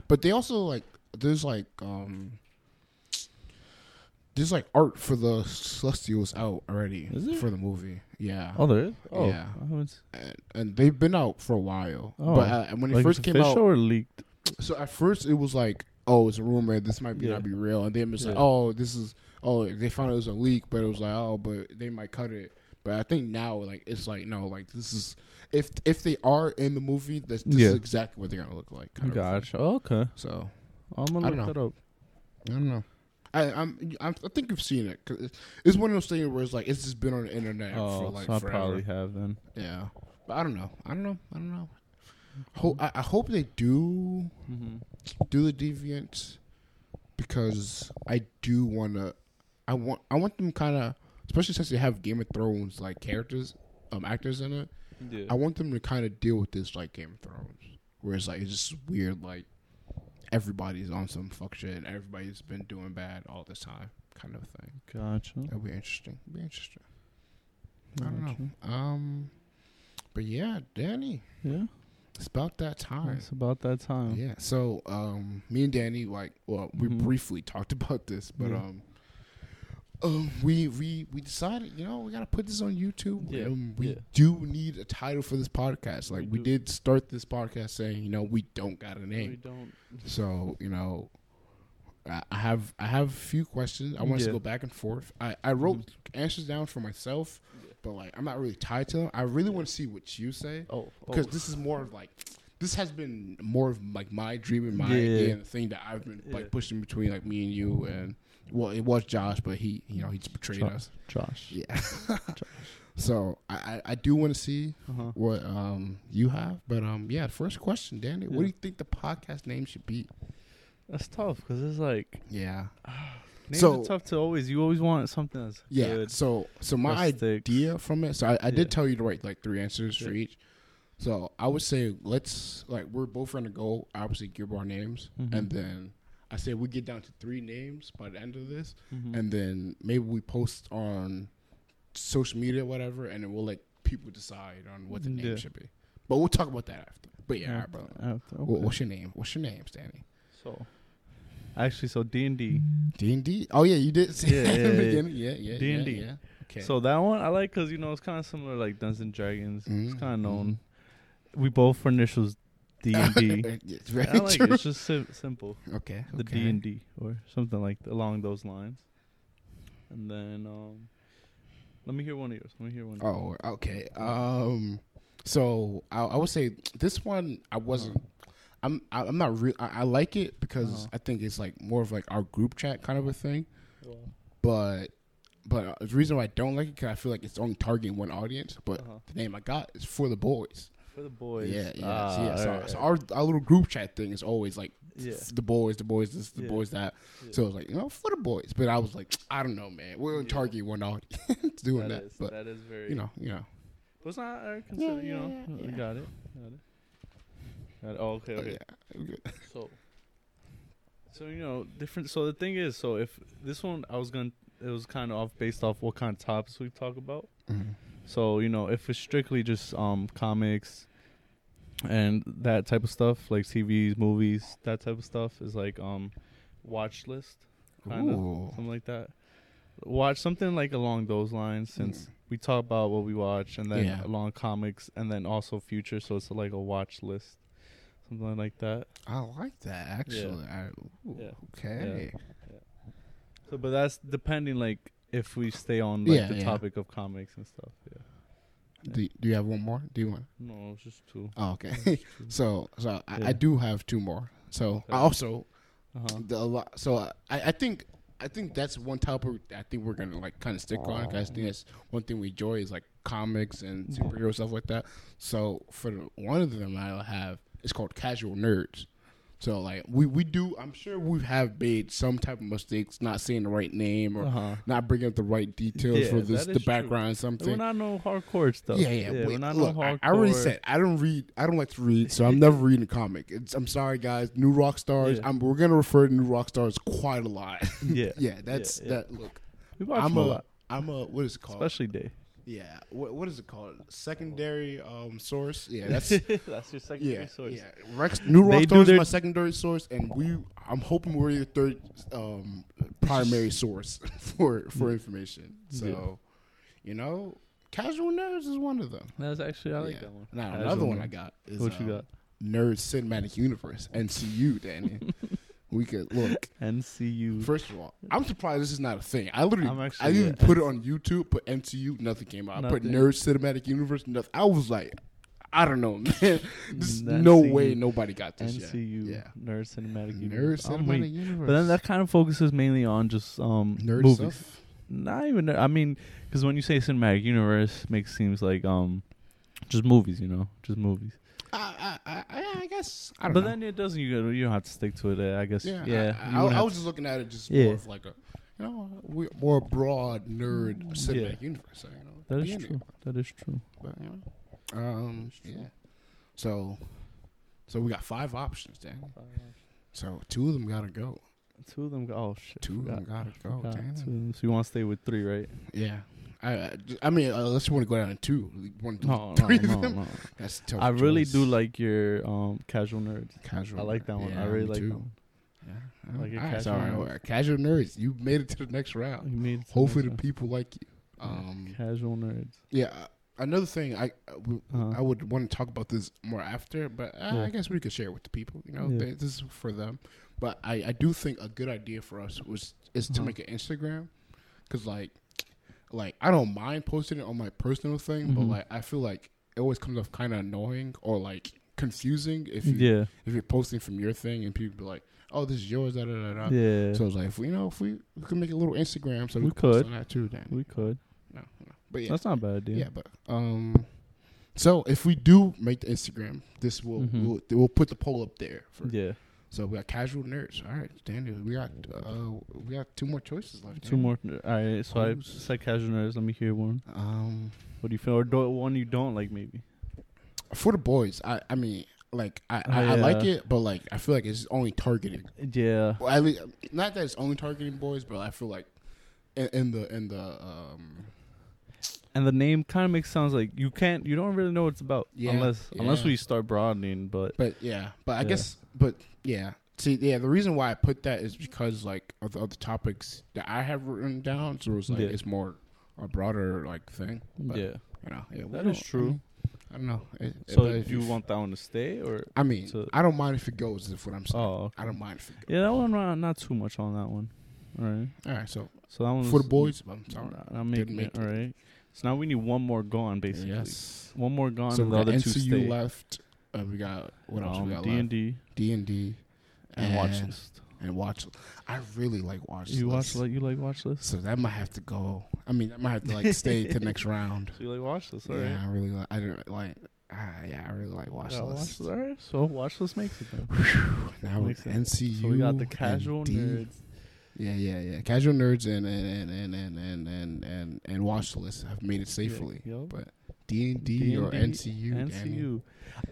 But they also like there's like um there's like art for the Celestials out already Is for the movie. Yeah. Oh, there is. Oh, Yeah. I haven't s- And, and they've been out for a while. Oh. But uh, when it like first came out, or leaked. so at first it was like, oh, it's a rumor. This might be Yeah. not be real. And then it's like, oh, this is oh, they found it was a leak, but it was like, oh, but they might cut it. But I think now, like, it's like no, like this is if if they are in the movie, this, this Yeah. is exactly what they're gonna look like. kind of thing. Gotcha. Oh, okay. So I'm gonna I look that up. I don't know. I I'm, I'm I think you've seen it 'cause it's- it's one of those things where it's like it's just been on the internet Oh, for like so I forever. probably have then. Yeah, but I don't know. I don't know. I don't know. Ho- I, I hope they do Mm-hmm. do the deviants because I do want to. I want I want them kind of, especially since they have Game of Thrones like characters, um, actors in it. Yeah. I want them to kind of deal with this like Game of Thrones, where it's like it's just weird, like everybody's on some fuck shit, and everybody's been doing bad all this time, kind of thing. Gotcha. That'll be interesting. Be interesting. I don't know. Um, but yeah, Danny, Yeah. it's about that time. It's about that time. Yeah. So, um, me and Danny, like, well, we Mhm. briefly talked [LAUGHS] about this, but Yeah. um, um, we we we decided, you know, we gotta put this on YouTube. Yeah, and we yeah. do need a title for this podcast. Like, We we, did start this podcast saying, you know, we don't got a name. We don't. So, you know, I have I have a few questions. I want us Yeah. to go back and forth. I I wrote answers down for myself, but like I'm not really tied to them. I really want to see what you say Oh, because this is more of like this has been more of like my dream and my idea and the thing that I've been like pushing between like me and you and well it was Josh but he you know he just betrayed Josh. us Josh. yeah Josh. [LAUGHS] so I I, do want to see Uh-huh. what um you have but um yeah first question Danny what do you think the podcast name should be That's tough because it's like yeah [SIGHS] names So- are tough to always. You always want something that's yeah good. so so my sticks. idea from it so I, I Yeah. did tell you to write like three answers for each so I would say let's like we're both going to go obviously give our names Mhm. and then I said we get down to three names by the end of this, Mhm. and then maybe we post on social media, whatever, and then we'll let people decide on what the name Yeah. should be. But we'll talk about that after. But yeah, all right, After- brother. after, okay. What's your name? What's your name, Stanley? So, actually, so D and D. D and D. Oh yeah, you did say Yeah, that [LAUGHS] in yeah, the yeah. beginning. Yeah, yeah, D&D. Yeah, yeah. Okay. So that one I like because you know it's kind of similar like Dungeons and Dragons. It's Mhm, kind of known. We both for initials D and D. [LAUGHS] it's very I like it. true. It's just sim- simple. Okay. The okay. D and D or something like along those lines. And then um, let me hear one of yours. Let me hear one. of yours. Oh, okay. Um, so I, I would say this one I wasn't. I'm I- I'm not real. I, I like it because Uh-huh. I think it's like more of like our group chat kind of a thing. Well, But but uh, the reason why I don't like it because I feel like it's only targeting one audience. But uh-huh. the name I got is for the boys. For the boys. Yeah, yeah. Ah, so, yeah. So, alright, so our our little group chat thing is always like Yeah. the boys, the boys, this, the Yeah. boys, that. So it was like you know for the boys. But I was like I don't know, man. We're in targeting one audience doing That that. is- but that is very. you know, you know. It's not. I consider. you know. yeah. Got it. Got it. Got it. Oh, okay. Oh, Okay. yeah. [LAUGHS] So, so you know, different. So the thing is, so if this one, I was gonna, it was kind of off based off what kind of topics we talk about. Mhm. So you know, if it's strictly just um comics and that type of stuff, like TVs, movies, that type of stuff, is like um watch list, kind of something like that. Watch something like along those lines, since Mm. we talk about what we watch, and then Yeah. along comics, and then also future. So it's like a watch list, something like that. I like that actually. I, ooh, Yeah. Okay. So, but that's depending, like if we stay on like Yeah, the yeah. topic of comics and stuff. Yeah. Do, do you have one more? Do you want? No, it's just two. Oh, okay. [LAUGHS] [LAUGHS] So so I, Yeah. I do have two more. So I also Uh-huh. the, a lot. So I, I think I think that's one topic I think we're gonna like kind of stick on. 'cause I think that's one thing we enjoy is like comics and superhero stuff like that. So for the, one of them I'll have it's called Casual Nerds. So like we we do I'm sure we have made some type of mistakes, not saying the right name or Uh-huh. not bringing up the right details Yeah, for this the background true. background We're not no hardcore stuff. Yeah, yeah. we're wait, not look, no I, hardcore. I already said I don't read. I don't like to read, so I'm never reading a comic. It's, I'm sorry, guys. New Rockstars. Yeah. I'm, we're gonna refer to New Rockstars quite a lot. Yeah. [LAUGHS] yeah. That's Yeah, yeah. that. Look, We watch I'm a a. lot, I'm a. What is it called? especially Day. Yeah. What What is it called? Secondary um source. Yeah. That's. [LAUGHS] That's your secondary Yeah, source. yeah. Rex, New Rock They is my secondary source, and we. I'm hoping we're your third um, primary source [LAUGHS] for for information. So, Yeah. you know, casual nerds is one of them. That's actually I like Yeah. that one. Now Casual another one. I got is What you um, got? Nerd Cinematic Universe NCU. Danny, [LAUGHS] we could look. [LAUGHS] NCU. First of all, I'm surprised this is not a thing. I literally, I even put it on YouTube, put NCU, nothing came out. I put Nerd Cinematic Universe, nothing. I was like, I don't know, [LAUGHS] man. There's no way nobody got this yet. NCU. Yeah, Nerd Cinematic Universe. I'm Cinematic. Universe. But then that kind of focuses mainly on just um nerd movies. stuff. Not even. I mean, because when you say cinematic universe, makes seems like um just movies. You know, just movies. I, I, I, I guess. I don't But know. then it doesn't. You you don't have to stick to it. uh, I guess. yeah, Yeah. I, I, I was just looking at it just Yeah. more of like a, you know, we- more broad nerd cinematic universe. You know, that is true. That is true. But you know, um, yeah. So, so we got five options, Dan. So two of them gotta go. Two of them. Oh shit. Two of them gotta go. Two. So you want to stay with three, right? Yeah. I, I, mean, unless you want to go down in two, one, two, [LAUGHS] No, three no, of them. no. That's tough. I really do like your um casual nerds. casual. I like that one. Yeah, I really like too. that one. Yeah, I like All right, casual so, all right, nerds. casual nerds. You made it to the next round. You made to Hopefully, the people like you. Um, casual nerds. yeah. uh, Another thing, I I w- Uh-huh. I would want to talk about this more after, but uh, Yeah. I guess we could share it with the people. You know, Yeah. they, this is for them. But I, I do think a good idea for us was is to Uh-huh. make an Instagram, because like like I don't mind posting it on my personal thing, but Mhm. like I feel like it always comes off kind of annoying or like confusing if you Yeah. if you're posting from your thing and people be like, oh, this is yours, da da da da. Yeah. So it's like, if we, you know, if we, we could make a little Instagram, so we, We could post on that too. Then, we could. no, no. but yeah, That's not a bad idea. yeah, but um, so if we do make the Instagram, this will Mhm. we'll, we'll put the poll up there. For, Yeah. So we got casual nerds. All right, Daniel, we got uh, we got two more choices left. Two more. All right. So I said casual nerds. Let me hear one. Um, What do you feel? Or do, one you don't like, maybe. for the boys, I I mean, like I Oh, I, I like it, but like I feel like it's only targeted. Yeah. Well, at least, not that it's only targeting boys, but I feel like in, in the in the um And the name kind of makes sounds like you can't. You don't really know what it's about Yeah, unless unless we start broadening. But But yeah, but I Yeah. guess, but yeah. See, yeah, the reason why I put that is because like of the other topics that I have written down, so it's like Yeah. it's more a broader like thing. But, yeah. you know, yeah, That is true. I, don't know. It, So if you want that one to stay or? I mean, to- I don't mind if it goes. Is what I'm saying. Oh, okay. I don't mind if it goes. Yeah, that one not, not too much on that one. All right. All right, so So that one for the boys, I'm sorry. I'm making Didn't it. All right. So now we need one more gone, basically. Yes. One more gone, So and the other two stay. left. Uh, we got what else? um, we got D and D D and D and watch list. and watch. I really like watch. You watch List. like you like watch list. So that might have to go. I mean, that might have to like stay to the [LAUGHS] next round. So you like watch list, all yeah, right? I really like. I don't like. Ah, yeah, I really like watch Yeah, list. list. All right. So watch list makes it then. Now with. NCU. So we got the casual D. nerds. Yeah, yeah, yeah. Casual nerds and and and and and and and, and, and watch list have made it safely. Yup. But D and D or D&D, NCU. Danny?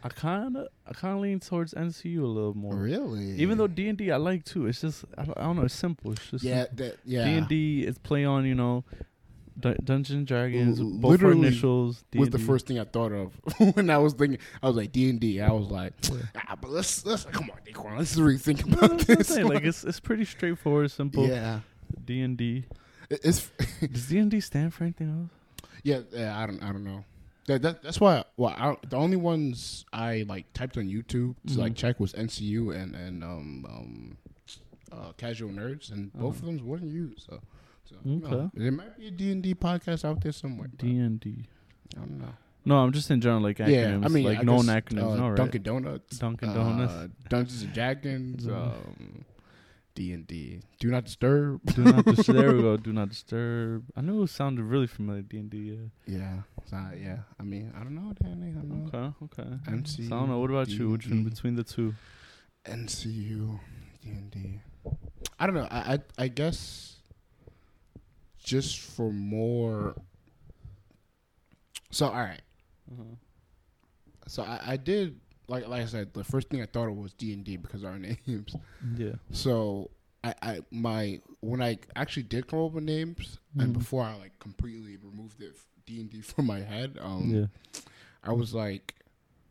I kind of I kind of lean towards NCU a little more. Really? Even though D and D I like too. It's just I don't, I don't know. It's simple. It's just yeah, that yeah. D and D is play on you know, Dun- Dungeons and Dragons. L- both literally initials. was the D&D. first thing I thought of [LAUGHS] when I was thinking. I was like D and D. I was like, ah, but let's let's come on, Daquan. Let's really think No, about I'm this. saying. Like [LAUGHS] it's it's pretty straightforward, simple. yeah, D and D. It's Does D and D stand for anything else? yeah, yeah. I don't I don't know. That, that that's why. Well, I, the only ones I like typed on YouTube to like Mhm. check was NCU and and um um uh, Casual Nerds, and both Uh-huh. of them wasn't used. So So, you know, Okay. there might be a D and D podcast out there somewhere. D and D. I don't know. No, I'm just in general like acronyms. Yeah, I mean, like I known guess, acronyms. uh, no, right? Dunkin' Donuts, Dunkin' uh, Donuts. Dungeons and Dragons, Mhm. um, D and D. Do not disturb. Do not disturb. [LAUGHS] there we go. Do not disturb. I knew it sounded really familiar. D and D. Yeah. Yeah, so, yeah. I mean, I don't know, Danny. I don't know. Okay. Okay. MC, So I don't know. What about you? Which one between the two? NCU, D and D. I don't know. I, I I guess just for more. So all right. Uh-huh. So I, I did like like I said. The first thing I thought of was D and D because our [LAUGHS] names. Yeah. So I, I my when I actually did come up with names and Mhm. before I like completely removed it D and D [LAUGHS] from my head, um, yeah. I was like,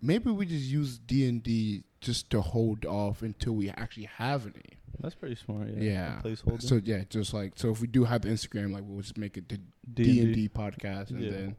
maybe we just use D and D just to hold off until we actually have a name. That's pretty smart. Yeah. Yeah. Placeholder. So yeah, just like so if we do have the Instagram, like we'll just make it the D and D podcast, and Yeah. then.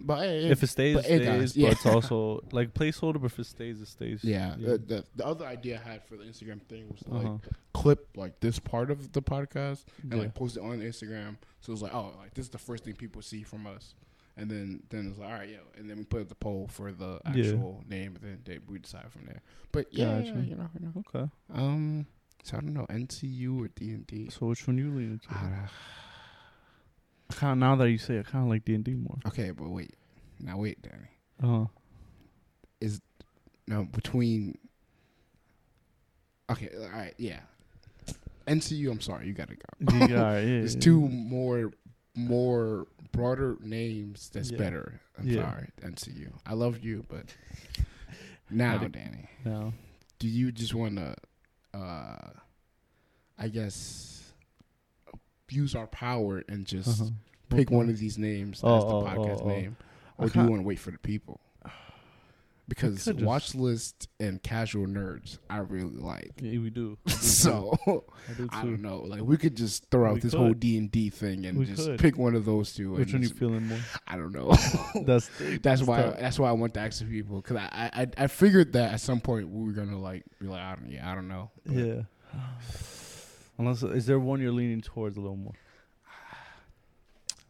But hey, If it stays, but it it stays. does, yeah. But it's also like placeholder. But if it stays, it stays. yeah, Yeah. The, the the other idea I had for the Instagram thing was to, like Uh-huh. clip like this part of the podcast and Yeah. like post it on Instagram. So it's like, oh, like this is the first thing people see from us. And then, then it's like, all right, yo, and then we put up the poll for the Yeah. actual name, and then they, we decide from there. But yeah, Gotcha. you know, you know. Okay. Um, so I don't know, NCU or D and D. So which one you leaning to? Kind of now that you say, it, kind of like D and D more. Okay, but wait, now wait, Danny. Uh huh. Is now between. Okay, all right, yeah. NCU, I'm sorry, you gotta go. Yeah, [LAUGHS] yeah, There's yeah. two more more broader names that's Yeah. better. I'm Yeah. sorry, NCU. I love you, but [LAUGHS] now, Danny, No. do you just want to, uh, I guess, use our power and just Uh-huh. pick Okay. one of these names Oh, as the oh, podcast oh, oh. name, I or do you want to wait for the people? [SIGHS] Because could just- list and casual nerds, I really like. Yeah, we do. [LAUGHS] I do. So I do I, don't know. Like we could just throw out We this could. whole D and D thing and We just could. pick one of those two. Which one you feeling more? I don't know. [LAUGHS] [LAUGHS] That's that's why. tough. That's why I want to ask the people because I, I I figured that at some point we were gonna like be like I don't yeah I don't know. But Yeah. [SIGHS] [SIGHS] Unless is there one you're leaning towards a little more?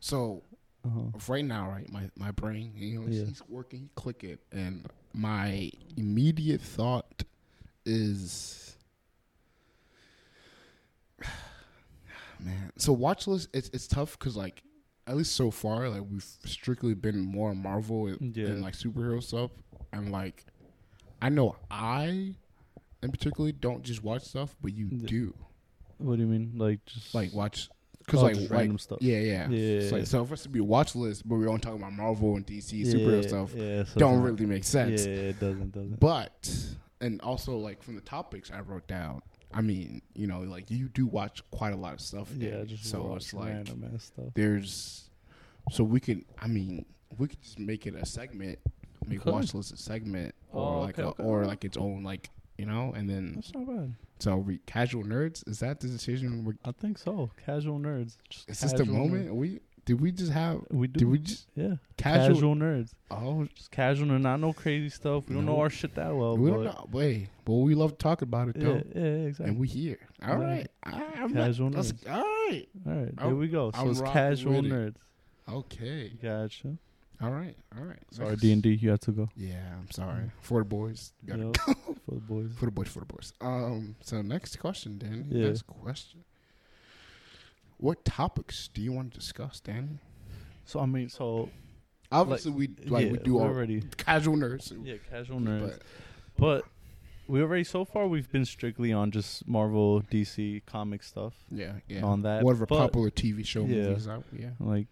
So Uh-huh. right now, right, my my brain, you know, Yeah. he's working, you click it, and my immediate thought is, [SIGHS] man. So watch list, it's it's tough because like at least so far, like we've strictly been more Marvel and, Yeah. and like superhero stuff, and like I know I, in particularly, don't just watch stuff, but you Yeah. do What do you mean? Like just like watch. Because Oh, like, like random stuff. yeah, yeah, Yeah, yeah, like, so for us to be watch list, but we're only talking about Marvel and DC Yeah, superhero stuff, Yeah, so don't really make sense. Yeah, it doesn't. Doesn't. But and also like from the topics I wrote down, I mean, you know, like you do watch quite a lot of stuff. yeah, just so watch it's like random ass stuff. there's, so we could, I mean, we could just make it a segment, make Could. watch list a segment, or Oh, like okay, a, okay. or like its own like you know, and then That's not bad. So we casual nerds. Is that the decision? We're, I think so. Casual nerds. Just is this the moment? We did we just have? We do. Did we just yeah. casual? Casual, nerds. Oh, Just casual and not no crazy stuff. We don't know our shit that well. we but don't know. Wait, but we love to talk about it Yeah, though, yeah, exactly. and we here. All Yeah. right, I, I'm Casual not, nerds. All right, All right, there we go. So I'm it's casual with it. nerds. okay, Gotcha. All right, all right. Sorry, D and D. You have to go. Yeah, I'm sorry for the boys. Gotta Yup, [LAUGHS] for the boys. For the boys, for the boys. Um. So next question, Danny. Yeah. Next question. What topics do you want to discuss, Danny? So I mean, so Obviously, we like yeah, we do already. casual nerds. Yeah, casual nerds. But But we already so far we've been strictly on just Marvel, DC comic stuff. yeah, yeah. On that, whatever but- popular TV show Yeah. movies out. Yeah. Like,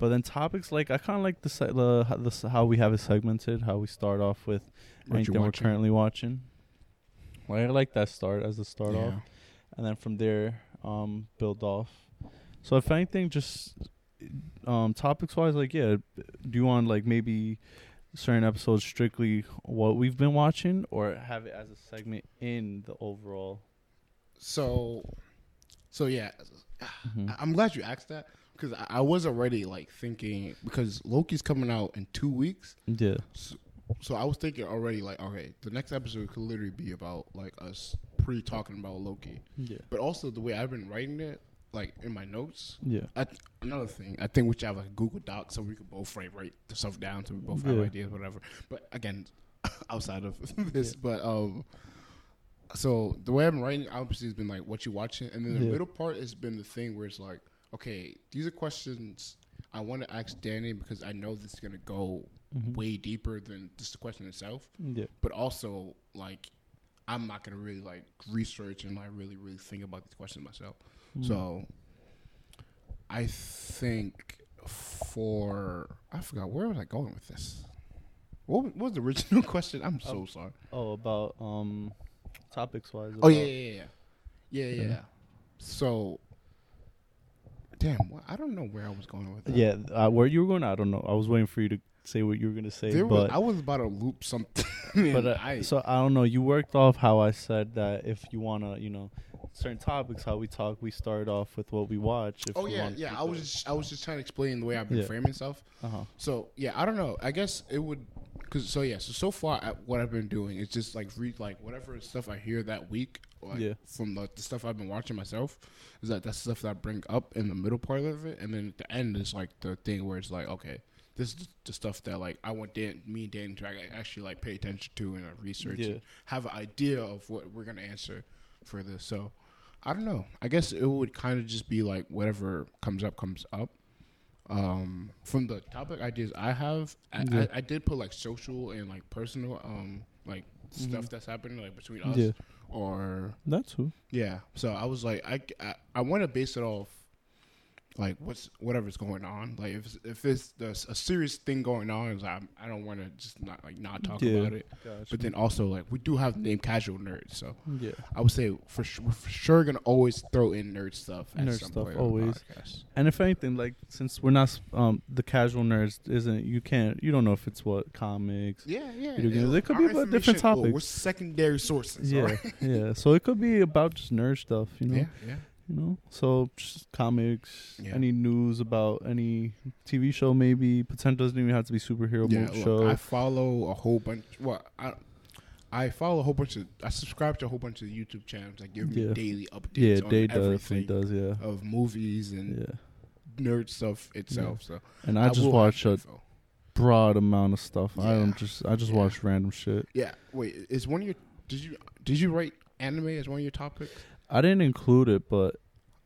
but then topics like I kind of like the, se- the how- the how we have it segmented. How we start off with What anything we're currently watching. Like I like that start as the start yeah. off, and then from there, um, build off. So if anything, just um, topics wise, like yeah, do you want like maybe certain episodes strictly what we've been watching, or have it as a segment in the overall? So, so yeah, Mhm. I'm glad you asked that because I, I was already like thinking because Loki's coming out in two weeks. Yeah. So, so I was thinking already like, okay, the next episode could literally be about like us pre talking about Loki. Yeah. But also the way I've been writing it, like in my notes. Yeah. I th- another thing, I think we should have like a Google Doc so we could both write write the stuff down so we both have ideas, whatever. But again, [LAUGHS] outside of [LAUGHS] this, but um, so the way I'm writing obviously has been like what you watching, and then the Yeah. middle part has been the thing where it's like, okay, these are questions I want to ask Danny because I know this is gonna go Mhm. way deeper than just the question itself, Yeah. but also like. I'm not gonna really like research and like really really think about these questions myself. Mm. So I think for I forgot where was I going with this. What was, the original [LAUGHS] question? I'm so Um, sorry. Oh, about um, topics wise. Oh yeah, yeah, yeah, yeah. Yeah. yeah. So, damn, what, I don't know where I was going with that. Yeah, uh, where you were going, I don't know. I was waiting for you to say what you were gonna say, there was, but I was about to loop something. [LAUGHS] but uh, I, so I don't know. You worked off how I said that if you wanna, you know, certain topics, how we talk, we start off with what we watch. If oh we yeah, yeah. I was just, I was just trying to explain the way I've been Yeah. framing stuff. Uh huh. So yeah, I don't know. I guess it would, cause so yeah. So so far, I, what I've been doing is just like read like whatever stuff I hear that week, like Yeah. from the, the stuff I've been watching myself. Is that that's stuff that I bring up in the middle part of it, and then at the end is like the thing where it's like, okay, this is the stuff that like I want Dan, me and Dan to actually like pay attention to and research, Yeah. and have an idea of what we're gonna answer for this. So I don't know. I guess it would kind of just be like whatever comes up comes up um from the topic ideas i have I, Yeah. I, I did put like social and like personal um like stuff Mhm. that's happening like between us Yeah, or that's who. yeah so i was like i i, I want to base it off like what's whatever's going on like if it's, if it's there's a serious thing going on is I, I don't want to just not like not talk Yeah. about it but then also like we do have the name casual nerds so yeah, i would say for sure we're for sure gonna always throw in nerd stuff at Nerd some stuff, point always. and if anything, like since we're not um the casual nerds, isn't you can't you don't know if it's what comics. Yeah, yeah. Video games. yeah. It could be about different information- oh, we're secondary sources. Yeah, alright? yeah. So it could be about just nerd stuff, you know. yeah, yeah. You know so just comics Yeah. any news about any tv show maybe potential doesn't even have to be superhero Yeah, look, show I follow a whole bunch. Well, I I follow a whole bunch of. I subscribe to a whole bunch of YouTube channels that give me Yeah. daily updates. yeah on everything definitely does yeah of movies and yeah nerd stuff itself. So and i, just will watch a info. broad amount of stuff i Yeah. don't just i just Yeah. watch random shit Yeah. Wait, is one of your? Did you did you write anime as one of your topics? I didn't include it but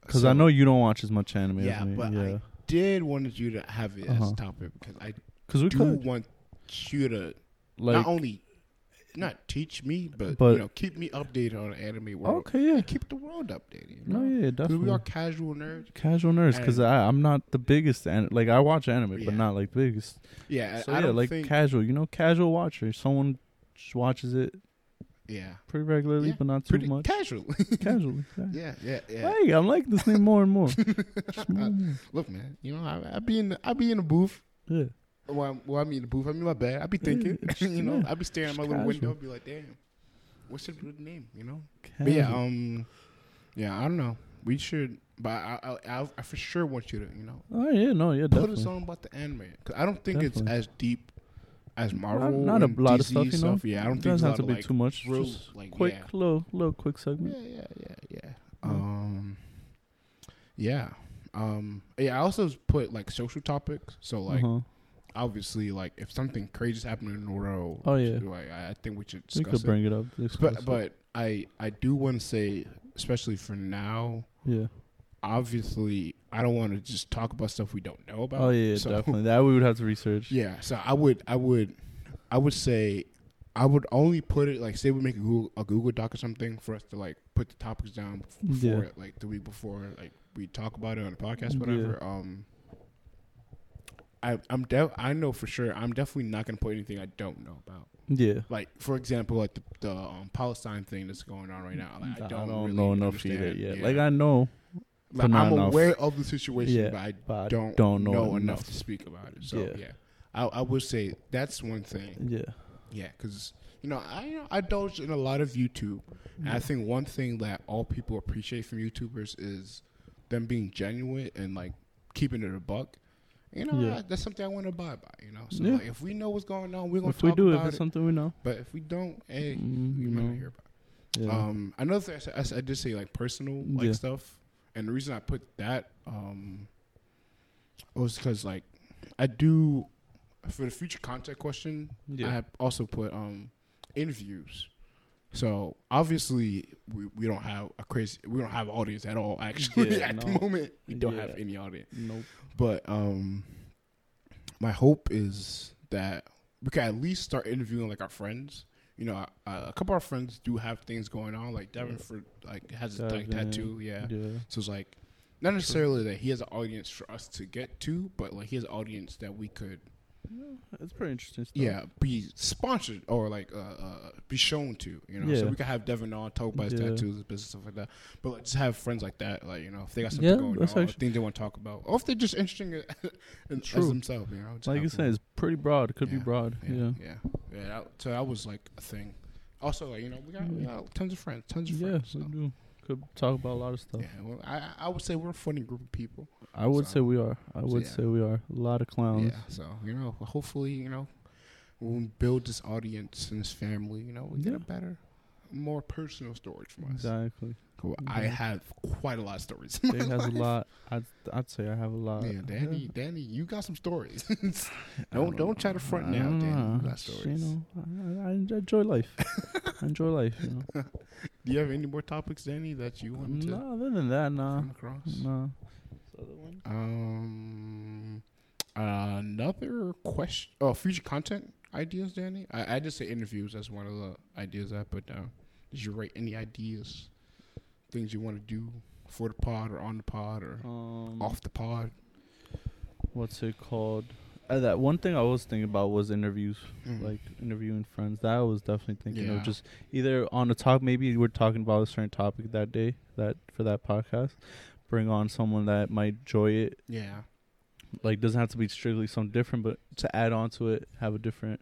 because So, i know you don't watch as much anime Yeah, as me but yeah I did wanted you to have it as Uh-huh. a topic because I because we do could want you to like not only not teach me, but, But- you know, keep me updated on the anime world. okay yeah Keep the world updated. You no know? yeah 'Cause definitely we are casual nerds. casual nerds because And- i'm not the biggest an- like i watch anime Yeah. but not like biggest Yeah, so I yeah like casual you know casual watcher someone just watches it yeah, pretty regularly, Yeah, but not too pretty much. casual. [LAUGHS] Casually. Yeah. yeah, yeah, yeah. Hey, I'm liking this name more and more. [LAUGHS] Just more and more. Look, man, you know, I, I be in, the, I be in the booth. Yeah. Well, well, I mean, the booth. I mean, my bad. I be thinking, it's- [LAUGHS] you know, yeah, I be staring at my little casual. window, be like, damn, what's the good name? You know. But yeah, um, yeah, I don't know. We should, but I, I, I, I for sure want you to, you know, oh yeah, no, yeah, put definitely. us on about the anime because I don't think Definitely. it's as deep as Marvel. not, not a lot of stuff, you know. Yeah, I don't it think doesn't have to a be of, too much. real, Just like, quick, yeah. little, little quick segment. yeah, yeah, yeah. Yeah. Um, yeah. Um, yeah. I also put like social topics. So like, uh-huh. obviously, like if something crazy is happening in the world, Oh, yeah. like I, I think we should Discuss we could it. bring it up. But it. but I I do want to say, especially for now, yeah. Obviously, I don't want to just talk about stuff we don't know about. Oh yeah, So- definitely. That we would have to research. Yeah, so I would, I would, I would say, I would only put it like say we make a Google, a Google Doc or something for us to like put the topics down before Yeah. it, like the week before, like we talk about it on the podcast, whatever. Um, I I'm def- I know for sure I'm definitely not gonna put anything I don't know about. Yeah. Like for example, like the, the um, Palestine thing that's going on right now. Like, I I don't, don't really know enough either yet. Yeah. Like I know, Like, I'm enough. aware of the situation, Yeah, but I but don't, don't know know, enough. enough. to speak about it. So Yeah. yeah, I, I would say that's one thing. yeah. Yeah, because you know I you know, I indulge in a lot of YouTube, and I think one thing that all people appreciate from YouTubers is them being genuine and like keeping it a buck. You know, Yeah. I- that's something I want to abide by. You know, so Yeah. like, if we know what's going on, we're gonna If we do, it's it. something we know, But if we don't, hey, Mm, you not know. hear about. It. yeah. Um, another thing I, I, I did say like personal like stuff and the reason I put that um was because like I do for the future content question. Yeah. I have also put um interviews. So obviously we, we don't have a crazy we don't have audience at all actually Yeah, [LAUGHS] at the moment we don't Yeah. have any audience Nope. but um my hope is that we can at least start interviewing like our friends you know uh, a couple of our friends do have things going on like Devin for like has a like tattoo yeah. Yeah. so it's like not necessarily that he has an audience for us to get to but like he has an audience that we could It's pretty interesting stuff. yeah be sponsored or like uh, uh be shown to you know Yeah. so we could have Devin on talk about his Yeah. tattoos his business stuff like that but like just have friends like that like you know if they got something Yeah, going on actually- things they want to talk about or if they're just interesting in, [LAUGHS] as True. themselves you know Like you said, it's pretty broad. It could be broad. yeah, Yeah. yeah. That, so that was like a thing. Also, like you know, we got, we got tons of friends, tons of Yeah, friends. so. Could talk about a lot of stuff. Yeah, well, I I would say we're a funny group of people. I would So- say we are. I would yeah. say we are. A lot of clowns. Yeah, so you know, hopefully, you know, when we build this audience and this family, you know, we get Yeah. a better, more personal stories from us. Exactly. Cool. I Mhm. have quite a lot of stories. Dave has a lot. I'd, I'd say I have a lot. Yeah, Danny, Danny, you got some stories. [LAUGHS] don't don't try to front I now, Danny. You know. got stories. You know, I, I enjoy life. I enjoy life. You know. [LAUGHS] Do you have any more topics, Danny, that you want to No, other than that, nah. come across? No. Um, another question. Oh, future content ideas, Danny. I, I just say interviews as one of the ideas I put down. Did you write any ideas, things you want to do for the pod or on the pod or Um, off the pod? what's it called? Uh, that one thing I was thinking about was interviews, Mm. like interviewing friends. That I was definitely thinking Yeah. of just either on the talk. Maybe we're talking about a certain topic that day, that for that podcast. Bring on someone that might enjoy it. yeah, Like doesn't have to be strictly something different, but to add on to it, have a different,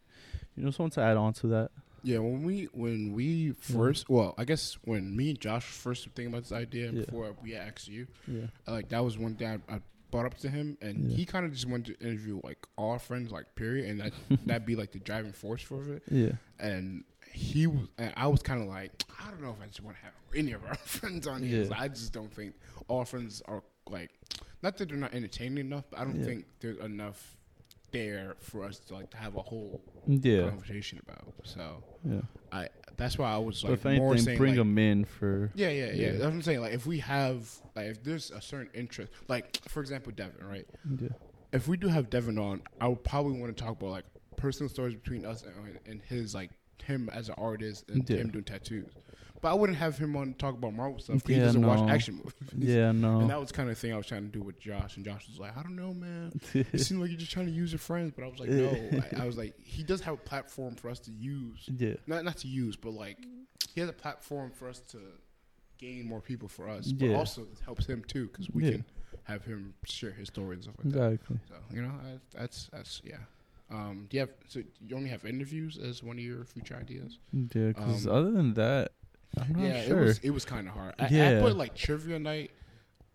you know, someone to add on to that. yeah. When we when we first, well, I guess when me and Josh first were thinking about this idea Yeah. before we asked you, Yeah. like that was one thing I, I brought up to him, and Yeah. he kind of just wanted to interview like all our friends, like period, and that [LAUGHS] that'd be like the driving force for it. Yeah. And he was, and I was kind of like, I don't know if I just want to have any of our [LAUGHS] friends on here. Yeah. I just don't think all friends are like, not that they're not entertaining enough, but I don't Yeah. think there's enough there for us to like to have a whole Yeah. conversation about. So Yeah. I that's why I was like if more saying bring like, them in for. yeah, yeah, yeah, Yeah. That's what I'm saying. Like, if we have, like, if there's a certain interest, like, for example, Devin, right? Yeah. If we do have Devin on, I would probably want to talk about like personal stories between us and, and his, like, him as an artist and Yeah. him doing tattoos. But I wouldn't have him on talk about Marvel stuff. 'cause he Yeah, doesn't watch action movies. Yeah. No. And that was kind of the thing I was trying to do with Josh, and Josh was like, "I don't know, man. It seemed like you're just trying to use your friends." But I was like, "No." [LAUGHS] I, I was like, "He does have a platform for us to use yeah. not not to use, but like he has a platform for us to gain more people for us, but Yeah. also it helps him too because we Yeah. can have him share his story and stuff like that. Exactly. So you know, I, that's that's yeah. Um, do you have so you only have interviews as one of your future ideas? Yeah. Because Um, other than that, yeah, sure. it was it was kind of hard. I, I Yeah. put like trivia night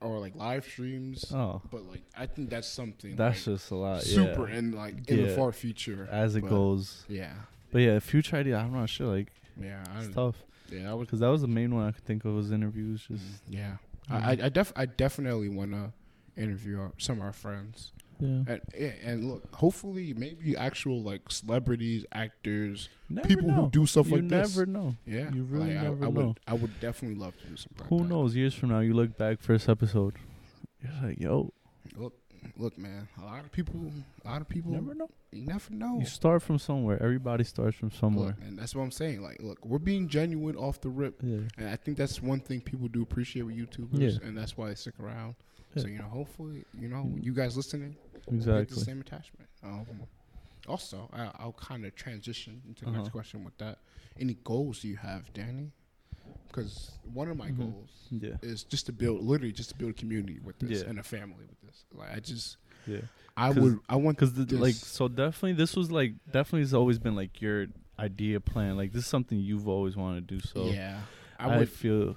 or like live streams, oh, but like I think that's something that's like, just a lot. super yeah. and like in the far future as it but- goes. Yeah, But yeah, future idea. I'm not sure. Like yeah, I it's tough yeah. I was because that was the main one I could think of was interviews. Just Mm, yeah. Mhm. I, I, I def I definitely want to interview our, some of our friends, yeah. and and look, hopefully, maybe actual like celebrities, actors, Never people know. who do stuff you like this. never know. Yeah, you really like, never I, know. would, I would definitely love to do something. Who like knows? Years from now, you look back first episode. You're like, yo, Look, look, man. A lot of people, a lot of people, never know. you never know. You start from somewhere. Everybody starts from somewhere. Look, and that's what I'm saying. Like, look, we're being genuine off the rip, Yeah. and I think that's one thing people do appreciate with YouTubers, Yeah. and that's why they stick around. Yeah. So you know, hopefully, you know, Mm. you guys listening, get the Exactly. same attachment. Um, also, I, I'll kind of transition into the Uh-huh. next question with that. Any goals do you have, Danny? Because one of my Mhm. goals Yeah. is just to build, literally, just to build a community with this Yeah. and a family with this. Like, I just, Yeah. I would, I want Because like so definitely this was like definitely has always been like your idea plan. Like this is something you've always wanted to do. So yeah, I, I would, feel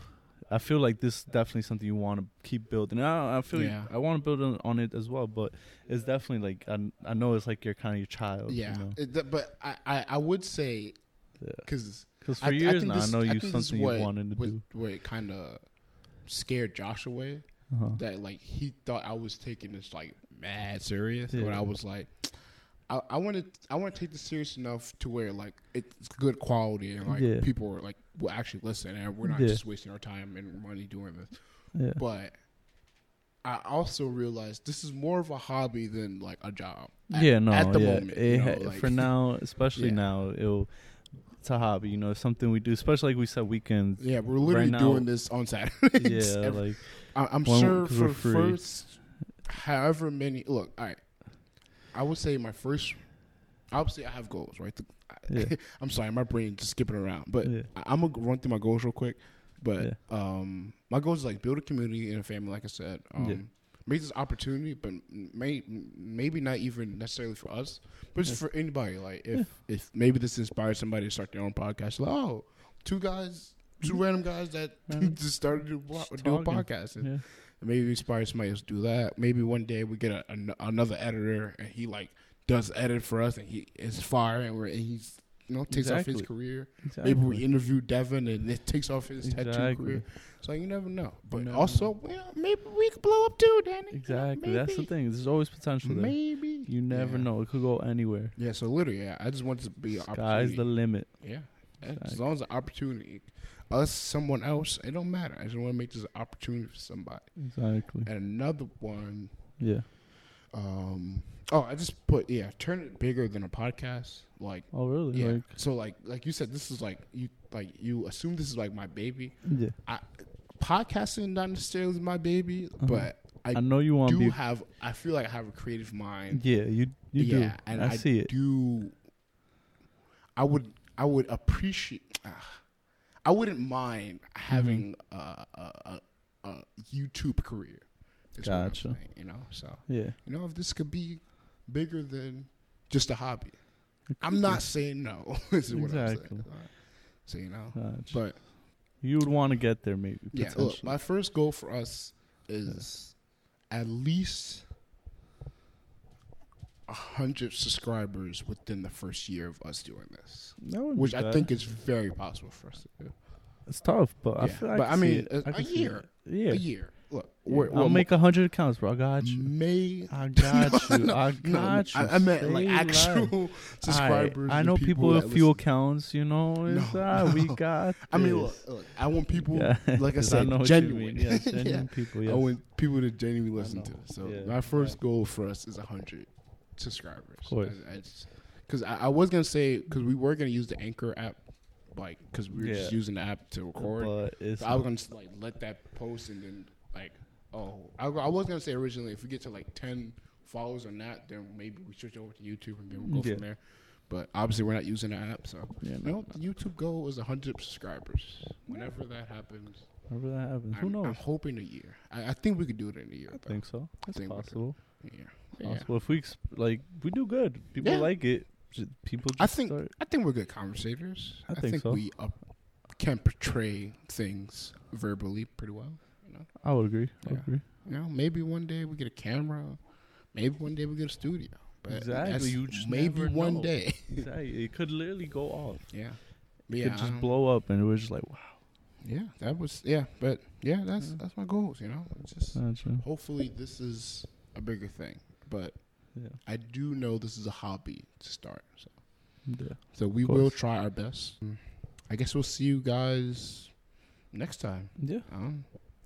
I feel like this is definitely something you want to keep building. I, I feel Yeah. I want to build on, on it as well, but it's definitely like I, I know it's like you're kind of your child. yeah. You know? It- but I, I, I would say because Because for I, I years think now, this, I know you think this is something you wanted to what, do. what kind of scared Josh away. Uh-huh. that like he thought I was taking this like mad serious, Yeah. but I was like, I, I want to I want to take this serious enough to where like it's good quality and like Yeah. people are like will actually listen and we're not Yeah. just wasting our time and money doing this. Yeah. But I also realized this is more of a hobby than like a job. At, yeah, no, at the yeah. moment, It you know, like- for now, especially Yeah. now, it'll it's a hobby. You know, something we do, especially like we said, weekends. Yeah, we're literally now- doing this on Saturdays. yeah, [LAUGHS] every- like I, I'm When- sure for we're the free. first, however many. Look, all right. I would say my first. Obviously, I have goals, right? Yeah. [LAUGHS] I'm sorry, my brain just skipping around, but Yeah. I'm gonna run through my goals real quick. But Yeah. um, my goals is like build a community and a family, like I said. Um. Make this opportunity, but may, maybe not even necessarily for us, but just for anybody. Like if if maybe this inspires somebody to start their own podcast. Like, oh, two guys, two random guys that [LAUGHS] just started to Just do a podcast. And Maybe inspire somebody else to do that. Maybe one day we get a, an another editor and he like does edit for us and he is fire and, we're, and he's you know takes off his career. exactly. Maybe we interview Devin and it takes off his tattoo career. So you never know. But also, well, maybe we could blow up too, Danny. Exactly. That's the thing. There's always potential there. Maybe You never Yeah. know. It could go anywhere. Yeah. So literally, yeah. I just want to be Sky's the limit. yeah. As long as an opportunity, us, someone else, it don't matter. I just want to make this an opportunity for somebody. Exactly. And another one, Yeah. Um, oh, I just put yeah, turn it bigger than a podcast. Like Oh, really? yeah. Like, so like like you said, this is like you like you assume this is like my baby. yeah. I podcasting not necessarily my baby, but I, I know you want to do be. have. I feel like I have a creative mind. Yeah, you you yeah, do. and I, I, see it. do. I would I would appreciate. ah, I wouldn't mind having a, a, a, a YouTube career. Is Gotcha. saying, you know, so Yeah. you know if this could be bigger than just a hobby. I'm not saying no. [LAUGHS] is what I'm Exactly. saying. So you know, Gotcha. but you would want to get there, maybe. yeah, look, my first goal for us is at least a hundred subscribers within the first year of us doing this, which I think is very possible for us to do. it's tough, but I feel. like but I mean, it. a- a year. Yeah. A year. Look, we're, I'll we're make a hundred accounts, bro. I got you. May I got [LAUGHS] you. I No, got you. I, I meant like Say less. [LAUGHS] actual subscribers. I, I know people, with that few listen. accounts. You know, it's No, [LAUGHS] we no. got. I mean, look, look, I want people, Yeah. like I said, know what you genuine. Yeah. genuine people. I want people to genuinely listen to this. So Yeah, my first right. goal for us is hundred subscribers. Of course. Because I, I, was gonna say because we were gonna use the Anchor app, like because we were just using the app to record. But it's So I was gonna just, like let that post and then like oh I, I was gonna say originally if we get to like ten followers or not, then maybe we switch over to YouTube and then we'll go Yeah. from there. But obviously we're not using the app, so yeah, you know the YouTube goal is hundred subscribers. Whenever that happens, whenever that happens, who I'm, I'm hoping a year. I, I think we could do it in a year. I though. think so. It's think we could. possible. Yeah. Yeah. Possible. If we ex- like, we do good. People Yeah. like it. J- People. Just I think start. I think we're good conversators. I think so. we uh, can portray things verbally pretty well. You know, I would agree. I would Yeah. agree. you know, maybe one day we get a camera, maybe one day we get a studio. But Exactly, you just maybe never one know. day. [LAUGHS] Exactly. It could literally go off. yeah, It yeah, could just blow up, and it was just like, wow. Yeah, that was yeah, but yeah, that's Yeah. that's my goals. You know, it's just Gotcha. hopefully this is a bigger thing, but Yeah. I do know this is a hobby to start. So Yeah. so we will try our best. I guess we'll see you guys next time. Yeah. Um,